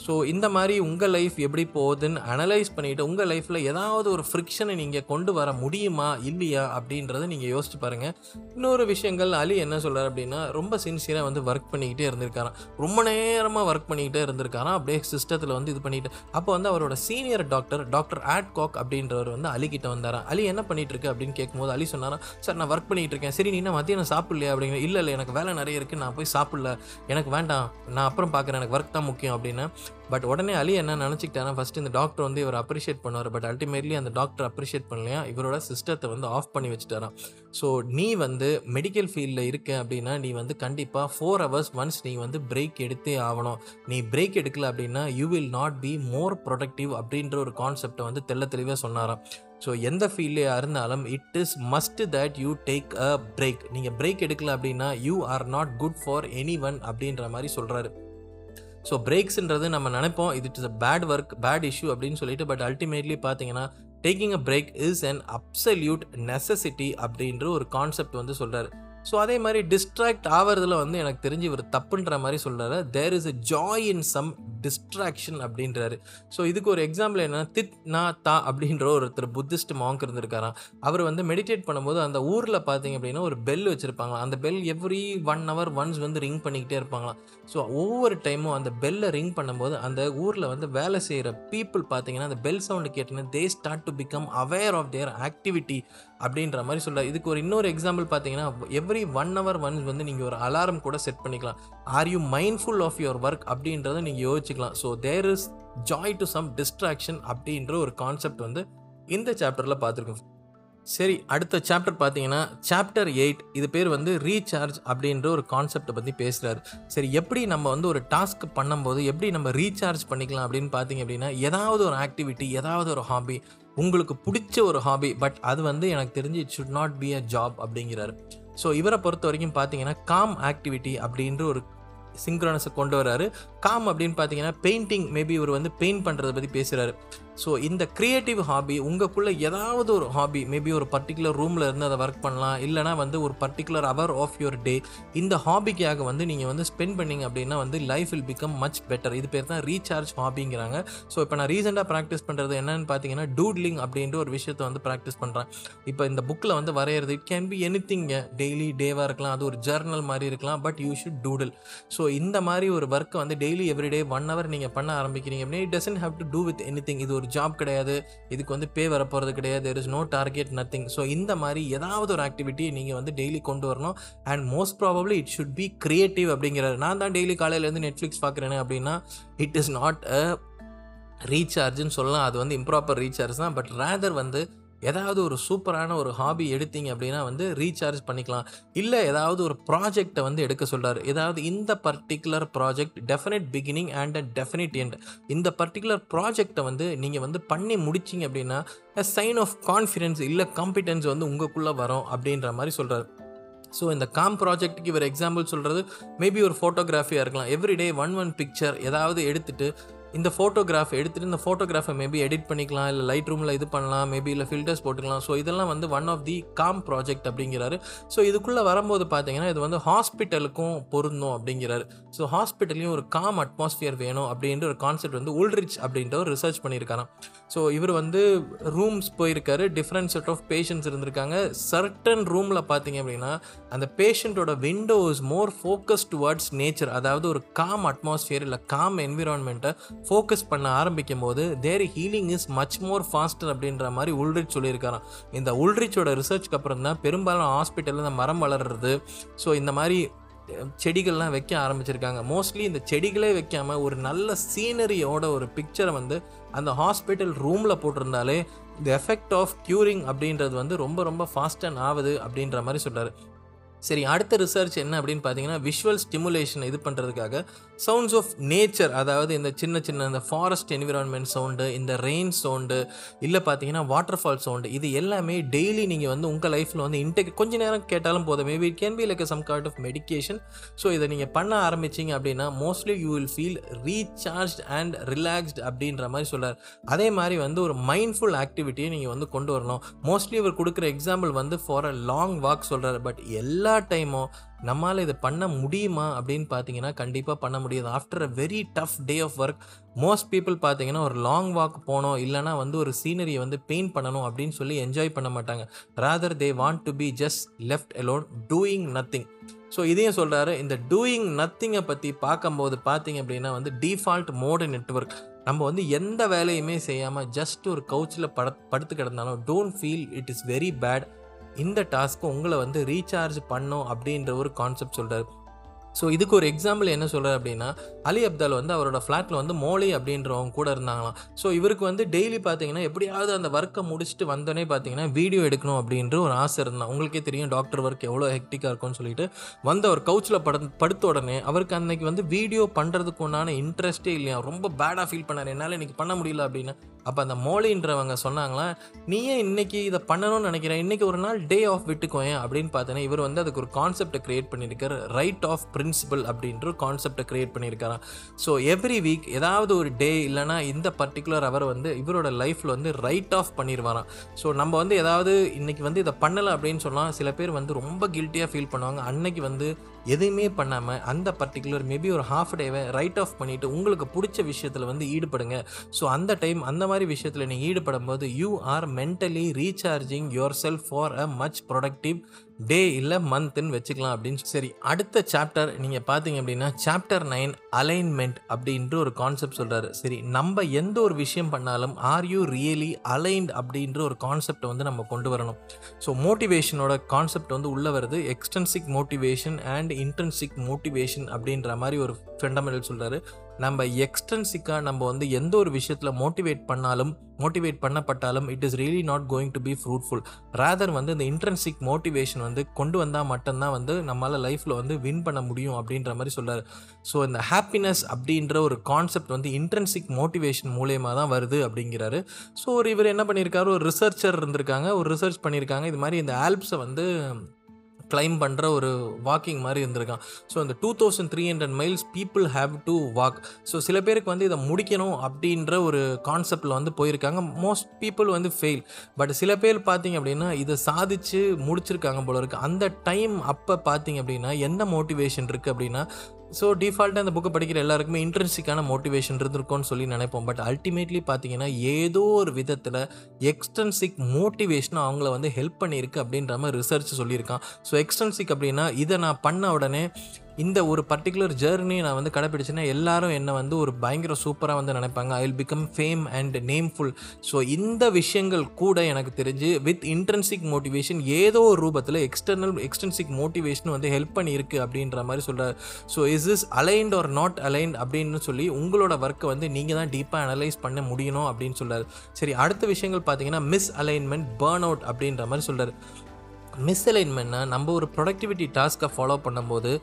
ஸோ இந்த மாதிரி உங்கள் லைஃப் எப்படி போகுதுன்னு அனலைஸ் பண்ணிவிட்டு உங்கள் லைஃப்பில் ஏதாவது ஒரு ஃப்ரிக்ஷனை நீங்கள் கொண்டு வர முடியுமா இல்லையா அப்படின்றத நீங்கள் யோசிச்சு பாருங்கள் இன்னொரு விஷயங்கள் அலி என்ன சொல்கிறார் அப்படின்னா ரொம்ப சின்சியராக வந்து ஒர்க் பண்ணிக்கிட்டே இருந்திருக்காராம். ரொம்ப நேரமாக ஒர்க் பண்ணிக்கிட்டே இருந்திருக்காராம். அப்படியே சிஸ்டத்தில் வந்து இது பண்ணிட்டு அப்போ வந்து அவரோட சீனியர் டாக்டர் டாக்டர் ஆட்காக் அப்படின்றவர் வந்து அலிக்கிட்ட கிட்ட வந்தாராம். அலி என்ன பண்ணிட்டு இருக்கு அப்படின்னு கேட்கும்போது அலி சொன்னாரா சார் நான் ஒர்க் பண்ணிட்டு இருக்கேன் சரி நீ என்ன மத்தியானம் சாப்பிடலையா? அப்படிங்கிற இல்லை இல்லை எனக்கு வேலை நிறைய இருக்குது நான் போய் சாப்பிடல. எனக்கு வேண்டாம். நான் அப்புறம் பார்க்குறேன். எனக்கு ஒர்க் தான் முக்கியம் அப்படின்னு. பட் உடனே அலி என்ன நினச்சிக்கிட்டாரா ஃபஸ்ட் இந்த டாக்டர் வந்து இவர் அப்ரிஷியேட் பண்ணுவார். பட் அல்டிமேட்லி அந்த டாக்டர் அப்ரிஷியேட் பண்ணலையா? இவரோட சிஸ்டத்தை வந்து ஆஃப் பண்ணி வச்சுட்டாராம் ஸோ நீ வந்து மெடிக்கல் ஃபீல்டில் இருக்க அப்படின்னா நீ வந்து கண்டிப்பாக ஃபோர் ஹவர்ஸ் ஒன்ஸ் நீ வந்து பிரேக் எடுத்தே ஆகணும். நீ பிரேக் எடுக்கல அப்படின்னா you will not be more productive அப்படின்ற ஒரு கான்செப்டை வந்து தெள்ள தெளிவாக சொன்னாராம். ஸோ எந்த ஃபீல்ட்லேயே இருந்தாலும் it is must that you take a break நீங்கள் பிரேக் எடுக்கல அப்படின்னா you are not good for anyone அப்படின்ற மாதிரி சொல்கிறாரு ஸோ பிரேக்ஸ்ன்றது நம்ம நினைப்போம் இது it's a bad work bad issue அப்படின்னு சொல்லிட்டு பட் அல்டிமேட்லி பார்த்தீங்கன்னா taking a break is an absolute necessity அப்படின்ற ஒரு கான்செப்ட் வந்து சொல்கிறாரு ஸோ அதே மாதிரி டிஸ்ட்ராக்ட் ஆகிறதுல வந்து எனக்கு தெரிஞ்சு இவர் தப்புன்ற மாதிரி சொல்கிறாரு there is a joy in some distraction அப்படின்றாரு. ஸோ இதுக்கு ஒரு எக்ஸாம்பிள் என்னென்னா தித் நா தா அப்படின்ற ஒருத்தர் புத்திஸ்ட் மாங்க் இருந்திருக்காராம். அவர் வந்து மெடிடேட் பண்ணும்போது அந்த ஊரில் பார்த்தீங்க அப்படின்னா ஒரு பெல் வச்சுருப்பாங்க அந்த bell every one hour once வந்து ரிங் பண்ணிக்கிட்டே இருப்பாங்களாம். ஸோ ஒவ்வொரு டைமும் அந்த பெல்லை ரிங் பண்ணும்போது அந்த ஊரில் வந்து வேலை செய்கிற பீப்புள் பார்த்தீங்கன்னா அந்த பெல் சவுண்டு கேட்டோன்னா they start to become aware of their activity அப்படின்ற மாதிரி சொல்ல இதுக்கு ஒரு இன்னொரு எக்ஸாம்பிள் பார்த்தீங்கன்னா எவ்ரி ஒன் ஹவர் ஒன்ஸ் வந்து நீங்கள் ஒரு அலாரம் கூட செட் பண்ணிக்கலாம். Or you mindful of your work அப்படின்றத நீங்கள் யோசிச்சுக்கலாம். So there is joy to some distraction அப்படின்ற ஒரு கான்செப்ட் வந்து இந்த சாப்டரில் பார்த்துருக்கோம். சரி அடுத்த சாப்டர் பார்த்தீங்கன்னா சாப்டர் எயிட் இது பேர் வந்து ரீசார்ஜ் அப்படின்ற ஒரு கான்செப்டை பற்றி பேசுகிறாரு சரி எப்படி நம்ம வந்து ஒரு டாஸ்க் பண்ணும்போது எப்படி நம்ம ரீசார்ஜ் பண்ணிக்கலாம் அப்படின்னு பார்த்தீங்க அப்படின்னா ஏதாவது ஒரு ஆக்டிவிட்டி ஏதாவது ஒரு ஹாபி உங்களுக்கு பிடிச்ச ஒரு ஹாபி பட் அது வந்து எனக்கு தெரிஞ்சு it should not be a job அப்படிங்கிறாரு. ஸோ இவரை பொறுத்த வரைக்கும் பார்த்தீங்கன்னா காம் ஆக்டிவிட்டி அப்படின்ற ஒரு சிங்க்ரோனஸை கொண்டு வராரு. காம் அப்படின்னு பார்த்தீங்கன்னா பெயிண்டிங் மேபி இவர் வந்து பெயிண்ட் பண்ணுறதை பற்றி பேசுகிறாரு ஸோ இந்த க்ரியேட்டிவ் ஹாபி உங்களுக்குள்ளே ஏதாவது ஒரு ஹாபி மேபி ஒரு பர்டிகுலர் ரூமில் இருந்து அதை ஒர்க் பண்ணலாம் இல்லைனா வந்து ஒரு particular hour of your day இந்த ஹாபிக்காக வந்து நீங்கள் வந்து ஸ்பெண்ட் பண்ணிங்க அப்படின்னா வந்து life will become much better இது பேர் தான் ரீசார்ஜ் ஹாபிங்கிறாங்க ஸோ இப்போ நான் ரீசெண்டாக ப்ராக்டிஸ் பண்ணுறது என்னன்னு பார்த்தீங்கன்னா டூட்லிங் அப்படின்ற ஒரு விஷயத்தை வந்து ப்ராக்டிஸ் பண்ணுறேன் இப்போ இந்த புக்கில் வந்து வரைகிறது it can be anything daily டேவாக இருக்கலாம் அது ஒரு ஜர்னல் மாதிரி இருக்கலாம் but you should doodle so இந்த மாதிரி ஒரு ஒர்க்கை வந்து டெய்லி எவ்ரிடே ஒன் ஹவர் நீங்கள் பண்ண ஆரம்பிக்கிறீங்க அப்படின்னா it doesn't have to do with anything இது ஒரு ஜாப் கிடையாது. இதுக்கு வந்து பே வரப்போகிறது கிடையாது. There is no target nothing so இந்த மாதிரி ஏதாவது ஒரு ஆக்டிவிட்டி நீங்கள் வந்து டெய்லி கொண்டு வரணும். And most probably it should be creative அப்படிங்கிறாரு. நான் தான் டெய்லி காலையிலேருந்து நெட்ஃப்ளிக்ஸ் பார்க்குறேன்னு அப்படின்னா இட் இஸ் நாட் அ ரீசார்ஜ்னு சொல்லலாம். அது வந்து இம்ப்ராப்பர் ரீசார்ஜ் தான். பட் ரேதர் வந்து ஏதாவது ஒரு சூப்பரான ஒரு ஹாபி எடுத்தீங்க அப்படின்னா வந்து ரீசார்ஜ் பண்ணிக்கலாம். இல்லை ஏதாவது ஒரு ப்ராஜெக்டை வந்து எடுக்க சொல்கிறார் ஏதாவது இந்த particular project definite beginning and a definite end இந்த பர்டிகுலர் ப்ராஜெக்டை வந்து நீங்கள் வந்து பண்ணி முடிச்சிங்க அப்படின்னா சைன் ஆஃப் கான்ஃபிடென்ஸ் இல்லை காம்பிடென்ஸ் வந்து உங்களுக்குள்ளே வரும் அப்படின்ற மாதிரி சொல்கிறார் ஸோ இந்த காம் ப்ராஜெக்ட்டுக்கு இவர் எக்ஸாம்பிள் சொல்கிறது மேபி ஒரு ஃபோட்டோகிராஃபியாக இருக்கலாம். எவ்ரிடே ஒன் ஒன் பிக்சர் ஏதாவது எடுத்துகிட்டு இந்த ஃபோட்டோகிராஃப் எடுத்துகிட்டு இந்த ஃபோட்டோகிராஃபை மேபி எடிட் பண்ணிக்கலாம் இல்லை லைட் ரூமில் இது பண்ணலாம் மேபி இல்லை ஃபில்டர்ஸ் போட்டுக்கலாம். ஸோ இதெல்லாம் வந்து one of the calm project அப்படிங்கிறாரு. ஸோ இதுக்குள்ளே வரும்போது பார்த்தீங்கன்னா இது வந்து ஹாஸ்பிட்டலுக்கும் பொருந்தும் அப்படிங்கிறாரு. ஸோ ஹாஸ்பிட்டல்லையும் ஒரு காம் அட்மாஸ்ஃபியர் வேணும் அப்படின்ற ஒரு கான்செப்ட் வந்து உல்ரிச் அப்படின்ற ஒரு ரிசர்ச் பண்ணியிருக்காராம். ஸோ இவர் வந்து ரூம்ஸ் போயிருக்காரு. டிஃப்ரெண்ட் செட் ஆஃப் பேஷண்ட்ஸ் இருந்திருக்காங்க. சர்டன் ரூமில் பார்த்தீங்க அப்படின்னா அந்த பேஷண்ட்டோட window is more focus towards nature அதாவது ஒரு காம் அட்மாஸ்ஃபியர் இல்லை காம் என்விரான்மெண்ட்டை ஃபோக்கஸ் பண்ண ஆரம்பிக்கும் போது there healing is much more faster அப்படின்ற மாதிரி உல்ரிச் சொல்லியிருக்காராம். இந்த உல்ரிச்சோட ரிசர்ச்க்கு அப்புறம் தான் பெரும்பாலும் ஹாஸ்பிட்டலில் இந்த மரம் வளர்றது. ஸோ இந்த மாதிரி செடிகள்லாம் வைக்க ஆரம்பிச்சிருக்காங்க. மோஸ்ட்லி இந்த செடிகளே வைக்காமல் ஒரு நல்ல சீனரியோட ஒரு பிக்சரை வந்து அந்த ஹாஸ்பிட்டல் ரூமில் போட்டிருந்தாலே தி எஃபெக்ட் ஆஃப் க்யூரிங் அப்படின்றது வந்து ரொம்ப ரொம்ப ஃபாஸ்ட் அண்ட் ஆகுது அப்படின்ற மாதிரி சொல்கிறார் சரி அடுத்த ரிசர்ச் என்ன அப்படின்னு பார்த்தீங்கன்னா விஷுவல் ஸ்டிமுலேஷன் இது பண்ணுறதுக்காக சவுண்ட்ஸ் ஆஃப் நேச்சர் அதாவது இந்த சின்ன சின்ன இந்த ஃபாரஸ்ட் என்விரான்மெண்ட் சவுண்டு இந்த ரெயின் சவுண்டு இல்லை பார்த்தீங்கன்னா வாட்டர் ஃபால் சவுண்டு இது எல்லாமே டெய்லி நீங்கள் வந்து உங்கள் லைஃப்பில் வந்து இன்டெக் கொஞ்ச நேரம் கேட்டாலும் போதும். Maybe it can be like some sort of medication so இதை நீங்கள் பண்ண ஆரம்பிச்சிங்க அப்படின்னா mostly you will feel recharge and relaxed அப்படின்ற மாதிரி சொல்கிறார் அதே மாதிரி வந்து ஒரு மைண்ட்ஃபுல் ஆக்டிவிட்டியை நீங்கள் வந்து கொண்டு வரணும். மோஸ்ட்லி இவர் கொடுக்குற எக்ஸாம்பிள் வந்து ஃபார் அ லாங் வாக் சொல்கிறார் பட் எல்லா டைமும் நம்மளால் இது பண்ண முடியுமா அப்படின்னு பார்த்தீங்கன்னா கண்டிப்பாக பண்ண முடியாது. After a very tough day of work most people பார்த்தீங்கன்னா ஒரு லாங் வாக் போனோம் இல்லைனா வந்து ஒரு சீனரியை வந்து பெயிண்ட் பண்ணணும் அப்படின்னு சொல்லி என்ஜாய் பண்ண மாட்டாங்க. Rather they want to be just left alone doing nothing so இதையும் சொல்கிறாரு இந்த டூயிங் நத்திங்கை பற்றி பார்க்கும்போது பார்த்தீங்க அப்படின்னா வந்து டிஃபால்ட் மோடு நெட்ஒர்க் நம்ம வந்து எந்த வேலையுமே செய்யாமல் ஜஸ்ட் ஒரு கவுச்சில் பட படுத்து கிடந்தாலும் don't feel it is very bad இந்த டாஸ்க்கு உங்களை வந்து ரீசார்ஜ் பண்ணும் அப்படின்ற ஒரு கான்செப்ட் சொல்கிறார் ஸோ இதுக்கு ஒரு எக்ஸாம்பிள் என்ன சொல்கிறார் அப்படின்னா அலி அப்தால் வந்து அவரோட ஃப்ளாட்டில் வந்து மோலி அப்படின்றவங்க கூட இருந்தாங்களாம். ஸோ இவருக்கு வந்து டெய்லி பார்த்தீங்கன்னா எப்படியாவது அந்த ஒர்க்கை முடிச்சுட்டு வந்தோடனே பார்த்தீங்கன்னா வீடியோ எடுக்கணும் அப்படின்ற ஒரு ஆசை இருந்தான் உங்களுக்கே தெரியும் டாக்டர் ஒர்க் எவ்வளோ ஹெக்டிக்காக இருக்கும்னு சொல்லிட்டு வந்து அவர் கவுச்சில் படு படுத்த உடனே அவருக்கு அன்னைக்கு வந்து வீடியோ பண்ணுறதுக்கு உண்டான இன்ட்ரெஸ்ட்டே இல்லையா ரொம்ப பேடாக ஃபீல் பண்ணார் என்னால் இன்றைக்கி பண்ண முடியல அப்படின்னு. அப்போ அந்த மோலின்றவங்க சொன்னாங்களா நீயே இன்னைக்கு இதை பண்ணணும்னு நினைக்கிறேன். இன்றைக்கி ஒரு நாள் டே ஆஃப் விட்டுக்கோயேன் அப்படின்னு பார்த்தீங்கன்னா இவர் வந்து அதுக்கு ஒரு கான்செப்டை க்ரியேட் பண்ணியிருக்கார். ரைட் ஆஃப் பிரின்சிபல் அப்படின்ற ஒரு கான்செப்டை கிரியேட் பண்ணியிருக்காராம். ஸோ எவ்ரி வீக் ஏதாவது ஒரு டே இல்லைனா இந்த பர்டிகுலர் அவர் வந்து இவரோட லைஃப்பில் வந்து ரைட் ஆஃப் பண்ணிடுவாராம் ஸோ நம்ம வந்து ஏதாவது இன்றைக்கி வந்து இதை பண்ணலை அப்படின்னு சொன்னால் சில பேர் வந்து ரொம்ப கில்ட்டியாக ஃபீல் பண்ணுவாங்க. அன்னைக்கு வந்து எதையுமே பண்ணாமல் அந்த பர்டிகுலர் மேபி ஒரு ஹாஃப் டேவை ரைட் ஆஃப் பண்ணிவிட்டு உங்களுக்கு பிடிச்ச விஷயத்தில் வந்து ஈடுபடுங்க. ஸோ அந்த டைம் அந்த மாதிரி விஷயத்தில் நீங்கள் ஈடுபடும் போது you are mentally recharging yourself for a much productive day இல்லை மந்த்னு வச்சுக்கலாம் அப்படின்னு சரி அடுத்த சாப்டர் நீங்கள் பார்த்தீங்க அப்படின்னா சாப்டர் நைன் அலைன்மெண்ட் அப்படின்ற ஒரு கான்செப்ட் சொல்கிறாரு சரி நம்ம எந்த ஒரு விஷயம் பண்ணாலும் ஆர் யூ ரியலி அலைன்ட் அப்படின்ற ஒரு கான்செப்டை வந்து நம்ம கொண்டு வரணும். ஸோ மோட்டிவேஷனோட கான்செப்ட் வந்து உள்ளே வருது. Extrinsic motivation and intrinsic motivation அப்படின்ற மாதிரி ஒரு ஃபண்டமெண்டல் சொல்கிறாரு நம்ம எக்ஸ்டென்சிக்காக நம்ம வந்து எந்த ஒரு விஷயத்தில் மோட்டிவேட் பண்ணாலும் motivate பண்ணப்பட்டாலும் it is really not going to be fruitful rather வந்து இந்த இன்ட்ரென்சிக் மோட்டிவேஷன் வந்து கொண்டு வந்தால் மட்டும்தான் வந்து நம்மளால் லைஃப்பில் வந்து வின் பண்ண முடியும் அப்படின்ற மாதிரி சொல்கிறார் ஸோ இந்த ஹாப்பினஸ் அப்படின்ற ஒரு கான்செப்ட் வந்து இன்ட்ரென்சிக் மோட்டிவேஷன் மூலயமா தான் வருது அப்படிங்கிறாரு. ஸோ ஒரு இவர் என்ன பண்ணியிருக்காரு ஒரு ரிசர்ச்சர் இருந்திருக்காங்க. ஒரு ரிசர்ச் பண்ணியிருக்காங்க இது மாதிரி இந்த ஆல்ப்ஸை வந்து கிளைம் பண்ணுற ஒரு வாக்கிங் மாதிரி இருந்திருக்கான். ஸோ அந்த two thousand three hundred miles people have to walk so சில பேருக்கு வந்து இதை முடிக்கணும் அப்படின்ற ஒரு கான்செப்டில் வந்து போயிருக்காங்க. மோஸ்ட் பீப்புள் வந்து ஃபெயில் பட் சில பேர் பார்த்தீங்க அப்படின்னா இதை சாதிச்சு முடிச்சிருக்காங்க போல இருக்குது அந்த டைம் அப்போ பார்த்தீங்க அப்படின்னா என்ன மோட்டிவேஷன் இருக்குது அப்படின்னா ஸோ டிஃபால்ட்டாக அந்த புக்கை படிக்கிற எல்லாருக்குமே இன்ட்ரென்சிக்கான மோட்டிவேஷன் இருந்திருக்கும்னு சொல்லி நினைப்போம். பட் அல்டிமேட்லி பார்த்தீங்கன்னா ஏதோ ஒரு விதத்தில் எக்ஸ்டென்சிக் மோட்டிவேஷன் அவங்கள வந்து ஹெல்ப் பண்ணியிருக்கு அப்படின்ற மாதிரி ரிசர்ச் சொல்லியிருக்கான். ஸோ எக்ஸ்டென்சிக் அப்படின்னா இதை நான் பண்ண உடனே இந்த ஒரு பர்டிகுலர் ஜேர்னி நான் வந்து கடைப்பிடிச்சேன்னா எல்லாரும் என்னை வந்து ஒரு பயங்கர சூப்பராக வந்து நினைப்பாங்க. I will become fame and nameful so இந்த விஷயங்கள் கூட எனக்கு தெரிஞ்சு வித் இன்டென்சிக் மோட்டிவேஷன் ஏதோ ஒரு ரூபத்தில் எக்ஸ்டர்னல் எக்ஸ்டென்சிக் மோட்டிவேஷன் வந்து ஹெல்ப் பண்ணியிருக்கு அப்படின்ற மாதிரி சொல்கிறார் so is is aligned or not aligned அப்படின்னு சொல்லி உங்களோட ஒர்க்கை வந்து நீங்கள் தான் டீப்பாக அனலைஸ் பண்ண முடியணும் அப்படின்னு சொல்கிறார் சரி அடுத்த விஷயங்கள் பார்த்தீங்கன்னா மிஸ் அலைன்மெண்ட் பேர்ன் அவுட் அப்படின்ற மாதிரி சொல்கிறார் மிஸ் அலைன்மெண்ட்னா நம்ம ஒரு ப்ரொடக்டிவிட்டி டாஸ்க்கை ஃபாலோ பண்ணும்போது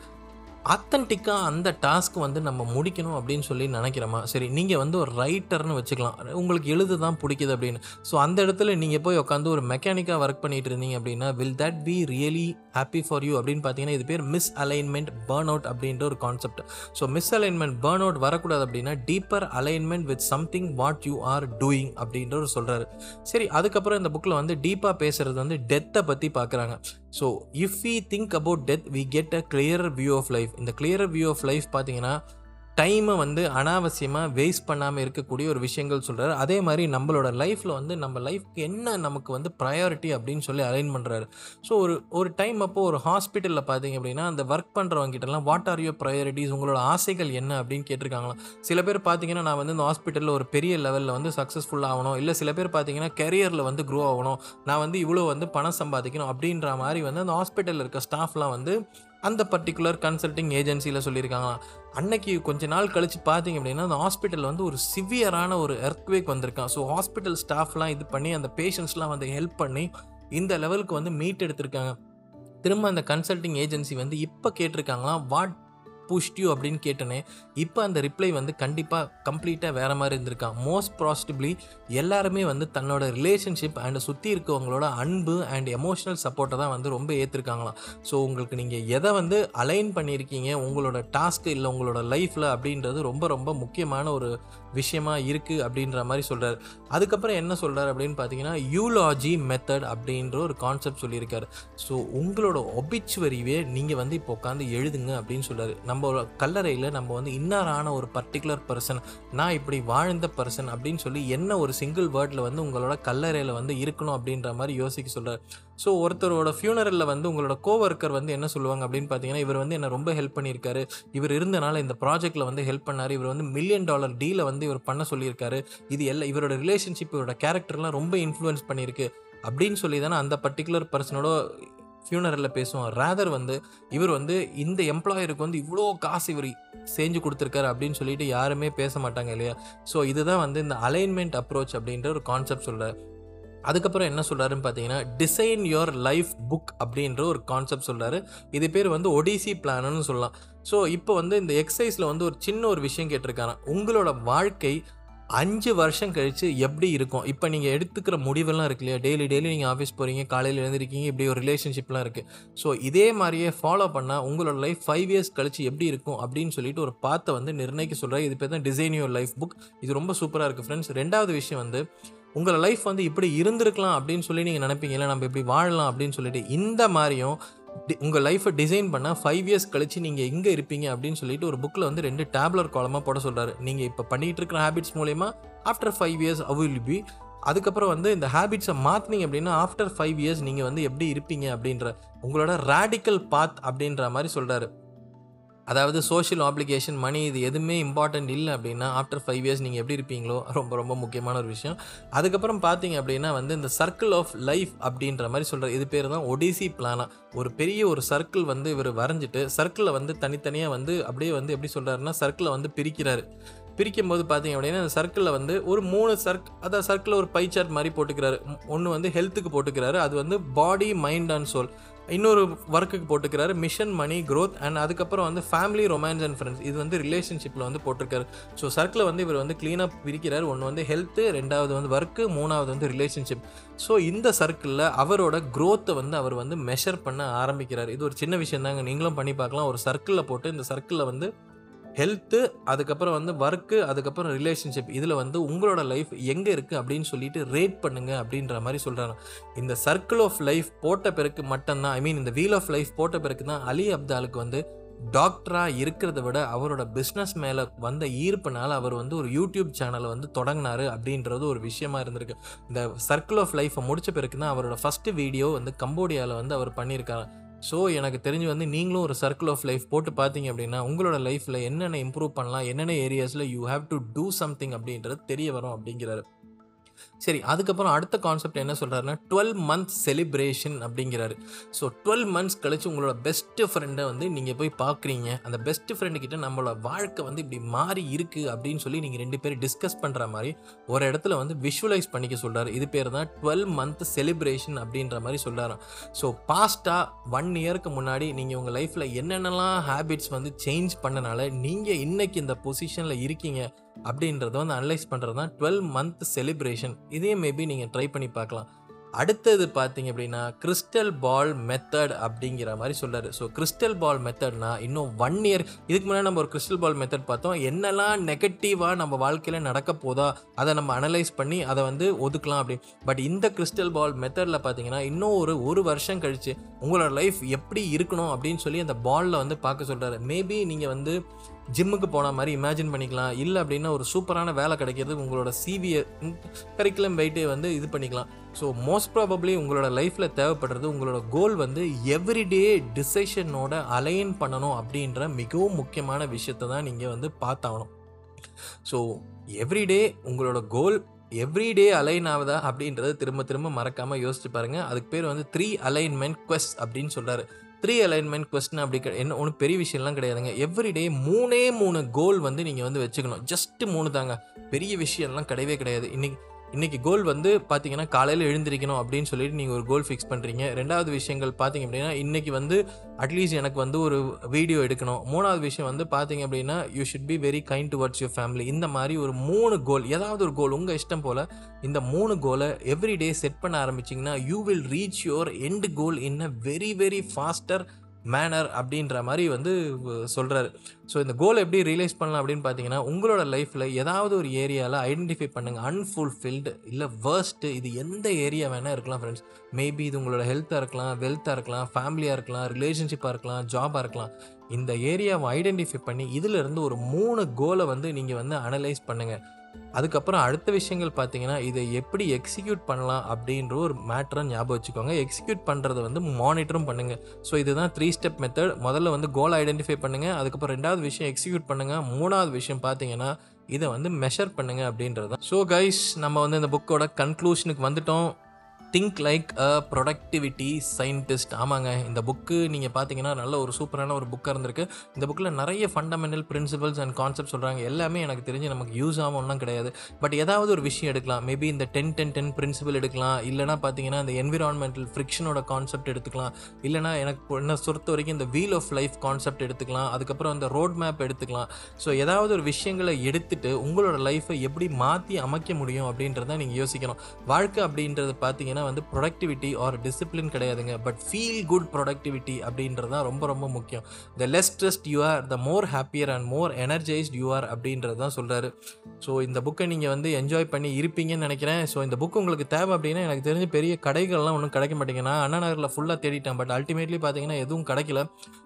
அத்தன்டிக்காக அந்த டாஸ்க் வந்து நம்ம முடிக்கணும் அப்படின்னு சொல்லி நினைக்கிறோமா? சரி நீங்கள் வந்து ஒரு ரைட்டர்னு வச்சுக்கலாம். உங்களுக்கு எழுது தான் பிடிக்குது அப்படின்னு. ஸோ அந்த இடத்துல நீங்கள் போய் உட்காந்து ஒரு மெக்கானிக்காக ஒர்க் பண்ணிட்டு இருந்தீங்க அப்படின்னா will that be really happy for you அப்படின்னு பார்த்தீங்கன்னா இது பேர் மிஸ் அலைன்மெண்ட் பேர்ன் அவுட் அப்படின்ற ஒரு concept so misalignment burn out வரக்கூடாது அப்படின்னா deeper alignment with something what you are doing அப்படின்ற ஒரு சொல்கிறாரு சரி அதுக்கப்புறம் இந்த புக்கில் வந்து டீப்பாக பேசுகிறது வந்து டெத்தை பற்றி பார்க்குறாங்க. So if we think about death we get a clearer view of life இந்த கிளியரர் வியூ ஆஃப் லைஃப் பார்த்தீங்கன்னா டைமை வந்து அனாவசியமாக வேஸ்ட் பண்ணாமல் இருக்கக்கூடிய ஒரு விஷயங்கள் சொல்கிறாரு அதே மாதிரி நம்மளோட லைஃப்பில் வந்து நம்ம லைஃப்க்கு என்ன நமக்கு வந்து ப்ரையாரிட்டி அப்படின்னு சொல்லி அலைன் பண்ணுறாரு ஸோ ஒரு ஒரு டைம் அப்போ ஒரு ஹாஸ்பிட்டலில் பார்த்தீங்க அப்படின்னா அந்த ஒர்க் பண்ணுறவங்க கிட்டலாம் வாட் ஆர் யுவர் ப்ரையாரிட்டிஸ் உங்களோட ஆசைகள் என்ன? அப்படின்னு கேட்டிருக்காங்களாம். சில பேர் பார்த்தீங்கன்னா நான் வந்து இந்த ஹாஸ்பிட்டலில் ஒரு பெரிய லெவலில் வந்து சக்ஸஸ்ஃபுல் ஆகணும். இல்லை சில பேர் பார்த்தீங்கன்னா கெரியரில் வந்து க்ரோ ஆகணும். நான் வந்து இவ்வளோ வந்து பணம் சம்பாதிக்கணும். அப்படின்ற மாதிரி வந்து அந்த ஹாஸ்பிட்டலில் இருக்க ஸ்டாஃப்லாம் வந்து அந்த பர்டிகுலர் கன்சல்டிங் ஏஜென்சியில் சொல்லியிருக்காங்களாம் அன்னைக்கு கொஞ்ச நாள் கழித்து பார்த்தீங்க அப்படின்னா அந்த ஹாஸ்பிட்டலில் வந்து ஒரு சிவியரான ஒரு எர்த்வேக் வந்திருக்கான். ஸோ ஹாஸ்பிட்டல் ஸ்டாஃப்லாம் இது பண்ணி அந்த பேஷண்ட்ஸ்லாம் வந்து ஹெல்ப் பண்ணி இந்த லெவலுக்கு வந்து மீட் எடுத்திருக்காங்க. திரும்ப அந்த கன்சல்டிங் ஏஜென்சி வந்து இப்போ கேட்டிருக்காங்களாம் வாட் புஷ்ட் யூ அப்படின்னு கேட்டனே இப்போ அந்த ரிப்ளை வந்து கண்டிப்பாக கம்ப்ளீட்டாக வேறு மாதிரி இருந்திருக்கான் மோஸ்ட் ப்ராசிட்டிவ்லி எல்லாருமே வந்து தன்னோட ரிலேஷன்ஷிப் அண்ட் சுற்றி இருக்கவங்களோட அன்பு அண்ட் எமோஷனல் சப்போர்ட்டை தான் வந்து ரொம்ப ஏற்றிருக்காங்களாம் ஸோ உங்களுக்கு நீங்கள் எதை வந்து அலைன் பண்ணியிருக்கீங்க உங்களோட டாஸ்க்கு இல்லை உங்களோட லைஃப்பில் அப்படின்றது ரொம்ப ரொம்ப முக்கியமான ஒரு விஷயமா இருக்குது அப்படின்ற மாதிரி சொல்கிறார் அதுக்கப்புறம் என்ன சொல்கிறார் அப்படின்னு பார்த்தீங்கன்னா யூலாஜி மெத்தட் அப்படின்ற ஒரு கான்செப்ட் சொல்லியிருக்காரு. ஸோ உங்களோட ஒபிச்சுவரிவே நீங்கள் வந்து இப்போ உட்காந்து எழுதுங்க அப்படின்னு சொல்கிறார் நம்ம நம்ம கல்லறையில் நம்ம வந்து இன்னாரான ஒரு பர்டிகுலர் பர்சன் நான் இப்படி வாழ்ந்த பர்சன் அப்படின்னு சொல்லி என்ன ஒரு சிங்கிள் வேர்டில் வந்து உங்களோட கல்லறையில் வந்து இருக்கணும் அப்படின்ற மாதிரி யோசிக்க சொல்கிறார் ஸோ ஒருத்தரோட ஃபியூனரலில் வந்து உங்களோட கோவர்க்கர் வந்து என்ன சொல்லுவாங்க அப்படின்னு பார்த்தீங்கன்னா இவர் வந்து என்ன ரொம்ப ஹெல்ப் பண்ணியிருக்காரு. இவர் இருந்தனால இந்த ப்ராஜெக்ட்டில் வந்து ஹெல்ப் பண்ணார். இவர் வந்து மில்லியன் டாலர் டீலை வந்து இவர் பண்ண சொல்லியிருக்காரு. இது எல்லாம் இவரோட ரிலேஷன்ஷிப் இவரோட கேரக்டர்லாம் ரொம்ப இன்ஃப்ளூயன்ஸ் பண்ணியிருக்கு. அப்படின்னு சொல்லி தானே அந்த பர்டிகுலர் பர்சனோட ஃபியூனரில் பேசுவோம். ரேதர் வந்து இவர் வந்து இந்த எம்ப்ளாயருக்கு வந்து இவ்வளோ காசு இவர் செஞ்சு கொடுத்துருக்காரு அப்படின்னு சொல்லிட்டு யாருமே பேச மாட்டாங்க இல்லையா? ஸோ இதுதான் வந்து இந்த அலைன்மெண்ட் அப்ரோச் அப்படின்ற ஒரு கான்செப்ட் சொல்கிறார் அதுக்கப்புறம் என்ன சொல்கிறாருன்னு பார்த்தீங்கன்னா டிசைன் யோர் லைஃப் புக் அப்படின்ற ஒரு கான்செப்ட் சொல்கிறாரு இது பேர் வந்து ஒடிசி பிளான்னு சொல்லலாம். ஸோ இப்போ வந்து இந்த எக்ஸசைஸில் வந்து ஒரு சின்ன ஒரு விஷயம் கேட்டிருக்காங்க உங்களோட வாழ்க்கை அஞ்சு வருஷம் கழித்து எப்படி இருக்கும்? இப்போ நீங்கள் எடுத்துக்கிற முடிவெல்லாம் இருக்கு இல்லையா? டெய்லி டெய்லி நீங்கள் ஆஃபீஸ் போகிறீங்க காலையில் எழுந்திருக்கீங்க இப்படி ஒரு ரிலேஷன்ஷிப்லாம் இருக்குது ஸோ இதே மாதிரியே ஃபாலோ பண்ணால் உங்களோட லைஃப் ஃபைவ் இயர்ஸ் கழிச்சு எப்படி இருக்கும்? அப்படின்னு சொல்லிட்டு ஒரு பாத்தை வந்து நிர்ணயிக்க சொல்கிறார் இது பேர் தான் டிசைன் யோர் லைஃப் புக் இது ரொம்ப சூப்பராக இருக்குது ஃப்ரெண்ட்ஸ் ரெண்டாவது விஷயம் வந்து உங்கள் லைஃப் வந்து இப்படி இருந்திருக்கலாம் அப்படின்னு சொல்லி நீங்கள் நினைப்பீங்க. இல்லை நம்ம இப்படி வாழலாம் அப்படின்னு சொல்லிட்டு இந்த மாதிரியும் உங்கள் லைஃப்பை டிசைன் பண்ண ஃபைவ் இயர்ஸ் கழித்து நீங்கள் எங்கே இருப்பீங்க அப்படின்னு சொல்லிட்டு ஒரு புக்கில் வந்து ரெண்டு டேப்லர் காலமாக போட சொல்கிறாரு நீங்கள் இப்போ பண்ணிகிட்டு இருக்கிற ஹேபிட்ஸ் மூலயமா after five years will be அதுக்கப்புறம் வந்து இந்த ஹேபிட்ஸை மாற்றினீங்க அப்படின்னா ஆஃப்டர் ஃபைவ் இயர்ஸ் நீங்கள் வந்து எப்படி இருப்பீங்க அப்படின்ற உங்களோட ரேடிக்கல் பாத் அப்படின்ற மாதிரி சொல்கிறாரு அதாவது சோஷியல் ஆப்ளிகேஷன் மணி இது எதுவுமே இம்பார்ட்டன்ட் இல்லை அப்படின்னா ஆஃப்டர் ஃபைவ் இயர்ஸ் நீங்கள் எப்படி இருப்பீங்களோ ரொம்ப ரொம்ப முக்கியமான ஒரு விஷயம். அதுக்கப்புறம் பார்த்தீங்க அப்படின்னா வந்து இந்த சர்க்கிள் ஆஃப் லைஃப் அப்படின்ற மாதிரி சொல்கிற இது பேர் தான் ஒடிசி பிளானா ஒரு பெரிய ஒரு சர்க்கிள் வந்து இவர் வரைஞ்சிட்டு சர்க்கிளில் வந்து தனித்தனியாக வந்து அப்படியே வந்து எப்படி சொல்கிறாருன்னா சர்க்கிளை வந்து பிரிக்கிறாரு. பிரிக்கும் போது பார்த்தீங்க அப்படின்னா அந்த சர்க்கிளில் வந்து ஒரு மூணு சர்க் அதான் சர்க்கிளில் ஒரு பை சார்ட் மாதிரி போட்டுக்கிறாரு. ஒன்று வந்து ஹெல்த்துக்கு போட்டுக்கிறாரு. அது வந்து பாடி மைண்ட் அண்ட் சோல் இன்னொரு ஒர்க்குக்கு போட்டுக்கிறாரு. மிஷன் மணி க்ரோத் அண்ட் அதுக்கப்புறம் வந்து ஃபேமிலி ரொமான்ஸ் அண்ட் ஃப்ரெண்ட்ஸ் இது வந்து ரிலேஷன்ஷிப்பில் வந்து போட்டிருக்காரு. ஸோ சர்க்கிளை வந்து இவர் வந்து க்ளீனாக பிரிக்கிறார் ஒன்று வந்து ஹெல்த்து ரெண்டாவது வந்து ஒர்க்கு மூணாவது வந்து ரிலேஷன்ஷிப் ஸோ இந்த சர்க்கிளில் அவரோட க்ரோத்தை வந்து அவர் வந்து மெஷர் பண்ண ஆரம்பிக்கிறார். இது ஒரு சின்ன விஷயம் தாங்க நீங்களும் பண்ணி பார்க்கலாம். ஒரு சர்க்கிளில் போட்டு இந்த சர்க்கிளில் வந்து ஹெல்த்து அதுக்கப்புறம் வந்து ஒர்க்கு அதுக்கப்புறம் ரிலேஷன்ஷிப் இதில் வந்து உங்களோட லைஃப் எங்கே இருக்குது அப்படின்னு சொல்லிட்டு ரேட் பண்ணுங்க அப்படின்ற மாதிரி சொல்கிறாங்க இந்த சர்க்கிள் ஆஃப் லைஃப் போட்ட பிறகு மட்டும்தான் ஐ மீன் இந்த வீல் ஆஃப் லைஃப் போட்ட பிறகு தான் அலி அப்தாலுக்கு வந்து டாக்டராக இருக்கிறத விட அவரோட பிஸ்னஸ் மேலே வந்த ஈர்ப்புனால அவர் வந்து ஒரு யூடியூப் சேனலை வந்து தொடங்கினாரு அப்படின்றது ஒரு விஷயமா இருந்திருக்கு. இந்த சர்க்கிள் ஆஃப் லைஃப்பை முடிச்ச பிறகு தான் அவரோட ஃபஸ்ட்டு வீடியோ வந்து கம்போடியாவில் வந்து அவர் பண்ணியிருக்காரு. ஸோ எனக்கு தெரிஞ்சு வந்து நீங்களும் ஒரு சர்க்கிள் ஆஃப் லைஃப் போட்டு பார்த்தீங்க அப்படின்னா உங்களோட லைஃப்பில் என்னென்ன இம்ப்ரூவ் பண்ணலாம் என்னென்ன ஏரியாஸில் you have to do something அப்படின்றது தெரிய வரும் அப்படிங்கிறாரு. சரி அதுக்கப்புறம் அடுத்த கான்செப்ட் என்ன சொல்கிறாருன்னா டுவெல் மந்த் செலிப்ரேஷன் அப்படிங்கிறாரு. ஸோ டுவெல் மந்த்ஸ் கழிச்சு உங்களோட பெஸ்ட்டு ஃப்ரெண்டை வந்து நீங்கள் போய் பார்க்குறீங்க அந்த பெஸ்ட் ஃப்ரெண்டு கிட்ட நம்மளோட வாழ்க்கை வந்து இப்படி மாறி இருக்குது அப்படின்னு சொல்லி நீங்கள் ரெண்டு பேரும் டிஸ்கஸ் பண்ணுற மாதிரி ஒரு இடத்துல வந்து விஷுவலைஸ் பண்ணிக்க சொல்கிறாரு இது பேர் தான் டுவெல் மந்த் செலிப்ரேஷன் அப்படின்ற மாதிரி சொல்கிறாராம் ஸோ பாஸ்ட்டாக ஒன் இயருக்கு முன்னாடி நீங்கள் உங்கள் லைஃப்பில் என்னென்னலாம் ஹேபிட்ஸ் வந்து சேஞ்ச் பண்ணனால நீங்கள் இன்றைக்கி இந்த பொசிஷனில் இருக்கீங்க. அப்படின்றத வந்து அனலைஸ் பண்ணுறது தான் டுவெல் மந்த் செலிப்ரேஷன் இதே மேபி நீங்கள் ட்ரை பண்ணி பார்க்கலாம். அடுத்தது பார்த்தீங்க அப்படின்னா கிறிஸ்டல் பால் மெத்தட் அப்படிங்கிற மாதிரி சொல்கிறாரு ஸோ கிறிஸ்டல் பால் மெத்தட்னா இன்னும் ஒன் இயர் இதுக்கு முன்னாடி நம்ம ஒரு கிறிஸ்டல் பால் மெத்தட் பார்த்தோம். என்னெல்லாம் நெகட்டிவாக நம்ம வாழ்க்கையில் நடக்க போதா அதை நம்ம அனலைஸ் பண்ணி அதை வந்து ஒதுக்கலாம் அப்படி. பட் இந்த கிறிஸ்டல் பால் மெத்தடில் பார்த்தீங்கன்னா இன்னும் ஒரு ஒரு வருஷம் கழிச்சு உங்களோட லைஃப் எப்படி இருக்கணும் அப்படின்னு சொல்லி அந்த பாலில் வந்து பார்க்க சொல்கிறாரு மேபி நீங்கள் வந்து ஜிம்முக்கு போன மாதிரி இமேஜின் பண்ணிக்கலாம். இல்லை அப்படின்னா ஒரு சூப்பரான வேலை கிடைக்கிறது உங்களோட சிவியை கரிக்குலம் வெயிட்டே வந்து இது பண்ணிக்கலாம். ஸோ மோஸ்ட் ப்ராபப்ளி உங்களோட லைஃப்பில் தேவைப்படுறது உங்களோட கோல் வந்து எவ்ரிடே டிசிஷனோட அலைன் பண்ணணும் அப்படின்ற மிகவும் முக்கியமான விஷயத்தை தான் நீங்கள் வந்து பார்த்தாகணும். ஸோ எவ்ரிடே உங்களோட கோல் எவ்ரிடே அலைன் ஆகுதா அப்படின்றத திரும்ப திரும்ப மறக்காமல் யோசிச்சு பாருங்கள் அதுக்கு பேர் வந்து த்ரீ அலைன்மெண்ட் கொஸ்ட் அப்படின்னு சொல்கிறாரு த்ரீ அலைன்மெண்ட் கொஸ்டின் அப்படி என்ன ஒன்றும் பெரிய விஷயம்லாம் கிடையாதுங்க. எவ்ரிடே மூணே மூணு கோல் வந்து நீங்கள் வந்து வச்சுக்கணும். ஜஸ்ட் மூணு தாங்க. பெரிய விஷயம்லாம் கிடையவே கிடையாது. இன்றைக்கி இன்றைக்கி கோல் வந்து பார்த்தீங்கன்னா காலையில் எழுந்திரிக்கணும் அப்படின்னு சொல்லிட்டு நீங்கள் ஒரு கோல் ஃபிக்ஸ் பண்ணுறீங்க ரெண்டாவது விஷயங்கள் பார்த்தீங்க அப்படின்னா இன்றைக்கி வந்து அட்லீஸ்ட் எனக்கு வந்து ஒரு வீடியோ எடுக்கணும். மூணாவது விஷயம் வந்து பார்த்தீங்க அப்படின்னா you should be very kind towards your family இந்த மாதிரி ஒரு மூணு கோல் ஏதாவது ஒரு கோல் உங்கள் இஷ்டம் போல் இந்த மூணு கோலை எவ்ரி டே செட் பண்ண ஆரம்பிச்சிங்கன்னா you will reach your end goal in a very very faster manner அப்படின்ற மாதிரி வந்து சொல்கிறாரு ஸோ இந்த கோல் எப்படி ரியலைஸ் பண்ணலாம் அப்படின்னு பார்த்தீங்கன்னா உங்களோட லைஃப்பில் ஏதாவது ஒரு ஏரியாவில் ஐடென்டிஃபை பண்ணுங்கள் அன்ஃபுல்ஃபில்டு இல்லை வேர்ஸ்ட்டு இது எந்த ஏரியா வேணால் இருக்கலாம் ஃப்ரெண்ட்ஸ் மேபி இது உங்களோட ஹெல்த்தாக இருக்கலாம் வெல்த்தாக இருக்கலாம் ஃபேமிலியாக இருக்கலாம் ரிலேஷன்ஷிப்பாக இருக்கலாம் ஜாபாக இருக்கலாம். இந்த ஏரியாவை ஐடென்டிஃபை பண்ணி இதிலிருந்து ஒரு மூணு கோலை வந்து நீங்கள் வந்து அனலைஸ் பண்ணுங்கள் அதுக்கப்புறம் அடுத்த விஷயங்கள் பார்த்தீங்கன்னா இதை எப்படி எக்ஸிக்யூட் பண்ணலாம் அப்படின்ற ஒரு மேட்டரை ஞாபகம் வச்சுக்கோங்க. எக்ஸிக்யூட் பண்ணுறதை வந்து மானிட்டரும் பண்ணுங்கள் ஸோ இதுதான் த்ரீ ஸ்டெப் மெத்தட் முதல்ல வந்து கோல் ஐடென்டிஃபை பண்ணுங்கள் அதுக்கப்புறம் ரெண்டாவது விஷயம் எக்ஸிக்யூட் பண்ணுங்கள் மூணாவது விஷயம் பார்த்தீங்கன்னா இதை வந்து மெஷர் பண்ணுங்கள் அப்படின்றது தான் ஸோ கைஸ் நம்ம வந்து இந்த புக்கோட கன்க்ளூஷனுக்கு வந்துட்டோம். Think like a productivity scientist ஆமாங்க இந்த புக்கு நீங்கள் பார்த்தீங்கன்னா நல்ல ஒரு சூப்பரான ஒரு புக்காக இருந்திருக்கு. இந்த புக்கில் நிறைய ஃபண்டமெண்டல் பிரின்சிபல்ஸ் அண்ட் கான்செப்ட் சொல்கிறாங்க எல்லாமே எனக்கு தெரிஞ்சு நமக்கு யூஸ் ஆகும்லாம் கிடையாது. பட் ஏதாவது ஒரு விஷயம் எடுக்கலாம். மேபி இந்த டென் டென் டென் பிரின்சிபல் எடுக்கலாம். இல்லைனா பார்த்தீங்கன்னா இந்த என்விரான்மெண்டல் ஃப்ரிக்ஷனோட கான்செப்ட் எடுத்துக்கலாம். இல்லைனா எனக்கு என்ன பொறுத்த வரைக்கும் இந்த வீல் ஆஃப் லைஃப் கான்செப்ட் எடுத்துக்கலாம். அதுக்கப்புறம் இந்த ரோட் மேப் எடுத்துக்கலாம். ஸோ ஏதாவது ஒரு விஷயங்களை எடுத்துட்டு உங்களோட லைஃப்பை எப்படி மாற்றி அமைக்க முடியும் அப்படின்றத நீங்கள் யோசிக்கணும். வாழ்க்கை அப்படின்றது பார்த்தீங்கன்னா வந்து ப்ரொடக்டிவிட்டி ஆர் டிசிப்ளின் கிடையாதுங்க. பட் ஃபீல் குட் ப்ரொடக்டிவிட்டி அப்படின்றது தான் ரொம்ப ரொம்ப முக்கியம். The less stressed you are the more happier and more energised you are அப்படின்றது தான் சொல்கிறாரு ஸோ இந்த புக்கை நீங்கள் வந்து என்ஜாய் பண்ணி இருப்பீங்கன்னு நினைக்கிறேன். ஸோ இந்த புக் உங்களுக்கு தேவை அப்படின்னா எனக்கு தெரிஞ்ச பெரிய கடைகள்லாம் ஒன்றும் கிடைக்க மாட்டேங்குது. நான் அண்ணா நகரில் ஃபுல்லாக தேடிட்டேன். பட் அல்டிமேட்லி பார்த்தீங்கன்னா எதுவும் கிடைக்கல.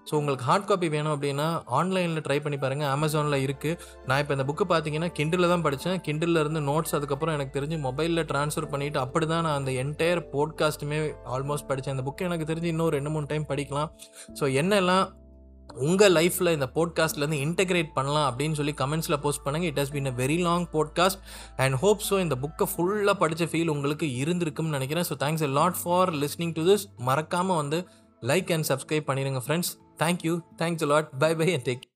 ஸோ உங்களுக்கு ஹார்ட் காப்பி வேணும் அப்படின்னா ஆன்லைனில் ட்ரை பண்ணி பாருங்கள் அமேசானில் இருக்குது நான் இப்போ இந்த புக்கு பார்த்தீங்கன்னா கிண்டில் தான் படித்தேன் கிண்டில் இருந்து நோட்ஸ் அதுக்கப்புறம் எனக்கு தெரிஞ்சு மொபைலில் ட்ரான்ஸ்ஃபர் பண்ணிவிட்டு அப்படி தான் நான் அந்த என்டையர் போட்காஸ்ட்டுமே ஆல்மோஸ்ட் படித்தேன் அந்த புக்கு எனக்கு தெரிஞ்சு இன்னும் ரெண்டு மூணு டைம் படிக்கலாம். ஸோ என்னெல்லாம் உங்கள் லைஃப்பில் இந்த போட்காஸ்ட்லேருந்து இன்டெகிரேட் பண்ணலாம் அப்படின்னு சொல்லி கமெண்ட்ஸில் போஸ்ட் பண்ணுங்கள் it has been a very long podcast and hope so இந்த புக்கை ஃபுல்லாக படித்த ஃபீல் உங்களுக்கு இருந்திருக்கும்னு நினைக்கிறேன். So thanks a lot for listening to this மறக்காமல் வந்து லைக் அண்ட் சப்ஸ்கிரைப் பண்ணிடுங்க friends Thank you. Thanks a lot. Bye bye and take